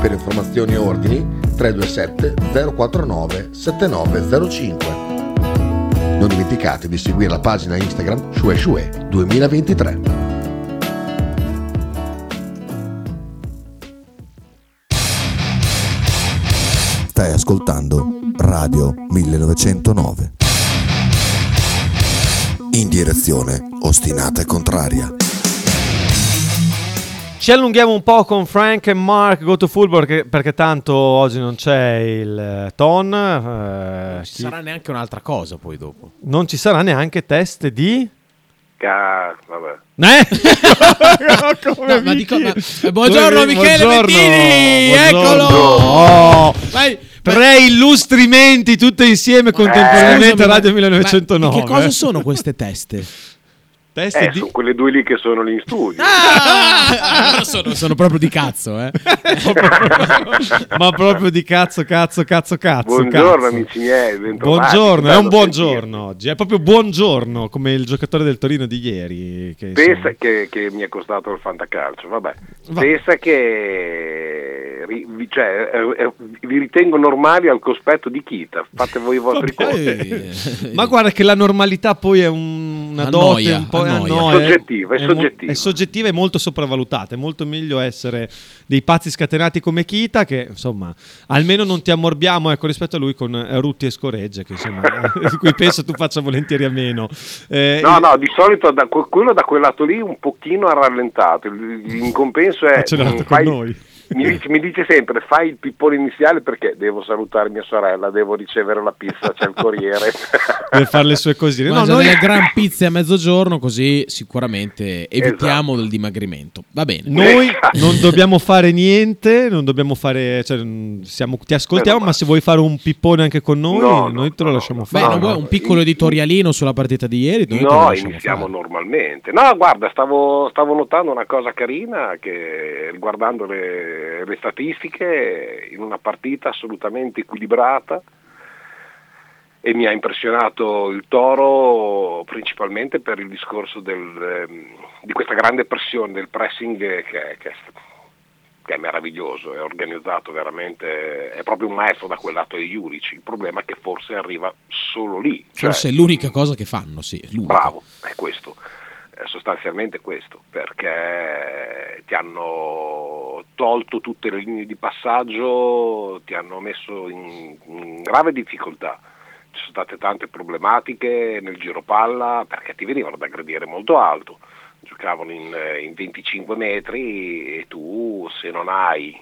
Per informazioni e ordini 327 049 7905. Non dimenticate di seguire la pagina Instagram Shue Shue 2023. Stai ascoltando Radio 1909. In direzione ostinata e contraria. Ci allunghiamo un po' con Frank e Mark Go to Football perché, perché tanto oggi non c'è il eh, ton. eh, Non ci chi- sarà neanche un'altra cosa poi dopo. non ci sarà neanche test di... Ca- vabbè. Eh? No, ma dico- ma- eh, buongiorno, Michele buongiorno, Bettini, buongiorno. eccolo! Oh, Vai, tre illustrimenti tutte insieme contemporaneamente Scusami, a ma- Radio ma 1909. Che cosa sono queste teste? Teste Eh, sono quelle due lì che sono lì in studio. Ah, sono, sono proprio di cazzo, eh. Ma proprio di cazzo, cazzo, cazzo, cazzo. Buongiorno cazzo. amici miei, bentrovati. Buongiorno, è un buongiorno oggi, è proprio buongiorno come il giocatore del Torino di ieri. Che, Pensa che, che mi è costato il fantacalcio, vabbè. Va. Pensa che cioè, eh, eh, vi ritengo normali al cospetto di Kita, fate voi i vostri conti. Ma guarda che la normalità poi è un- una dote un po' annoia. annoia. È soggettiva, è mo- soggettiva. è soggettiva e molto sopravvalutata. È molto meglio essere dei pazzi scatenati come Kita che insomma almeno non ti ammorbiamo ecco, rispetto a lui con eh, Rutti e Scoregge che insomma di cui penso tu faccia volentieri a meno. Eh, No, no, di solito da, que- quello da quel lato lì un pochino ha rallentato, in compenso è... ce l'ha mm, con fai- noi. Mi dice, mi dice sempre fai il pippone iniziale perché devo salutare mia sorella, devo ricevere la pizza, c'è il corriere. per fare le sue cosine. No, Mangia noi- delle gran pizze a mezzogiorno così sicuramente evitiamo del dimagrimento. Va bene. Noi non dobbiamo fare niente, non dobbiamo fare, cioè, mm, siamo- ti ascoltiamo, ma se vuoi fare un pippone anche con noi, No, no, noi te lo lasciamo Beh, fare. vuoi un piccolo editorialino sulla partita di ieri? No, iniziamo fare. normalmente. No, guarda, stavo, stavo notando una cosa carina che riguardando le, le statistiche, in una partita assolutamente equilibrata e mi ha impressionato il Toro principalmente per il discorso del, ehm, di questa grande pressione del pressing che, che, che che è meraviglioso, è organizzato veramente, è proprio un maestro da quel lato di Juric. Il problema è che forse arriva solo lì. Cioè, Forse è l'unica cosa che fanno, sì. è. Bravo, è questo, è sostanzialmente questo, perché ti hanno tolto tutte le linee di passaggio, ti hanno messo in, in grave difficoltà. Ci sono state tante problematiche nel giro palla perché ti venivano da gradire molto alto, giocavano in, in 25 metri e tu se non hai,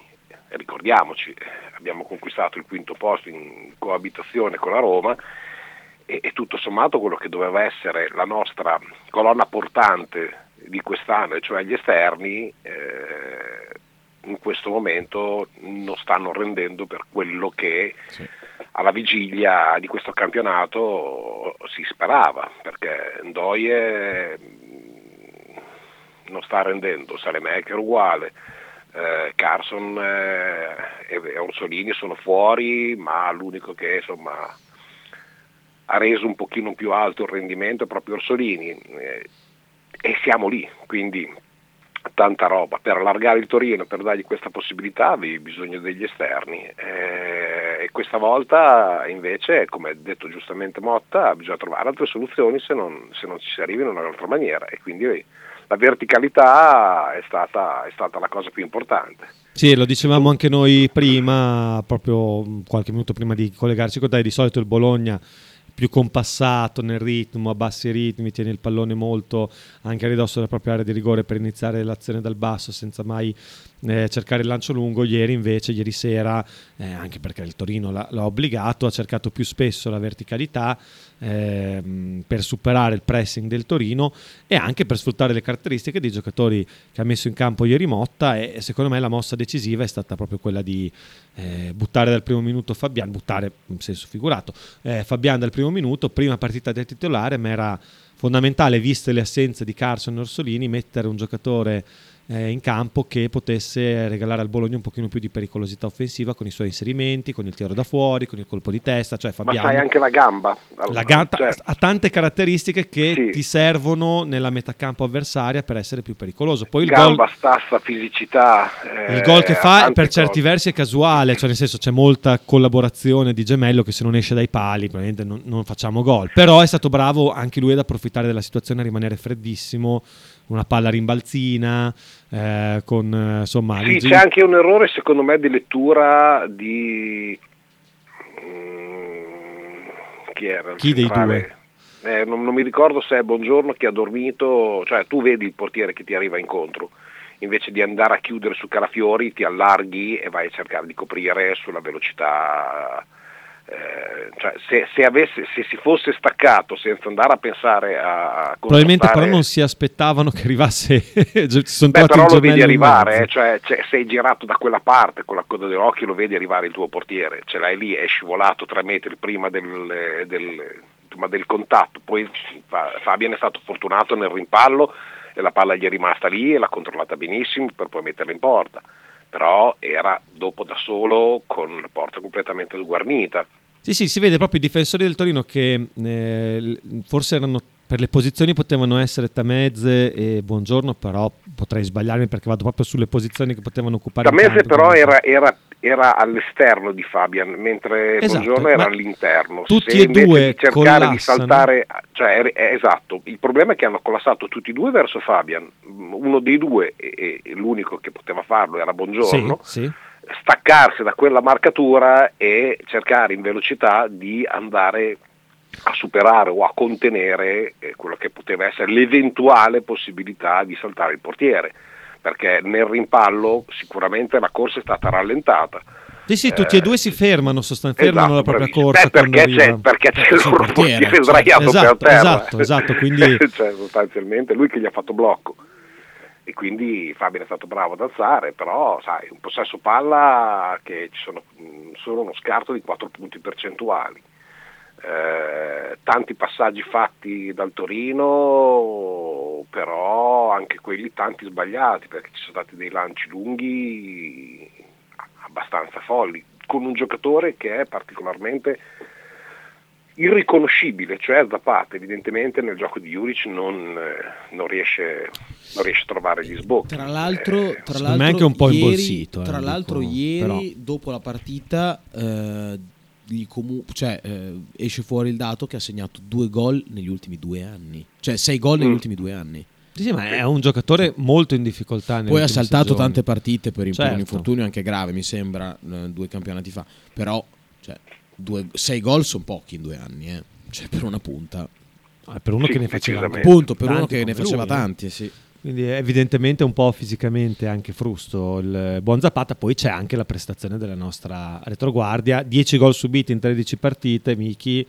ricordiamoci, abbiamo conquistato il quinto posto in coabitazione con la Roma, e, e tutto sommato quello che doveva essere la nostra colonna portante di quest'anno, cioè gli esterni, eh, in questo momento non stanno rendendo per quello che alla vigilia di questo campionato si sperava, perché Ndoye mh, non sta rendendo, Salemaker uguale, eh, Carson eh, e e Orsolini sono fuori, ma l'unico che insomma ha reso un pochino più alto il rendimento proprio Orsolini eh, e siamo lì, quindi tanta roba. Per allargare il Torino, per dargli questa possibilità avevi bisogno degli esterni eh, e questa volta invece, come ha detto giustamente Motta, bisogna trovare altre soluzioni se non, se non ci si arriva in un'altra maniera e quindi la verticalità è stata, è stata la cosa più importante. Sì, lo dicevamo anche noi prima, proprio qualche minuto prima di collegarci con te, di solito il Bologna più compassato nel ritmo, a bassi ritmi, tiene il pallone molto anche ridosso della propria area di rigore per iniziare l'azione dal basso senza mai eh, cercare il lancio lungo. Ieri invece, ieri sera, eh, anche perché il Torino l'ha, l'ha obbligato, ha cercato più spesso la verticalità ehm, per superare il pressing del Torino e anche per sfruttare le caratteristiche dei giocatori che ha messo in campo ieri Motta e secondo me la mossa decisiva è stata proprio quella di eh, buttare dal primo minuto Fabian, buttare in senso figurato, eh, Fabian dal primo minuto, prima partita del titolare, ma era fondamentale, viste le assenze di Carson e Orsolini, mettere un giocatore eh, in campo che potesse regalare al Bologna un pochino più di pericolosità offensiva con i suoi inserimenti, con il tiro da fuori, con il colpo di testa, cioè Ma Fabian sai anche la gamba. la gamba Cioè, ha tante caratteristiche che Sì. ti servono nella metacampo avversaria per essere più pericoloso. Poi il gol, gamba, stassa, fisicità. eh, il gol che fa per certi cose. versi è casuale, cioè nel senso c'è molta collaborazione di Gemello che se non esce dai pali probabilmente non, non facciamo gol, però è stato bravo anche lui ad approfittare della situazione, a rimanere freddissimo, una palla rimbalzina, eh, con insomma... Sì, gi- c'è anche un errore secondo me di lettura di... mm, chi era? Chi dei centrale? Eh, non, non mi ricordo se è Buongiorno che ha dormito, cioè tu vedi il portiere che ti arriva incontro, invece di andare a chiudere su Calafiori ti allarghi e vai a cercare di coprire sulla velocità. Eh, cioè, se, se avesse- se si fosse staccato senza andare a pensare a Probabilmente però non si aspettavano che arrivasse... ci sono Beh, però lo vedi arrivare, eh, cioè, cioè, sei girato da quella parte con la coda dell'occhio, lo vedi arrivare il tuo portiere, ce l'hai lì, è scivolato tre metri prima del, del- del contatto, poi Fa- Fabian è stato fortunato nel rimpallo e la palla gli è rimasta lì e l'ha controllata benissimo per poi metterla in porta, però era dopo da solo con la porta completamente sguarnita. Sì, sì, si vede proprio i difensori del Torino che eh, forse erano per le posizioni potevano essere Tamezze e Buongiorno, però potrei sbagliarmi perché vado proprio sulle posizioni che potevano occupare. Intanto. però era, era- era all'esterno di Fabian, mentre Esatto, Buongiorno era all'interno. tutti Se e due di cercare di saltare, cioè, è- è esatto, il problema è che hanno collassato tutti e due verso Fabian, uno dei due, e, e l'unico che poteva farlo era Buongiorno, Sì, sì. staccarsi da quella marcatura e cercare in velocità di andare a superare o a contenere eh, quello che poteva essere l'eventuale possibilità di saltare il portiere, perché nel rimpallo sicuramente la corsa è stata rallentata. Sì, sì, tutti e due si fermano, sostanzialmente fermano Esatto, la propria corsa Beh, perché c'è, perché c'è il loro portiere, certo. sdraiato esatto, per terra. Esatto, esatto, quindi cioè, sostanzialmente lui che gli ha fatto blocco. E quindi Fabian è stato bravo ad alzare, però sai, un possesso palla che ci sono mh, solo uno scarto di 4 punti percentuali. Eh, tanti passaggi fatti dal Torino, però anche quelli tanti sbagliati, perché ci sono stati dei lanci lunghi abbastanza folli, con un giocatore che è particolarmente irriconoscibile, cioè Zapata evidentemente nel gioco di Juric non, eh, non riesce, non riesce a trovare gli sbocchi. Tra l'altro, tra secondo l'altro anche un po' ieri, imbolsito, eh, Tra l'altro, dico, ieri, però. dopo la partita, eh, comu- cioè, eh, esce fuori il dato che ha segnato due gol negli ultimi due anni. Cioè, sei gol negli Mm. ultimi due anni. Sì, sì, ma è un giocatore molto in difficoltà. Poi ha saltato stagioni. tante partite per, Certo. un infortunio anche grave, mi sembra, eh, due campionati fa. Però, cioè, due- sei gol sono pochi in due anni, eh. Cioè, per una punta. Ah, per uno che ne faceva anche Appunto, per uno tanti che ne faceva lui, eh. tanti, sì. Quindi è evidentemente un po' fisicamente anche frusto il buon Zapata, poi c'è anche la prestazione della nostra retroguardia, 10 gol subiti in 13 partite, Miki.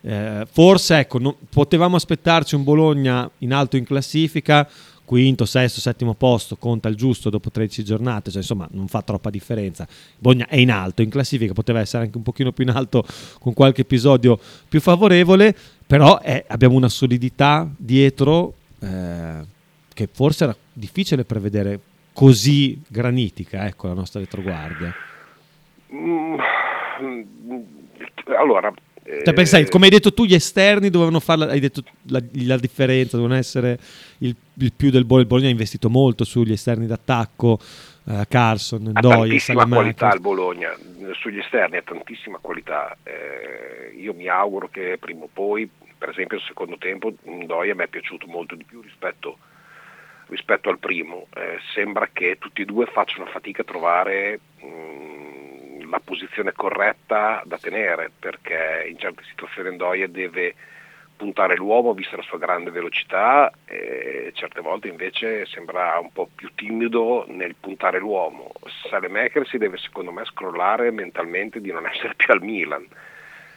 Eh, forse ecco, non- potevamo aspettarci un Bologna in alto in classifica, quinto, sesto, settimo posto, conta il giusto dopo 13 giornate, cioè insomma non fa troppa differenza. Bologna è in alto in classifica, poteva essere anche un pochino più in alto con qualche episodio più favorevole, però è- abbiamo una solidità dietro eh, che forse era difficile prevedere così granitica, ecco, la nostra retroguardia. Mm, allora, Cioè, pensai, come hai detto tu, gli esterni dovevano fare, la- hai detto la, la differenza, dovevano essere il, il più del Bologna. Il Bologna ha investito molto sugli esterni d'attacco, eh, Carson, ha Ndoye, tantissima Salamanca. qualità il Bologna, sugli esterni ha tantissima qualità. Eh, io mi auguro che prima o poi, per esempio il secondo tempo, Ndoye mi è piaciuto molto di più rispetto, rispetto al primo. Eh, sembra che tutti e due facciano fatica a trovare mm, la posizione corretta da tenere, perché in certe situazioni Ndoye deve puntare l'uomo vista la sua grande velocità e certe volte invece sembra un po' più timido nel puntare l'uomo. Salemaker si deve secondo me scrollare mentalmente di non essere più al Milan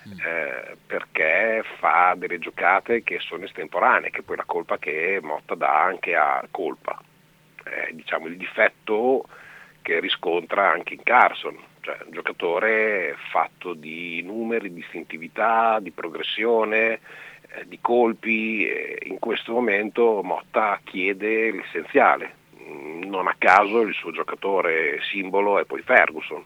eh, perché fa delle giocate che sono estemporanee, che poi la colpa che Motta dà anche a colpa. Eh, diciamo il difetto che riscontra anche in Carson, cioè un giocatore fatto di numeri, di istintività, di progressione, eh, di colpi, in questo momento Motta chiede l'essenziale, Mm, non a caso il suo giocatore simbolo è poi Ferguson,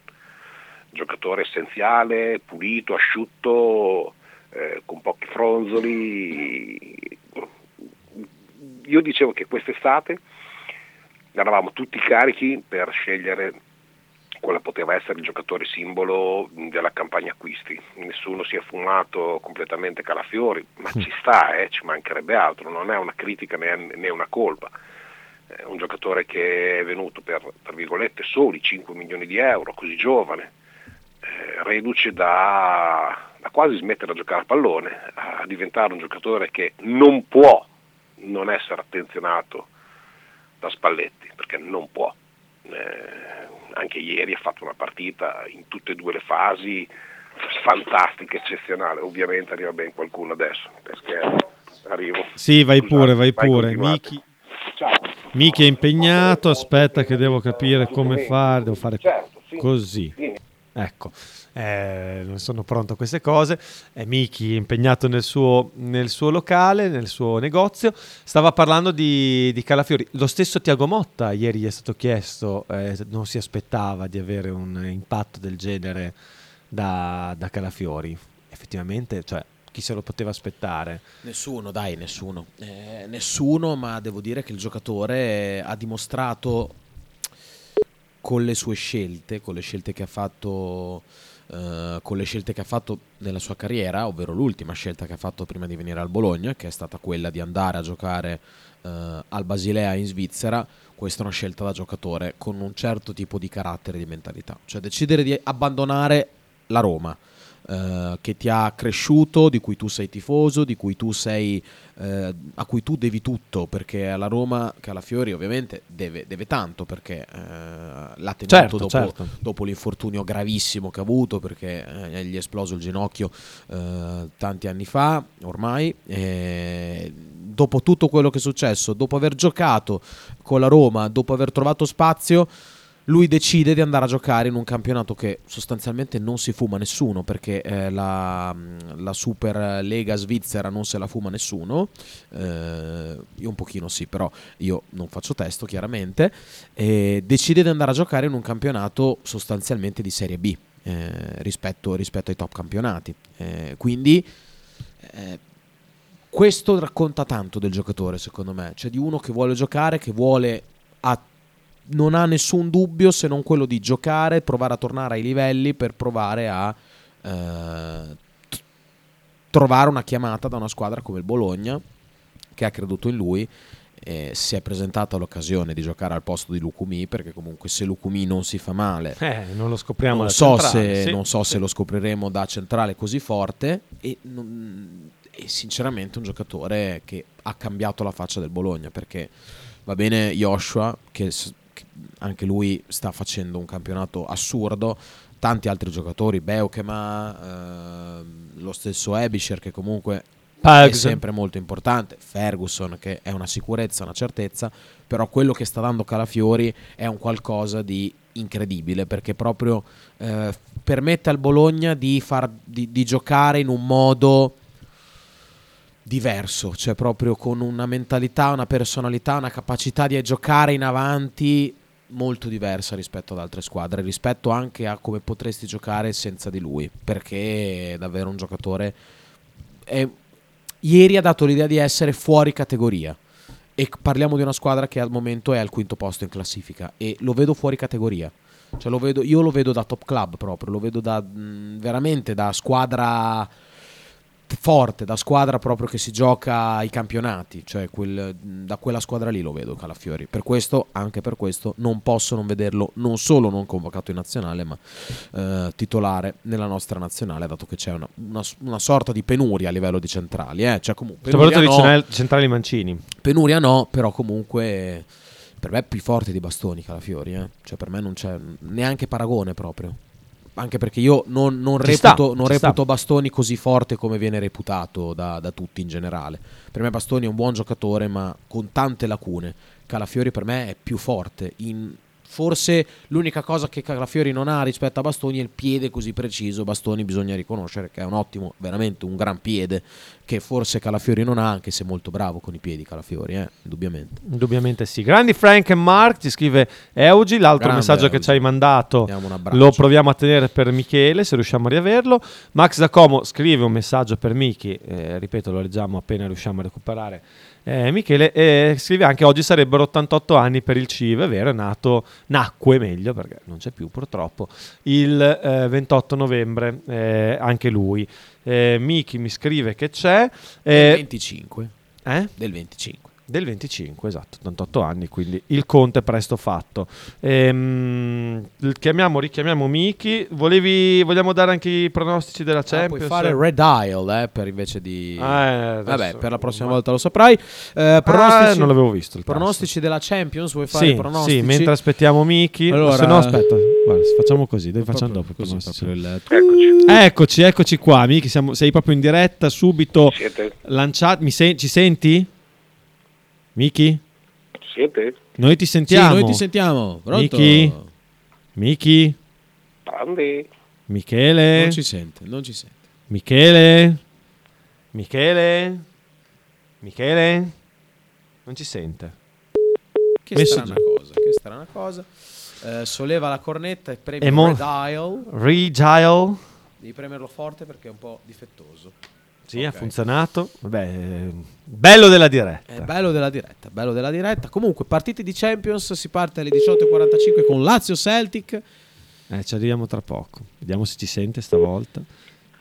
giocatore essenziale, pulito, asciutto, eh, con pochi fronzoli. Io dicevo che quest'estate eravamo tutti carichi per scegliere quale poteva essere il giocatore simbolo della campagna acquisti. Nessuno si è fumato completamente Calafiori, ma ci sta, eh, ci mancherebbe altro, non è una critica né, una colpa. È un giocatore che è venuto per, tra virgolette, soli 5 milioni di euro, così giovane, eh, reduce da, da quasi smettere a giocare a pallone, a diventare un giocatore che non può non essere attenzionato da Spalletti, perché non può. Eh, anche ieri ha fatto una partita in tutte e due le fasi fantastica, eccezionale. Ovviamente arriva ben qualcuno adesso, perché arrivo. Sì, vai Scusate, pure, vai pure. continuate. Miki, Miki è impegnato, aspetta che devo capire come fare, devo fare così. Ecco, eh, non sono pronto a queste cose. È Miki impegnato nel suo, nel suo locale, nel suo negozio. Stava parlando di, di Calafiori. Lo stesso Tiago Motta ieri gli è stato chiesto, eh, non si aspettava di avere un impatto del genere da, da Calafiori. Effettivamente, cioè, chi se lo poteva aspettare? Nessuno, dai, nessuno. Eh, nessuno, ma devo dire che il giocatore ha dimostrato con le sue scelte, con le scelte che ha fatto, eh, con le scelte che ha fatto nella sua carriera, ovvero l'ultima scelta che ha fatto prima di venire al Bologna, che è stata quella di andare a giocare eh, al Basilea in Svizzera. Questa è una scelta da giocatore con un certo tipo di carattere e di mentalità, cioè decidere di abbandonare la Roma. Eh, che ti ha cresciuto, di cui tu sei tifoso, di cui tu sei, eh, a cui tu devi tutto, perché alla Roma Calafiori ovviamente deve, deve tanto, perché eh, l'ha tenuto Certo, dopo, certo. dopo l'infortunio gravissimo che ha avuto, perché eh, gli è esploso il ginocchio eh, tanti anni fa, ormai. dopo tutto quello che è successo, dopo aver giocato con la Roma, dopo aver trovato spazio, lui decide di andare a giocare in un campionato che sostanzialmente non si fuma nessuno perché eh, la, la Super Lega svizzera non se la fuma nessuno. Eh, io un pochino sì, però io non faccio testo chiaramente. E decide di andare a giocare in un campionato sostanzialmente di Serie B eh, rispetto, rispetto ai top campionati. Eh, quindi eh, questo racconta tanto del giocatore, secondo me, cioè di uno che vuole giocare, che vuole ha- non ha nessun dubbio se non quello di giocare, provare a tornare ai livelli per provare a eh, t- trovare una chiamata da una squadra come il Bologna che ha creduto in lui. eh, si è presentata l'occasione di giocare al posto di Lucumi perché comunque se Lucumi non si fa male Eh, non lo scopriamo non da so, centrale, se, sì, non so sì. se lo scopriremo da centrale così forte e, non- e sinceramente un giocatore che ha cambiato la faccia del Bologna perché va bene Joshua che anche lui sta facendo un campionato assurdo. Tanti altri giocatori Beukema ehm, lo stesso Ebisher che comunque è sempre molto importante. Ferguson che è una sicurezza, una certezza. Però quello che sta dando Calafiori è un qualcosa di incredibile perché proprio eh, permette al Bologna di, far, di, di giocare in un modo diverso, cioè proprio con una mentalità, una personalità, una capacità di giocare in avanti molto diversa rispetto ad altre squadre, rispetto anche a come potresti giocare senza di lui, perché è davvero un giocatore... è- ieri ha dato l'idea di essere fuori categoria. E parliamo di una squadra che al momento è al quinto posto in classifica e lo vedo fuori categoria. Cioè lo vedo, io lo vedo da top club proprio, lo vedo da mh, veramente da squadra forte, da squadra proprio che si gioca ai campionati, cioè quel- da quella squadra lì lo vedo Calafiori. Per questo, anche per questo, non posso non vederlo non solo non convocato in nazionale, ma eh, titolare nella nostra nazionale, dato che c'è una, una- una sorta di penuria a livello di centrali. Eh? Cioè, comunque, Soprattutto di no, centrali- centrali mancini. Penuria no, però comunque per me è più forte di Bastoni Calafiori, eh. Cioè per me non c'è neanche paragone proprio. Anche perché io non, non Ci sta, reputo, non reputo Bastoni così forte come viene reputato da, da tutti in generale. Per me Bastoni è un buon giocatore ma con tante lacune. Calafiori per me è più forte. In- Forse l'unica cosa che Calafiori non ha rispetto a Bastoni è il piede così preciso. Bastoni bisogna riconoscere che è un ottimo, veramente un gran piede che forse Calafiori non ha, anche se è molto bravo con i piedi Calafiori, eh, indubbiamente. Indubbiamente sì. Grandi Frank e Mark, ci scrive Eugi, l'altro Grande messaggio che Eugi. ci hai mandato lo proviamo a tenere per Michele, se riusciamo a riaverlo. Max Zacomo scrive un messaggio per Miki, eh, ripeto lo leggiamo appena riusciamo a recuperare. Eh, Michele e scrive anche oggi sarebbero 88 anni per il CIV, è vero, è nato, nacque meglio perché non c'è più purtroppo, il eh, 28 novembre, eh, anche lui. Eh, Miki mi scrive che c'è. Del eh, 25. eh? Del 25. Del 25, esatto, 88 anni, quindi il conto è presto fatto. Ehm, chiamiamo, richiamiamo Miki. Volevi, vogliamo dare anche i pronostici della Ah, Champions? puoi fare Red Dial eh, per invece di... Ah, eh, adesso- Vabbè, per la prossima volta lo saprai. Eh, pronostici, non l'avevo visto il tasto. Pronostici della Champions, vuoi fare Sì, i pronostici? sì, mentre aspettiamo Miki. Allora- Se no, aspetta, guarda, facciamo così, dove facciamo dopo i così, il- Eccoci, eccoci qua, Miki, siamo- sei proprio in diretta, subito Siete? lanciato. Mi sen- ci senti? Miki? Siete? Noi ti sentiamo. Sì, noi ti sentiamo. Pronto? Miki? Miki? Grandi. Michele? Non ci sente, non ci sente. Michele? Michele? Michele? Non ci sente. Che Messo strana giù. cosa, che strana cosa. Eh, solleva la cornetta e premi E mo- Red Dial. Redial? Devi premerlo forte perché è un po' difettoso. Sì, ha Ok. funzionato. Vabbè, eh, bello della diretta. È bello della diretta, bello della diretta. Comunque, partite di Champions, si parte alle 18.45 con Lazio Celtic. Eh, ci arriviamo tra poco. Vediamo se ci sente stavolta.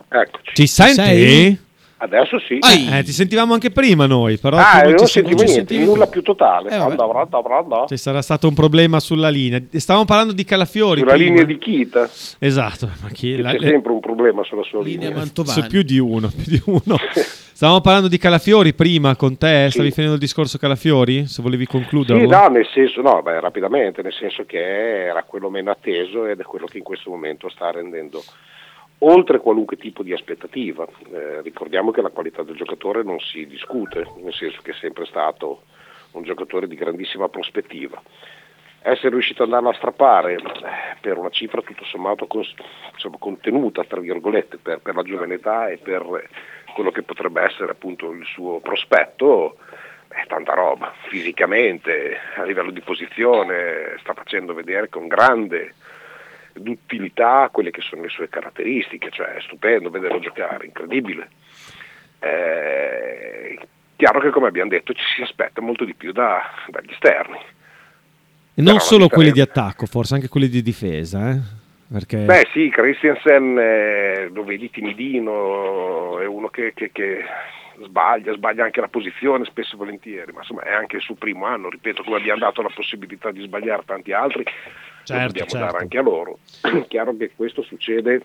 Eccoci. Ci senti? sei? Adesso sì. Eh, ti sentivamo anche prima noi, però ah, non, ci sentivo non niente, nulla più. totale. Eh. Anda, branda, branda. Ci sarà stato un problema sulla linea. Stavamo parlando di Calafiori. Sulla prima. linea di Kita Esatto, ma chi c'è la- le- sempre un problema sulla sua linea. Su più di uno, più di uno. Stavamo parlando di Calafiori prima con te, stavi finendo il discorso Calafiori? Se volevi concluderlo. Sì, no, nel senso, no, beh, rapidamente, nel senso che era quello meno atteso ed è quello che in questo momento sta rendendo oltre qualunque tipo di aspettativa. Eh, ricordiamo che la qualità del giocatore non si discute, nel senso che è sempre stato un giocatore di grandissima prospettiva. Essere riuscito ad andarla a strappare eh, per una cifra tutto sommato cons- insomma, contenuta, tra virgolette, per, per la giovane età e per quello che potrebbe essere appunto il suo prospetto, è tanta roba. Fisicamente, a livello di posizione, sta facendo vedere con grande d'utilità quelle che sono le sue caratteristiche, cioè è stupendo vederlo giocare, incredibile. eh, chiaro che come abbiamo detto ci si aspetta molto di più da- dagli esterni. E non solo quelli di attacco, forse anche quelli di difesa. Eh? Perché... Beh sì, Christiansen eh, lo vedi timidino, è uno che, che- che sbaglia, sbaglia anche la posizione spesso e volentieri, ma insomma è anche il suo primo anno, ripeto, come abbiamo dato la possibilità di sbagliare tanti altri, Certo, dobbiamo certo. dare anche a loro. Chiaro che questo succede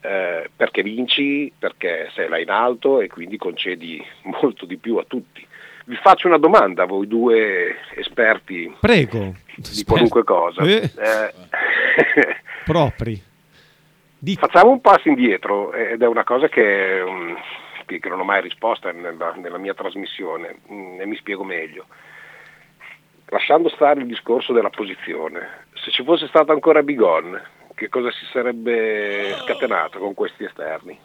eh, perché vinci, perché sei là in alto e quindi concedi molto di più a tutti. Vi faccio una domanda, voi due esperti Prego. di qualunque cosa. Eh. Eh, Propri. Facciamo un passo indietro ed è una cosa che, mm, che- che non ho mai risposta nella, nella mia trasmissione mm, e mi spiego meglio. Lasciando stare il discorso della posizione, se ci fosse stato ancora Bigon, che cosa si sarebbe scatenato con questi esterni?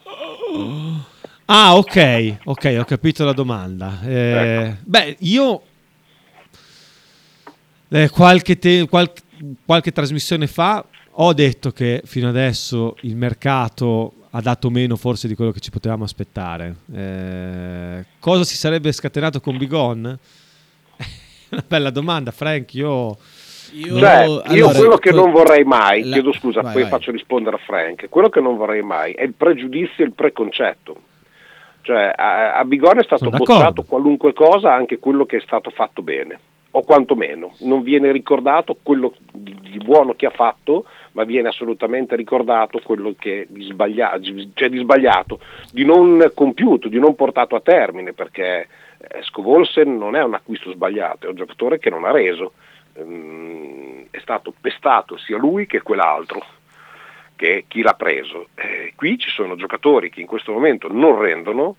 Ah, ok, ok, ho capito la domanda. Eh, Beh, io eh, qualche, te- qual- qualche trasmissione fa ho detto che fino adesso il mercato ha dato meno forse di quello che ci potevamo aspettare. Eh, cosa si sarebbe scatenato con Bigon? Una bella domanda, Frank. Io, Cioè, io allora, quello che que- non vorrei mai, la- chiedo scusa, vai, poi vai. faccio rispondere a Frank, quello che non vorrei mai è il pregiudizio e il preconcetto. Cioè, a, a Bigone è stato bocciato qualunque cosa, anche quello che è stato fatto bene, o quantomeno non viene ricordato quello di di buono che ha fatto, ma viene assolutamente ricordato quello che di sbagliato, cioè di sbagliato, di non compiuto, di non portato a termine, perché eh, Scovolsen non è un acquisto sbagliato, è un giocatore che non ha reso, Ehm, è stato pestato sia lui che quell'altro che chi l'ha preso. Eh, qui ci sono giocatori che in questo momento non rendono,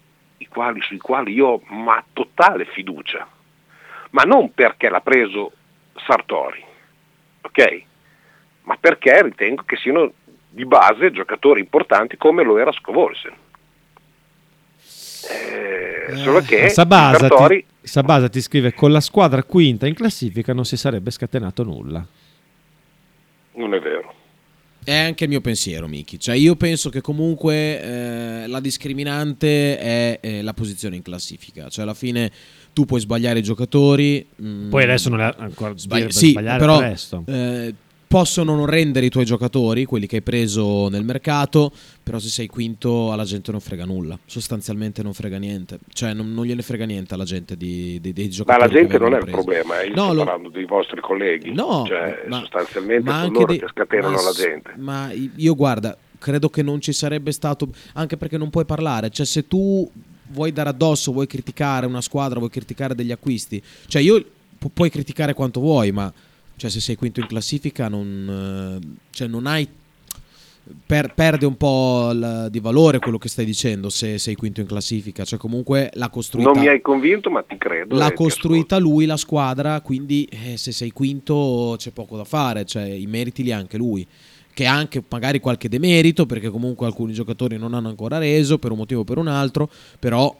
quali- sui quali io ho ma totale fiducia, ma non perché l'ha preso Sartori, ok? Ma perché ritengo che siano di base giocatori importanti come lo era Scovolsen. Eh, solo che Sabasa Sartori ti, Sabasa ti scrive con la squadra quinta in classifica non si sarebbe scatenato nulla. non è vero. È anche il mio pensiero, Miki. Cioè, io penso che comunque eh, la discriminante è eh, la posizione in classifica. Cioè, alla fine tu puoi sbagliare i giocatori. mm, Poi adesso non è ancora sbagli- sì, sbagliare però presto. eh, possono non rendere i tuoi giocatori, quelli che hai preso nel mercato, però se sei quinto alla gente non frega nulla. Sostanzialmente non frega niente. Cioè, non, non gliene frega niente alla gente di, di- dei Ma giocatori. la che gente non è il presi. problema, eh, io No, sto lo- parlando dei vostri colleghi, No, cioè, ma- sostanzialmente ma sono anche loro dei- che scatenano ma la gente. Ma io guarda, credo che non ci sarebbe stato, anche perché non puoi parlare, cioè se tu vuoi dare addosso, vuoi criticare una squadra, vuoi criticare degli acquisti, cioè io pu- puoi criticare quanto vuoi, ma cioè, se sei quinto in classifica non, eh, cioè, non hai... per- perde un po' il- di valore quello che stai dicendo se sei quinto in classifica, cioè comunque l'ha costruita... Non mi hai convinto, ma ti credo. L'ha costruita lui la squadra, quindi eh, se sei quinto c'è poco da fare, cioè i meriti li ha anche lui. Che ha anche magari qualche demerito, perché comunque alcuni giocatori non hanno ancora reso per un motivo o per un altro, però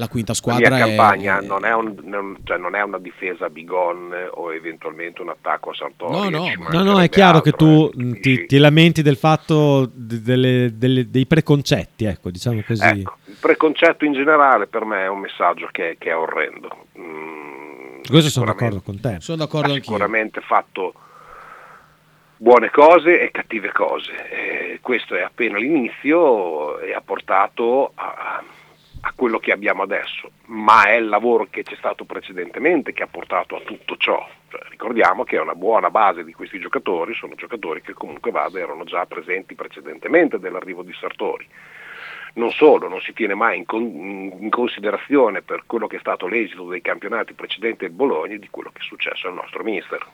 la quinta La squadra è... campagna non, è un- non- cioè, non è una difesa a Bigon o eventualmente un attacco a Sartori. No, no, no, no, è chiaro altro, che tu eh. ti, ti lamenti del fatto de- delle- delle- dei preconcetti, ecco, diciamo così. Ecco, il preconcetto in generale per me è un messaggio che, che è orrendo. Mm, Questo sono d'accordo con te. Sono d'accordo ha sicuramente fatto buone cose e cattive cose. Eh, questo è appena l'inizio e ha portato a, a quello che abbiamo adesso, ma è il lavoro che c'è stato precedentemente che ha portato a tutto ciò. Cioè, ricordiamo che una buona base di questi giocatori sono giocatori che comunque vada, erano già presenti precedentemente dell'arrivo di Sartori. Non solo, non si tiene mai in, con- in considerazione per quello che è stato l'esito dei campionati precedenti del Bologna di quello che è successo al nostro mister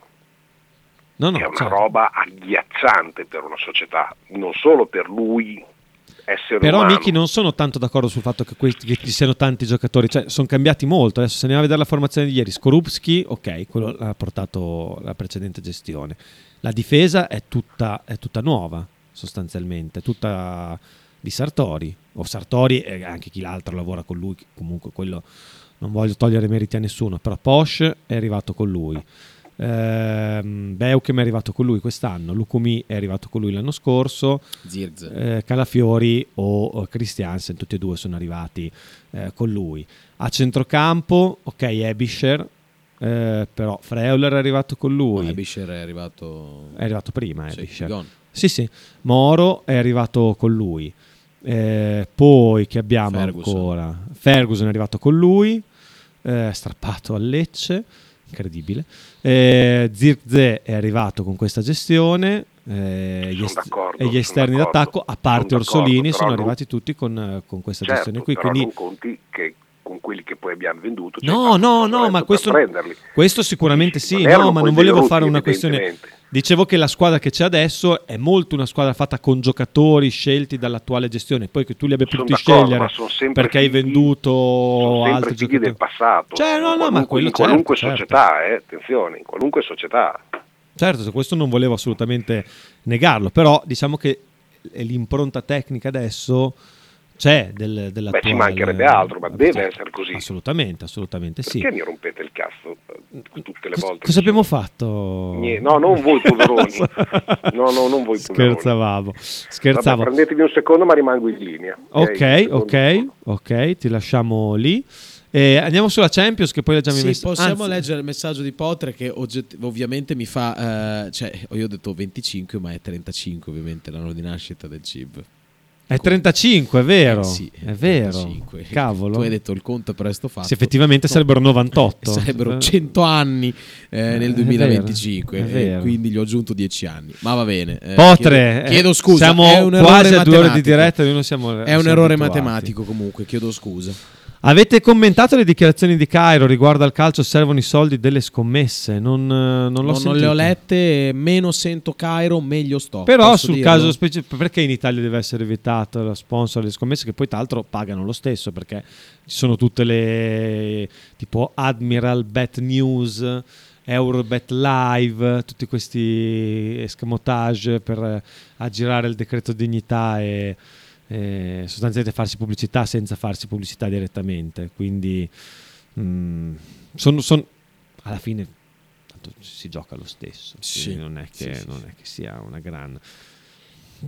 No, no, che è una certo. roba agghiacciante per una società, non solo per lui essere Però umano. Miki non sono tanto d'accordo sul fatto che, questi- che ci siano tanti giocatori, cioè sono cambiati molto. Adesso se andiamo a vedere la formazione di ieri, Skorupski, ok, quello l'ha portato la precedente gestione. La difesa è tutta, è tutta nuova, sostanzialmente, tutta di Sartori, o Sartori e anche chi l'altro lavora con lui, comunque quello non voglio togliere meriti a nessuno, però Posh è arrivato con lui. Ehm, Beuchem è arrivato con lui quest'anno, Lukumi è arrivato con lui l'anno scorso, eh, Calafiori o, Christiansen, tutti e due sono arrivati eh, con lui. A centrocampo, ok, Ebischer, eh, però Freuler è arrivato con lui. Ebischer è arrivato... È arrivato prima, Ebischer. Sì, sì. Moro è arrivato con lui. Eh, poi che abbiamo Ferguson. ancora? Ferguson è arrivato con lui, eh, strappato a Lecce, incredibile. Eh, Zirkzee è arrivato con questa gestione. eh, gli est- e gli esterni d'attacco, a parte Sono Orsolini, sono arrivati tutti con, con questa Certo, gestione qui. Quindi non conti che con quelli che poi abbiamo venduto cioè, No, no, no, ma questo, questo sicuramente sì, non no, ma non volevo fare una questione. Dicevo che la squadra che c'è adesso è molto una squadra fatta con giocatori scelti dall'attuale gestione. Poi che tu li abbia Sono potuti scegliere perché hai figli- venduto sono sempre altri giocatori. del passato. Cioè, no, no, ma quello in qualunque certo, certo. società, eh, attenzione, in qualunque società. Certo, questo non volevo assolutamente negarlo, però diciamo che l'impronta tecnica adesso c'è del, dell'attuale. Beh, ci mancherebbe altro, ma deve essere così. Assolutamente, assolutamente sì. Perché mi rompete il cazzo eh, tutte le volte? Cosa abbiamo fatto? Niente, No, non voi poveroni. No, no, non voi poveroni. Scherzavamo. Vabbè, Scherzavo. prendetevi un secondo, ma rimango in linea. Ok, ok, ok, ti lasciamo lì. E andiamo sulla Champions che poi leggiamo i Sì, messaggi. possiamo Anzi, leggere il messaggio di Potre che ogget- ovviamente mi fa... eh, cioè, io ho detto 25, ma è 35 ovviamente l'anno di nascita del CIB. È 35, è vero. Eh sì, è vero. 35. Cavolo. Tu hai detto il conto è presto fatto. Sì, effettivamente sarebbero 98. Sarebbero Eh. 100 anni eh, Eh, è nel vero, 2025 è e vero. quindi gli ho aggiunto 10 anni. Ma va bene. eh, Potre, chiedo, eh, chiedo scusa. siamo è un quasi a due ore di diretta, noi non siamo- È un siamo errore abituati. matematico comunque, chiedo scusa. Avete commentato le dichiarazioni di Cairo riguardo al calcio servono i soldi delle scommesse? Non, eh, non l'ho Non, le ho lette, meno sento Cairo, meglio sto. Però sul dirlo? caso specifico, perché in Italia deve essere vietato lo sponsor delle scommesse che poi tra l'altro pagano lo stesso perché ci sono tutte le tipo Admiral Bet News, Eurobet Live, tutti questi escamotage per eh, aggirare il decreto dignità e e sostanzialmente farsi pubblicità senza farsi pubblicità direttamente. Quindi mm, son- son- alla fine tanto si gioca lo stesso. Sì. non, è che, Sì, sì, non è che sia una gran...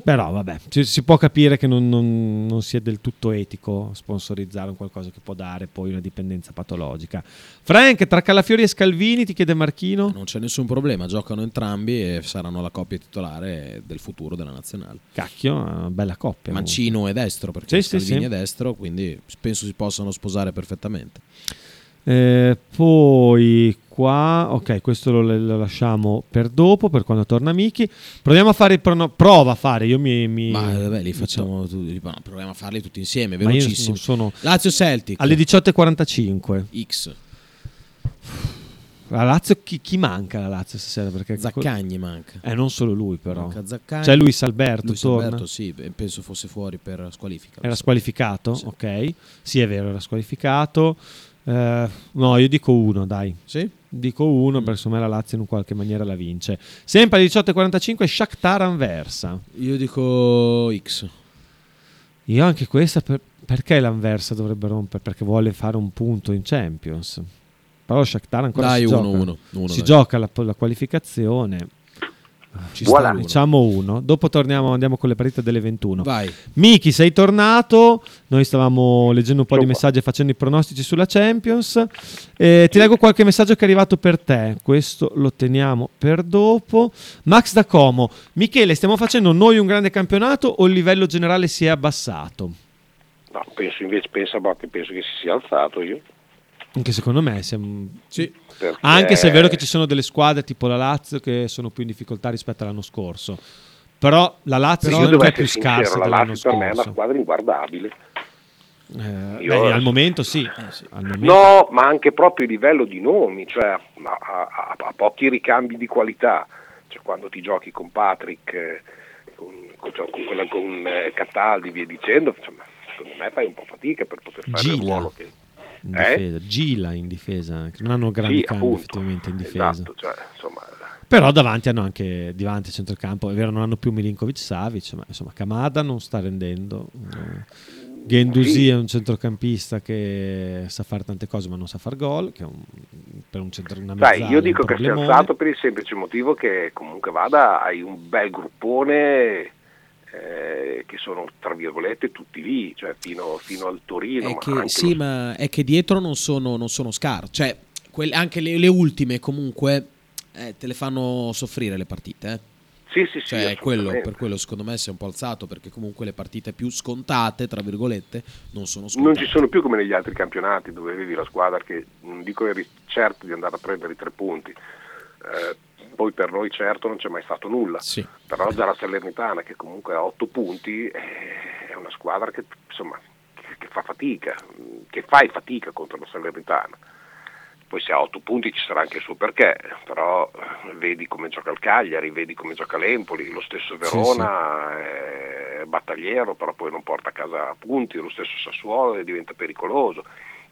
Però vabbè, ci- si può capire che non, non- non sia del tutto etico sponsorizzare un qualcosa che può dare poi una dipendenza patologica. Frank, tra Calafiori e Scalvini ti chiede Marchino? Non c'è nessun problema, giocano entrambi e saranno la coppia titolare del futuro della nazionale. Cacchio, una bella coppia. Mancino è destro perché Sì, sì, Scalvini sì. è destro, quindi penso si possano sposare perfettamente. Eh, poi qua, ok, questo lo, lo lasciamo per dopo, per quando torna Miki. Proviamo a fare il prono- prova a fare, io mi... mi- Ma vabbè, li facciamo tu- no, proviamo a farli tutti insieme, velocissimo. sono- Lazio Celtic. Alle 18.45. X. La Lazio, chi, chi manca la Lazio stasera? Perché Zaccagni manca. Eh, non solo lui però. Manca Zaccagni. C'è Luis Alberto, Luis torna. Alberto, sì, penso fosse fuori per squalifica. Era squalificato? Ok. Sì, è vero, era squalificato. Eh, no, io dico uno, dai. Sì? Dico uno, perché secondo me la Lazio in qualche maniera la vince. Sempre alle 18.45 Shakhtar Anversa. Io dico X. Io anche questa, per- perché l'Anversa dovrebbe rompere? Perché vuole fare un punto in Champions. Però Shakhtar ancora Dai, si uno, gioca. uno, uno, si dai. gioca la, la qualificazione. Ci Voilà. sta uno. Diciamo uno. Dopo torniamo, andiamo con le partite delle 21. Vai. Miki, sei tornato. Noi stavamo leggendo un po' di messaggi e facendo i pronostici sulla Champions. Eh, ti leggo qualche messaggio che è arrivato per te. Questo lo teniamo per dopo. Max da Como. Michele, stiamo facendo noi un grande campionato o il livello generale si è abbassato? No, penso invece, pensa, boh, che penso che si sia alzato io. Anche secondo me. siamo- Perché- Anche se è vero che ci sono delle squadre tipo la Lazio che sono più in difficoltà rispetto all'anno scorso. Però la Lazio Però me è più essere sincero, scarsa la Lazio per me è una squadra inguardabile. Eh, Io- beh, al momento sì. Al momento- No, ma anche proprio a livello di nomi, cioè a, a- a- pochi ricambi di qualità. Cioè, quando ti giochi con Patrick, eh, con, con, cioè, con con eh, Cataldi, via dicendo, insomma, secondo me fai un po' fatica per poter fare il Gila. ruolo che... in Eh? difesa. Gila in difesa, che non hanno grandi Sì, cambi appunto. effettivamente in difesa. Esatto, cioè, insomma, Però davanti hanno anche davanti a centrocampo, è vero, non hanno più Milinkovic Savic, ma insomma Kamada non sta rendendo. Eh, Gendusi Sì. è un centrocampista che sa fare tante cose ma non sa far gol, che è un per un centro una mezzala, io dico che si è alzato per il semplice motivo che comunque vada, hai un bel gruppone eh, che sono tra virgolette tutti lì, cioè fino, fino al Torino. È ma che, sì, lo- ma è che dietro non sono, non sono scar. Cioè, quelle- anche le, le ultime comunque eh, te le fanno soffrire le partite. eh. Sì, sì, sì, Cioè, quello, per quello secondo me si è un po' alzato perché comunque le partite più scontate, tra virgolette, non sono Non scontate. ci sono più come negli altri campionati dove avevi la squadra che non dico eri certo di andare a prendere i tre punti. Eh, poi per noi certo non c'è mai stato nulla. Però già la Salernitana che comunque ha otto punti eh, è una squadra che insomma che, fa fatica, che fai fatica contro la Salernitana. Poi se ha otto punti ci sarà anche il suo perché, però eh, vedi come gioca il Cagliari, vedi come gioca l'Empoli, lo stesso Verona è battagliero, però poi non porta a casa punti, lo stesso Sassuolo diventa pericoloso.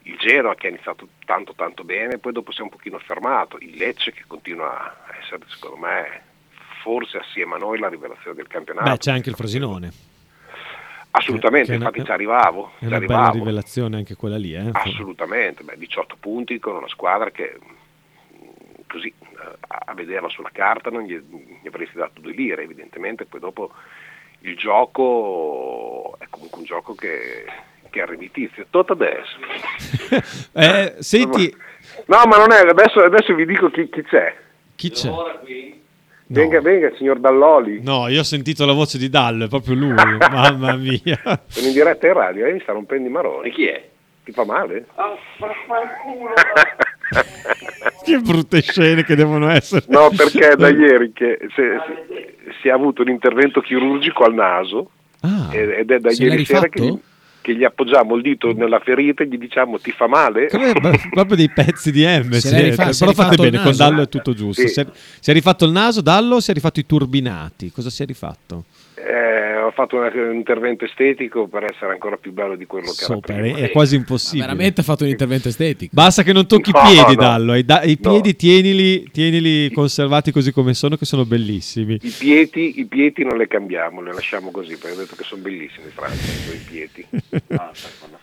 Il Genoa che ha iniziato tanto tanto bene, poi dopo si è un pochino fermato, il Lecce che continua a essere secondo me forse assieme a noi la rivelazione del campionato. Beh, c'è anche il Frosinone. Assolutamente, una- infatti ci arrivavo, È ci una bella arrivavo. rivelazione anche quella lì. Eh? Assolutamente, beh, 18 punti con una squadra che mh, così eh, a a vederla sulla carta non gli, gli avresti dato due lire, evidentemente poi dopo il gioco è comunque un gioco che, che arrivi tizio. Tot adesso. Eh, senti, No, ma non è, adesso, adesso vi dico chi, chi c'è. chi c'è? Venga, venga, signor Dalloli. No, io ho sentito la voce di Dallo, è proprio lui, mamma mia. Sono in diretta in radio e mi sta rompendo i maroni. E chi è? Ti fa male? Che brutte scene che devono essere. No, perché è da ieri che se- se- si è avuto un intervento chirurgico al naso ed ed è da ieri sera che che gli appoggiamo il dito nella ferita e gli diciamo ti fa male? Proprio dei pezzi di M, Se siete. rifa- però fate bene, con? Dallo è tutto giusto. Sì. Si, è, si è rifatto il naso, Dallo si è rifatto i turbinati? Cosa si è rifatto? Eh, ho fatto una- un intervento estetico per essere ancora più bello di quello che era Sopra, prima. è, quasi impossibile. Veramente ha fatto un intervento estetico. Basta che non tocchi No, i piedi, no. Dallo. I, da- i No. piedi tienili, tienili conservati così come sono, che sono bellissimi. I piedi, I piedi non le cambiamo, le lasciamo così, perché ho detto che sono bellissimi, Franco, i piedi. Ah,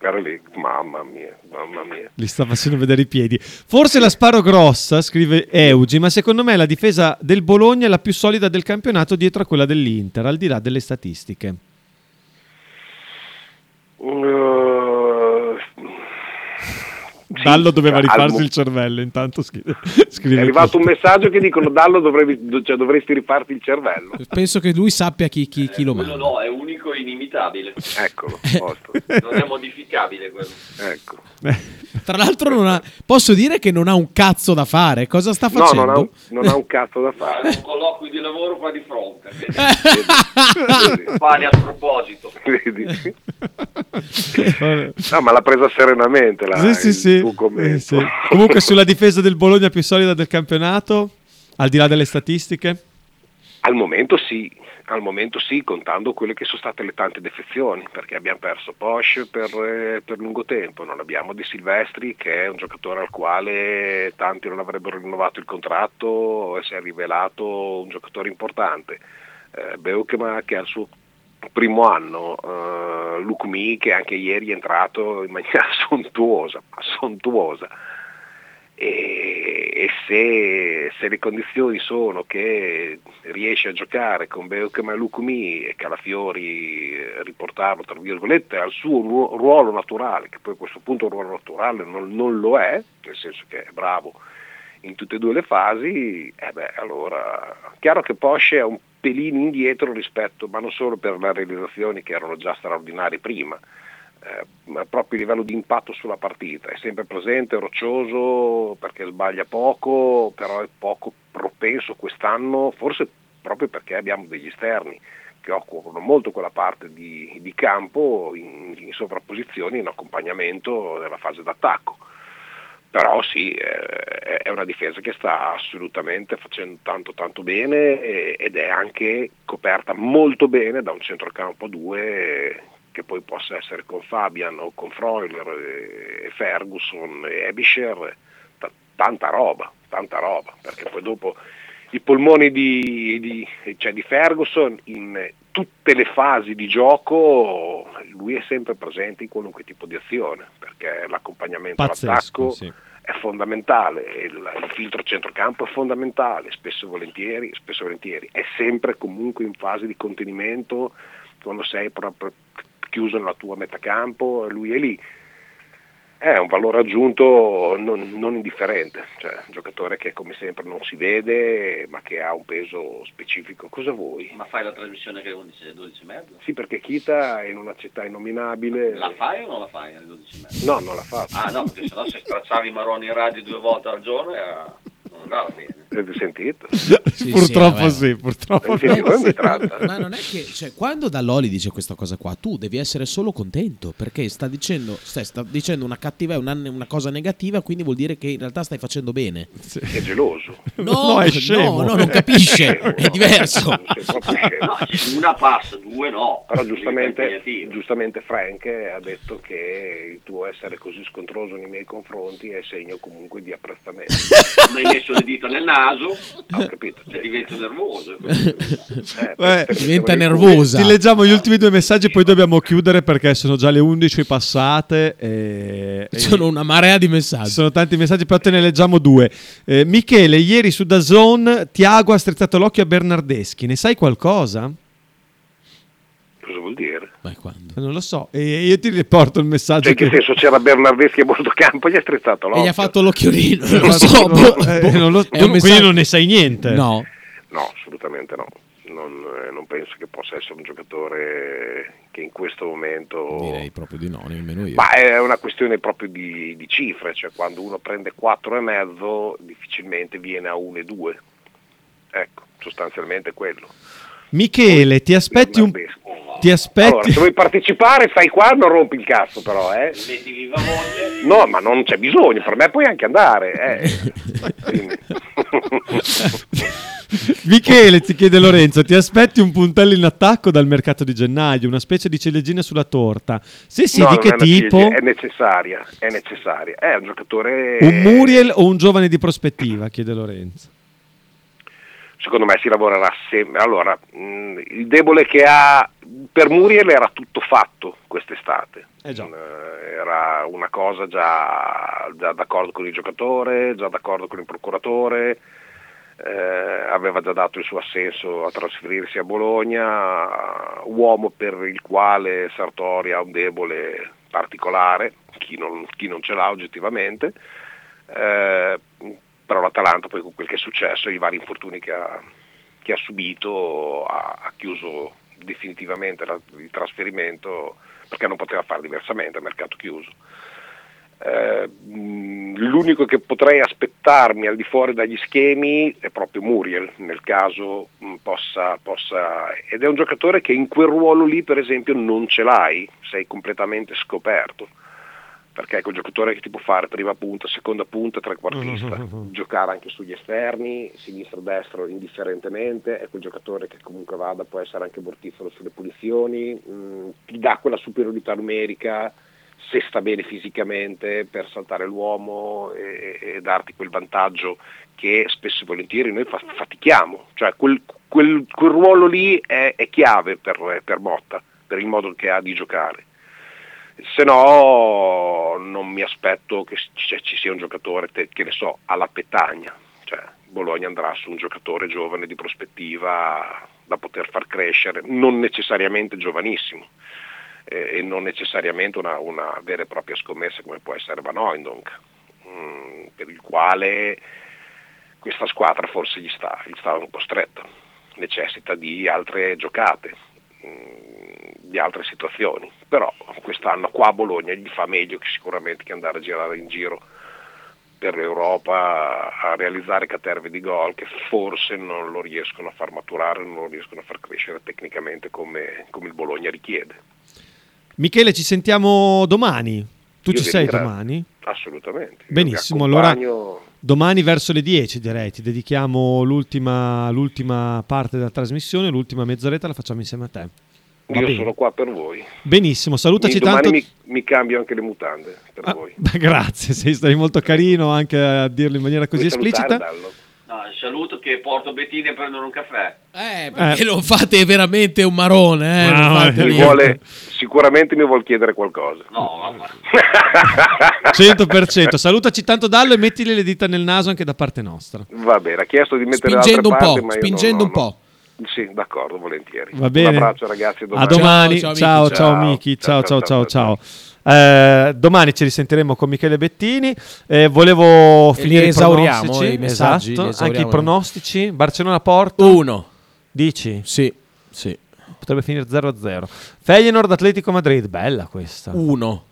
Guarda lì, mamma mia, mamma mia. Li sta facendo vedere i piedi. Forse la sparo grossa, scrive Eugi, ma secondo me la difesa del Bologna è la più solida del campionato dietro a quella dell'Inter, al di là delle statistiche. Uh, Dallo doveva rifarsi mo- il cervello, intanto scrive. è arrivato un questo. messaggio che dicono Dallo dovrevi- cioè, dovresti rifarti il cervello. Penso che lui sappia chi, chi- chi lo Quello manda. no, è unico inimitabile. Eccolo, posto. Non è modificabile quello. Ecco. Tra l'altro, non ha- posso dire che non ha un cazzo da fare. Cosa sta No, facendo? non ha, un- non ha un cazzo da fare. Un colloquio di lavoro qua di fronte. Pane a proposito. Vedi? No, ma l'ha presa serenamente la, Sì, sì. Eh, sì. Comunque sulla difesa del Bologna più solida del campionato, al di là delle statistiche. Al momento sì, al momento sì, contando quelle che sono state le tante defezioni, perché abbiamo perso Porsche per, eh, per lungo tempo, non abbiamo Di Silvestri che è un giocatore al quale tanti non avrebbero rinnovato il contratto e si è rivelato un giocatore importante. Eh, Beukema che ha il suo primo anno, eh, Lukmi che anche ieri è entrato in maniera sontuosa, sontuosa e, e se, se le condizioni sono che riesce a giocare con Beukema Lukumi e Calafiori eh, riportarlo tra virgolette al suo ruo- ruolo naturale, che poi a questo punto un ruolo naturale non, non lo è, nel senso che è bravo in tutte e due le fasi, eh beh, allora chiaro che Posce è un pelino indietro rispetto, ma non solo per le realizzazioni che erano già straordinarie prima, eh, proprio a livello di impatto sulla partita, è sempre presente, roccioso perché sbaglia poco, però è poco propenso quest'anno, forse proprio perché abbiamo degli esterni che occupano molto quella parte di, di campo in, in sovrapposizione, in accompagnamento della fase d'attacco. Però sì, eh, è una difesa che sta assolutamente facendo tanto tanto bene e- ed è anche coperta molto bene da un centrocampo a due che poi possa essere con Fabian o con Freuler e Ferguson e Ebischer, t- tanta roba, tanta roba, perché poi dopo i polmoni di, di- cioè di Ferguson in tutte le fasi di gioco lui è sempre presente in qualunque tipo di azione, perché l'accompagnamento Pazzesco, all'attacco sì. è fondamentale, il, il filtro centrocampo è fondamentale, spesso e volentieri, spesso e volentieri, è sempre comunque in fase di contenimento quando sei proprio chiuso nella tua metacampo, lui è lì. È un valore aggiunto non, non indifferente, cioè un giocatore che come sempre non si vede ma che ha un peso specifico. Cosa vuoi? Ma fai la trasmissione che è 11 12 e mezzo? Sì, perché Kita è in una città innominabile. La fai o non la fai alle 12 e mezzo? No, non la faccio. Ah no, perché sennò se stracciavi i maroni in radio due volte al giorno era... non andava bene. Avete sentito? purtroppo sì, sì, purtroppo Sì, sì. come tratta? Ma non è che, cioè, quando Dall'Oli dice questa cosa qua, tu devi essere solo contento perché sta dicendo, stai- sta dicendo una cattiva, una, una cosa negativa, quindi vuol dire che in realtà stai facendo bene. È geloso. No, No, è no, scemo. no, non capisce, Scemo, è no. diverso. No, una passa, due no. Però giustamente, giustamente Frank ha detto che il tuo essere così scontroso nei miei confronti è segno comunque di apprezzamento. Mi hai messo le dita nel naso, Ho capito. cioè divento nervoso. Eh, Diventa nervosa. Ti leggiamo gli ultimi due messaggi, poi dobbiamo chiudere perché sono già le 11 passate. E- Sono una marea di messaggi. Sono tanti messaggi, però te ne leggiamo due. Eh, Michele, ieri su Dazon Tiago ha strizzato l'occhio a Bernardeschi. Ne sai qualcosa? Cosa vuol dire? Non lo so. E io ti riporto il messaggio. Cioè, in che senso c'era Bernardeschi a bordo campo, gli ha strizzato E l'occhio. gli ha fatto l'occhiolino, non lo Eh, so. no, boh. eh, non lo- quindi messaggio- non ne sai niente. No. No, assolutamente no. Non, eh, non penso che possa essere un giocatore che in questo momento... Direi proprio di no, nemmeno io. Ma è una questione proprio di, di cifre, cioè quando uno prende 4 e mezzo difficilmente viene a 1 e 2. Ecco, sostanzialmente è quello. Michele, ti aspetti un. Ti aspetti. Allora, se vuoi partecipare fai qua, non rompi il cazzo però, eh. No, ma non c'è bisogno, per me puoi anche andare, eh. Michele, ti chiede Lorenzo, ti aspetti un puntello in attacco dal mercato di gennaio, una specie di ciliegina sulla torta? Se sì, No, di che tipo? È necessaria, è necessaria. È un giocatore... Un Muriel o un giovane di prospettiva? Chiede Lorenzo. Secondo me si lavorerà sempre. Allora, mh, il debole che ha per Muriel era tutto fatto quest'estate. Eh. Eh, era una cosa già, già d'accordo con il giocatore, già d'accordo con il procuratore, eh, aveva già dato il suo assenso a trasferirsi a Bologna, uomo per il quale Sartori ha un debole particolare, chi non, chi non ce l'ha oggettivamente. Eh, però l'Atalanta poi con quel che è successo, i vari infortuni che ha, che ha subito, ha, ha chiuso definitivamente la- il trasferimento perché non poteva fare diversamente, mercato chiuso. Eh, l'unico che potrei aspettarmi al di fuori dagli schemi è proprio Muriel, nel caso mh, possa, possa- ed è un giocatore che in quel ruolo lì per esempio non ce l'hai, sei completamente scoperto perché è quel giocatore che ti può fare prima punta, seconda punta, trequartista, giocare anche sugli esterni, sinistro destro indifferentemente, è quel giocatore che comunque vada, può essere anche mortifero sulle punizioni, mh, ti dà quella superiorità numerica se sta bene fisicamente per saltare l'uomo e, e darti quel vantaggio che spesso e volentieri noi fa- fatichiamo, cioè quel, quel- quel ruolo lì è, è chiave per, per Motta, per il modo che ha di giocare se no non mi aspetto che ci, sia un giocatore che ne so alla Petagna. Cioè Bologna andrà su un giocatore giovane di prospettiva da poter far crescere non necessariamente giovanissimo eh, e non necessariamente una, una vera e propria scommessa come può essere Van Oindonk mm, per il quale questa squadra forse gli sta, gli sta un po' stretta necessita di altre giocate di altre situazioni. Però quest'anno qua a Bologna gli fa meglio che sicuramente che andare a girare in giro per l'Europa a realizzare caterve di gol che forse non lo riescono a far maturare, non lo riescono a far crescere tecnicamente come, come il Bologna richiede. Michele, ci sentiamo domani. Tu Io ci sei domani? Assolutamente. Benissimo, allora domani verso le 10 direi, ti dedichiamo l'ultima, l'ultima parte della trasmissione, l'ultima mezz'oretta la facciamo insieme a te. Va Io bene. sono qua per voi. Benissimo, salutaci domani tanto. mi, mi cambio anche le mutande per voi. Beh, grazie, sei stai molto carino anche a dirlo in maniera così Vuoi esplicita. Dallo? No, saluto che porto Bettini a prendere un caffè. Eh, perché lo fate veramente un marone, eh? fate Mi niente. vuole- sicuramente mi vuol chiedere qualcosa. No, vabbè. 100%. Salutaci tanto Dallo e mettili le dita nel naso anche da parte nostra. Va bene, ha chiesto di mettere Spingendo un parte, po', spingendo non- un po'. Sì, d'accordo, volentieri. Va bene. Un abbraccio ragazzi, A domani. Ciao, ciao, ciao, Miki. Ciao, ciao, ciao, ciao. Eh, domani ci risentiremo con Michele Bettini. Eh, volevo finire i esauriamo, i messaggi, Esatto. esauriamo. Anche i pronostici. Barcellona Porto. Uno. Dici? Sì, sì. Potrebbe finire 0-0. Feyenoord Atletico Madrid. Bella questa. Uno.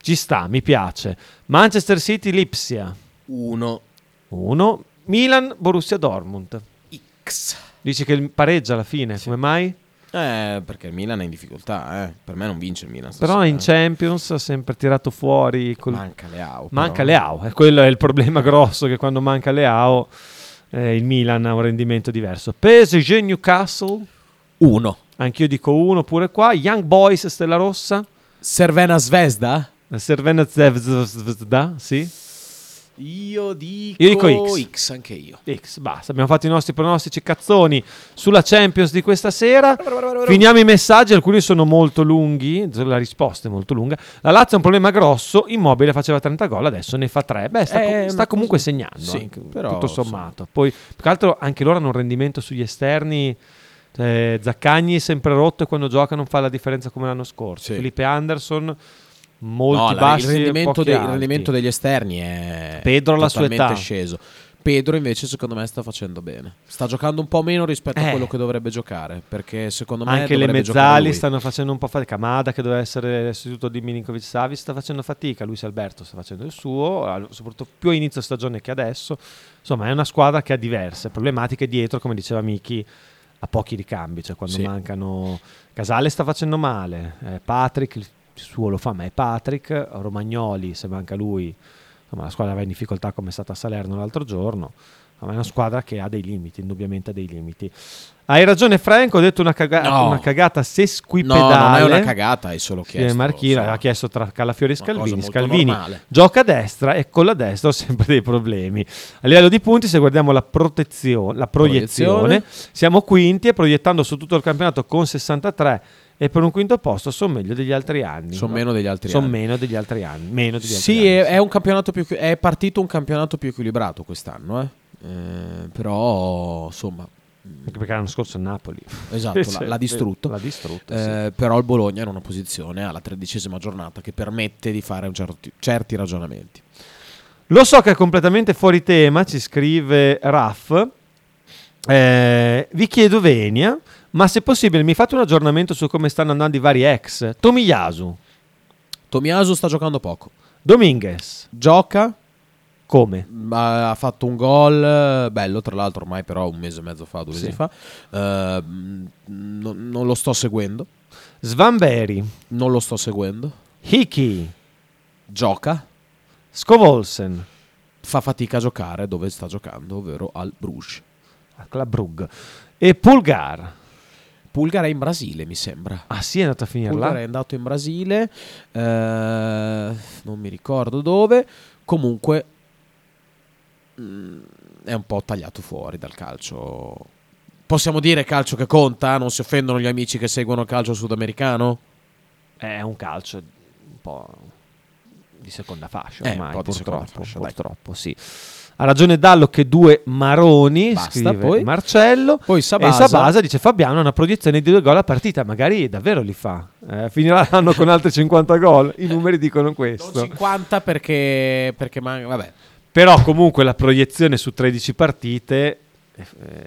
Ci sta, mi piace. Manchester City Lipsia. Uno. 1. Milan Borussia Dortmund. X. Dici che pareggia alla fine, come mai? Eh, perché il Milan è in difficoltà, eh. Per me non vince il Milan. Però stasera, in eh. Champions ha sempre tirato fuori. col- Manca Leao. Manca però. Leao, e quello è il problema grosso che quando manca Leao eh, il Milan ha un rendimento diverso. PSG Newcastle. Uno. Anch'io dico uno pure qua. Young Boys Stella Rossa. Servena Zvezda? Servena Zvezda, sì. Io dico, Io dico X. anche io. X, basta. Abbiamo fatto i nostri pronostici cazzoni sulla Champions di questa sera. Finiamo i messaggi, alcuni sono molto lunghi, la risposta è molto lunga. La Lazio ha un problema grosso, Immobile faceva 30 gol, adesso ne fa 3. Beh, sta, Eh, com- sta comunque segnando, sì, anche, però, tutto sommato. Poi, più che altro, anche loro hanno un rendimento sugli esterni. cioè, Zaccagni è sempre rotto e quando gioca non fa la differenza come l'anno scorso. Felipe Anderson molti No, bassi il, rendimento dei- il rendimento degli esterni è Pedro alla sua età. sceso. Pedro invece secondo me sta facendo bene. Sta giocando un po' meno rispetto a Eh. quello che dovrebbe giocare, perché secondo me Anche le mezzali stanno facendo un po' fatica. Kamada, che doveva essere l'istituto di Milinkovic Savic, sta facendo fatica. Luis Alberto sta facendo il suo, soprattutto più a inizio stagione che adesso. Insomma, è una squadra che ha diverse problematiche dietro, come diceva Miki, a pochi ricambi. Cioè, quando Sì. mancano. Casale sta facendo male. eh, Patrick, suo lo fa, ma è Patrick. Romagnoli, se manca lui. Insomma, la squadra va in difficoltà come è stata a Salerno l'altro giorno. Ma è una squadra che ha dei limiti, indubbiamente ha dei limiti. Hai ragione Franco, ho detto una, caga- No. una cagata sesquipedale. No, non è una cagata, hai solo Sì, chiesto, Marchino insomma. ha chiesto tra Calafiori e Scalvini. Scalvini normale. gioca a destra e con la destra ho sempre dei problemi. A livello di punti, se guardiamo la protezione, la proiezione, Proiezione. siamo quinti e proiettando su tutto il campionato con 63 e per un quinto posto sono meglio degli altri anni. Sono meno degli altri Sono anni. meno degli altri anni. Meno degli altri Sì, anni. è, è un campionato più, è partito un campionato più equilibrato quest'anno, eh. Eh, però insomma Anche perché l'anno scorso Napoli. Esatto, Sì, l'ha, distrutto. L'ha distrutto, Eh, Però il Bologna è in una posizione alla tredicesima giornata che permette di fare un certi, certi ragionamenti. Lo so che è completamente fuori tema, ci scrive Raff. Eh, vi chiedo Venia, ma se possibile mi fate un aggiornamento su come stanno andando i vari ex. Tomiyasu. Tomiyasu sta giocando poco. Dominguez. Gioca. Come? Ha fatto un gol eh, bello, tra l'altro ormai però un mese e mezzo fa, due Sì. mesi fa. Eh, mm, non- lo sto seguendo. Svanberi. Non lo sto seguendo. Hickey. Gioca. Scovolsen. Fa fatica a giocare dove sta giocando, ovvero al Bruges. A Club Brugge. E Pulgar. Pulgar è in Brasile, mi sembra. Ah sì, è andato a finire Pulgar è andato in Brasile, eh, non mi ricordo dove. Comunque mm, è un po' tagliato fuori dal calcio. Possiamo dire calcio che conta? Non si offendono gli amici che seguono il calcio sudamericano? È un calcio un po' di seconda fascia Eh, ormai, un po' di seconda purtroppo, fascia, dai. purtroppo sì. Ha ragione Dallo che due maroni, Basta, scrive poi. Marcello. Poi Sabasa. E Sabasa dice Fabiano ha una proiezione di due gol a partita, magari davvero li fa. Eh, finirà l'anno con altri 50 gol, i numeri dicono questo. 50 perché, perché man- vabbè. Però comunque la proiezione su 13 partite, eh,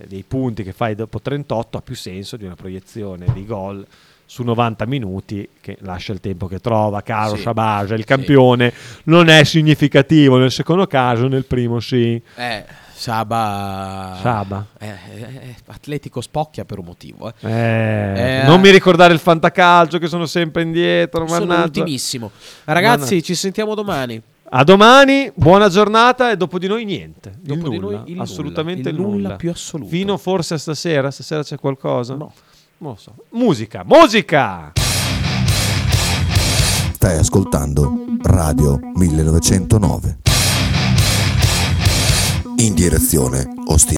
dei punti che fai dopo 38, ha più senso di una proiezione di gol su 90 minuti che lascia il tempo che trova. Caro Sì. Shabaja, il campione non è significativo nel secondo caso, nel primo sì. Eh, Saba... Saba. Eh, eh, eh, Atletico spocchia per un motivo. Eh. Eh, non mi ricordare il fantacalcio che sono sempre indietro. Sono mannaggia. ultimissimo. Ragazzi, Mannaggia. ci sentiamo domani. A domani, buona giornata e dopo di noi niente. Il Dopo di nulla, noi il assolutamente nulla, il nulla nulla. più assoluto. Fino forse a stasera? Stasera c'è qualcosa? No. Non lo so. Musica, musica! Stai ascoltando Radio 1909. in direzione ostinata.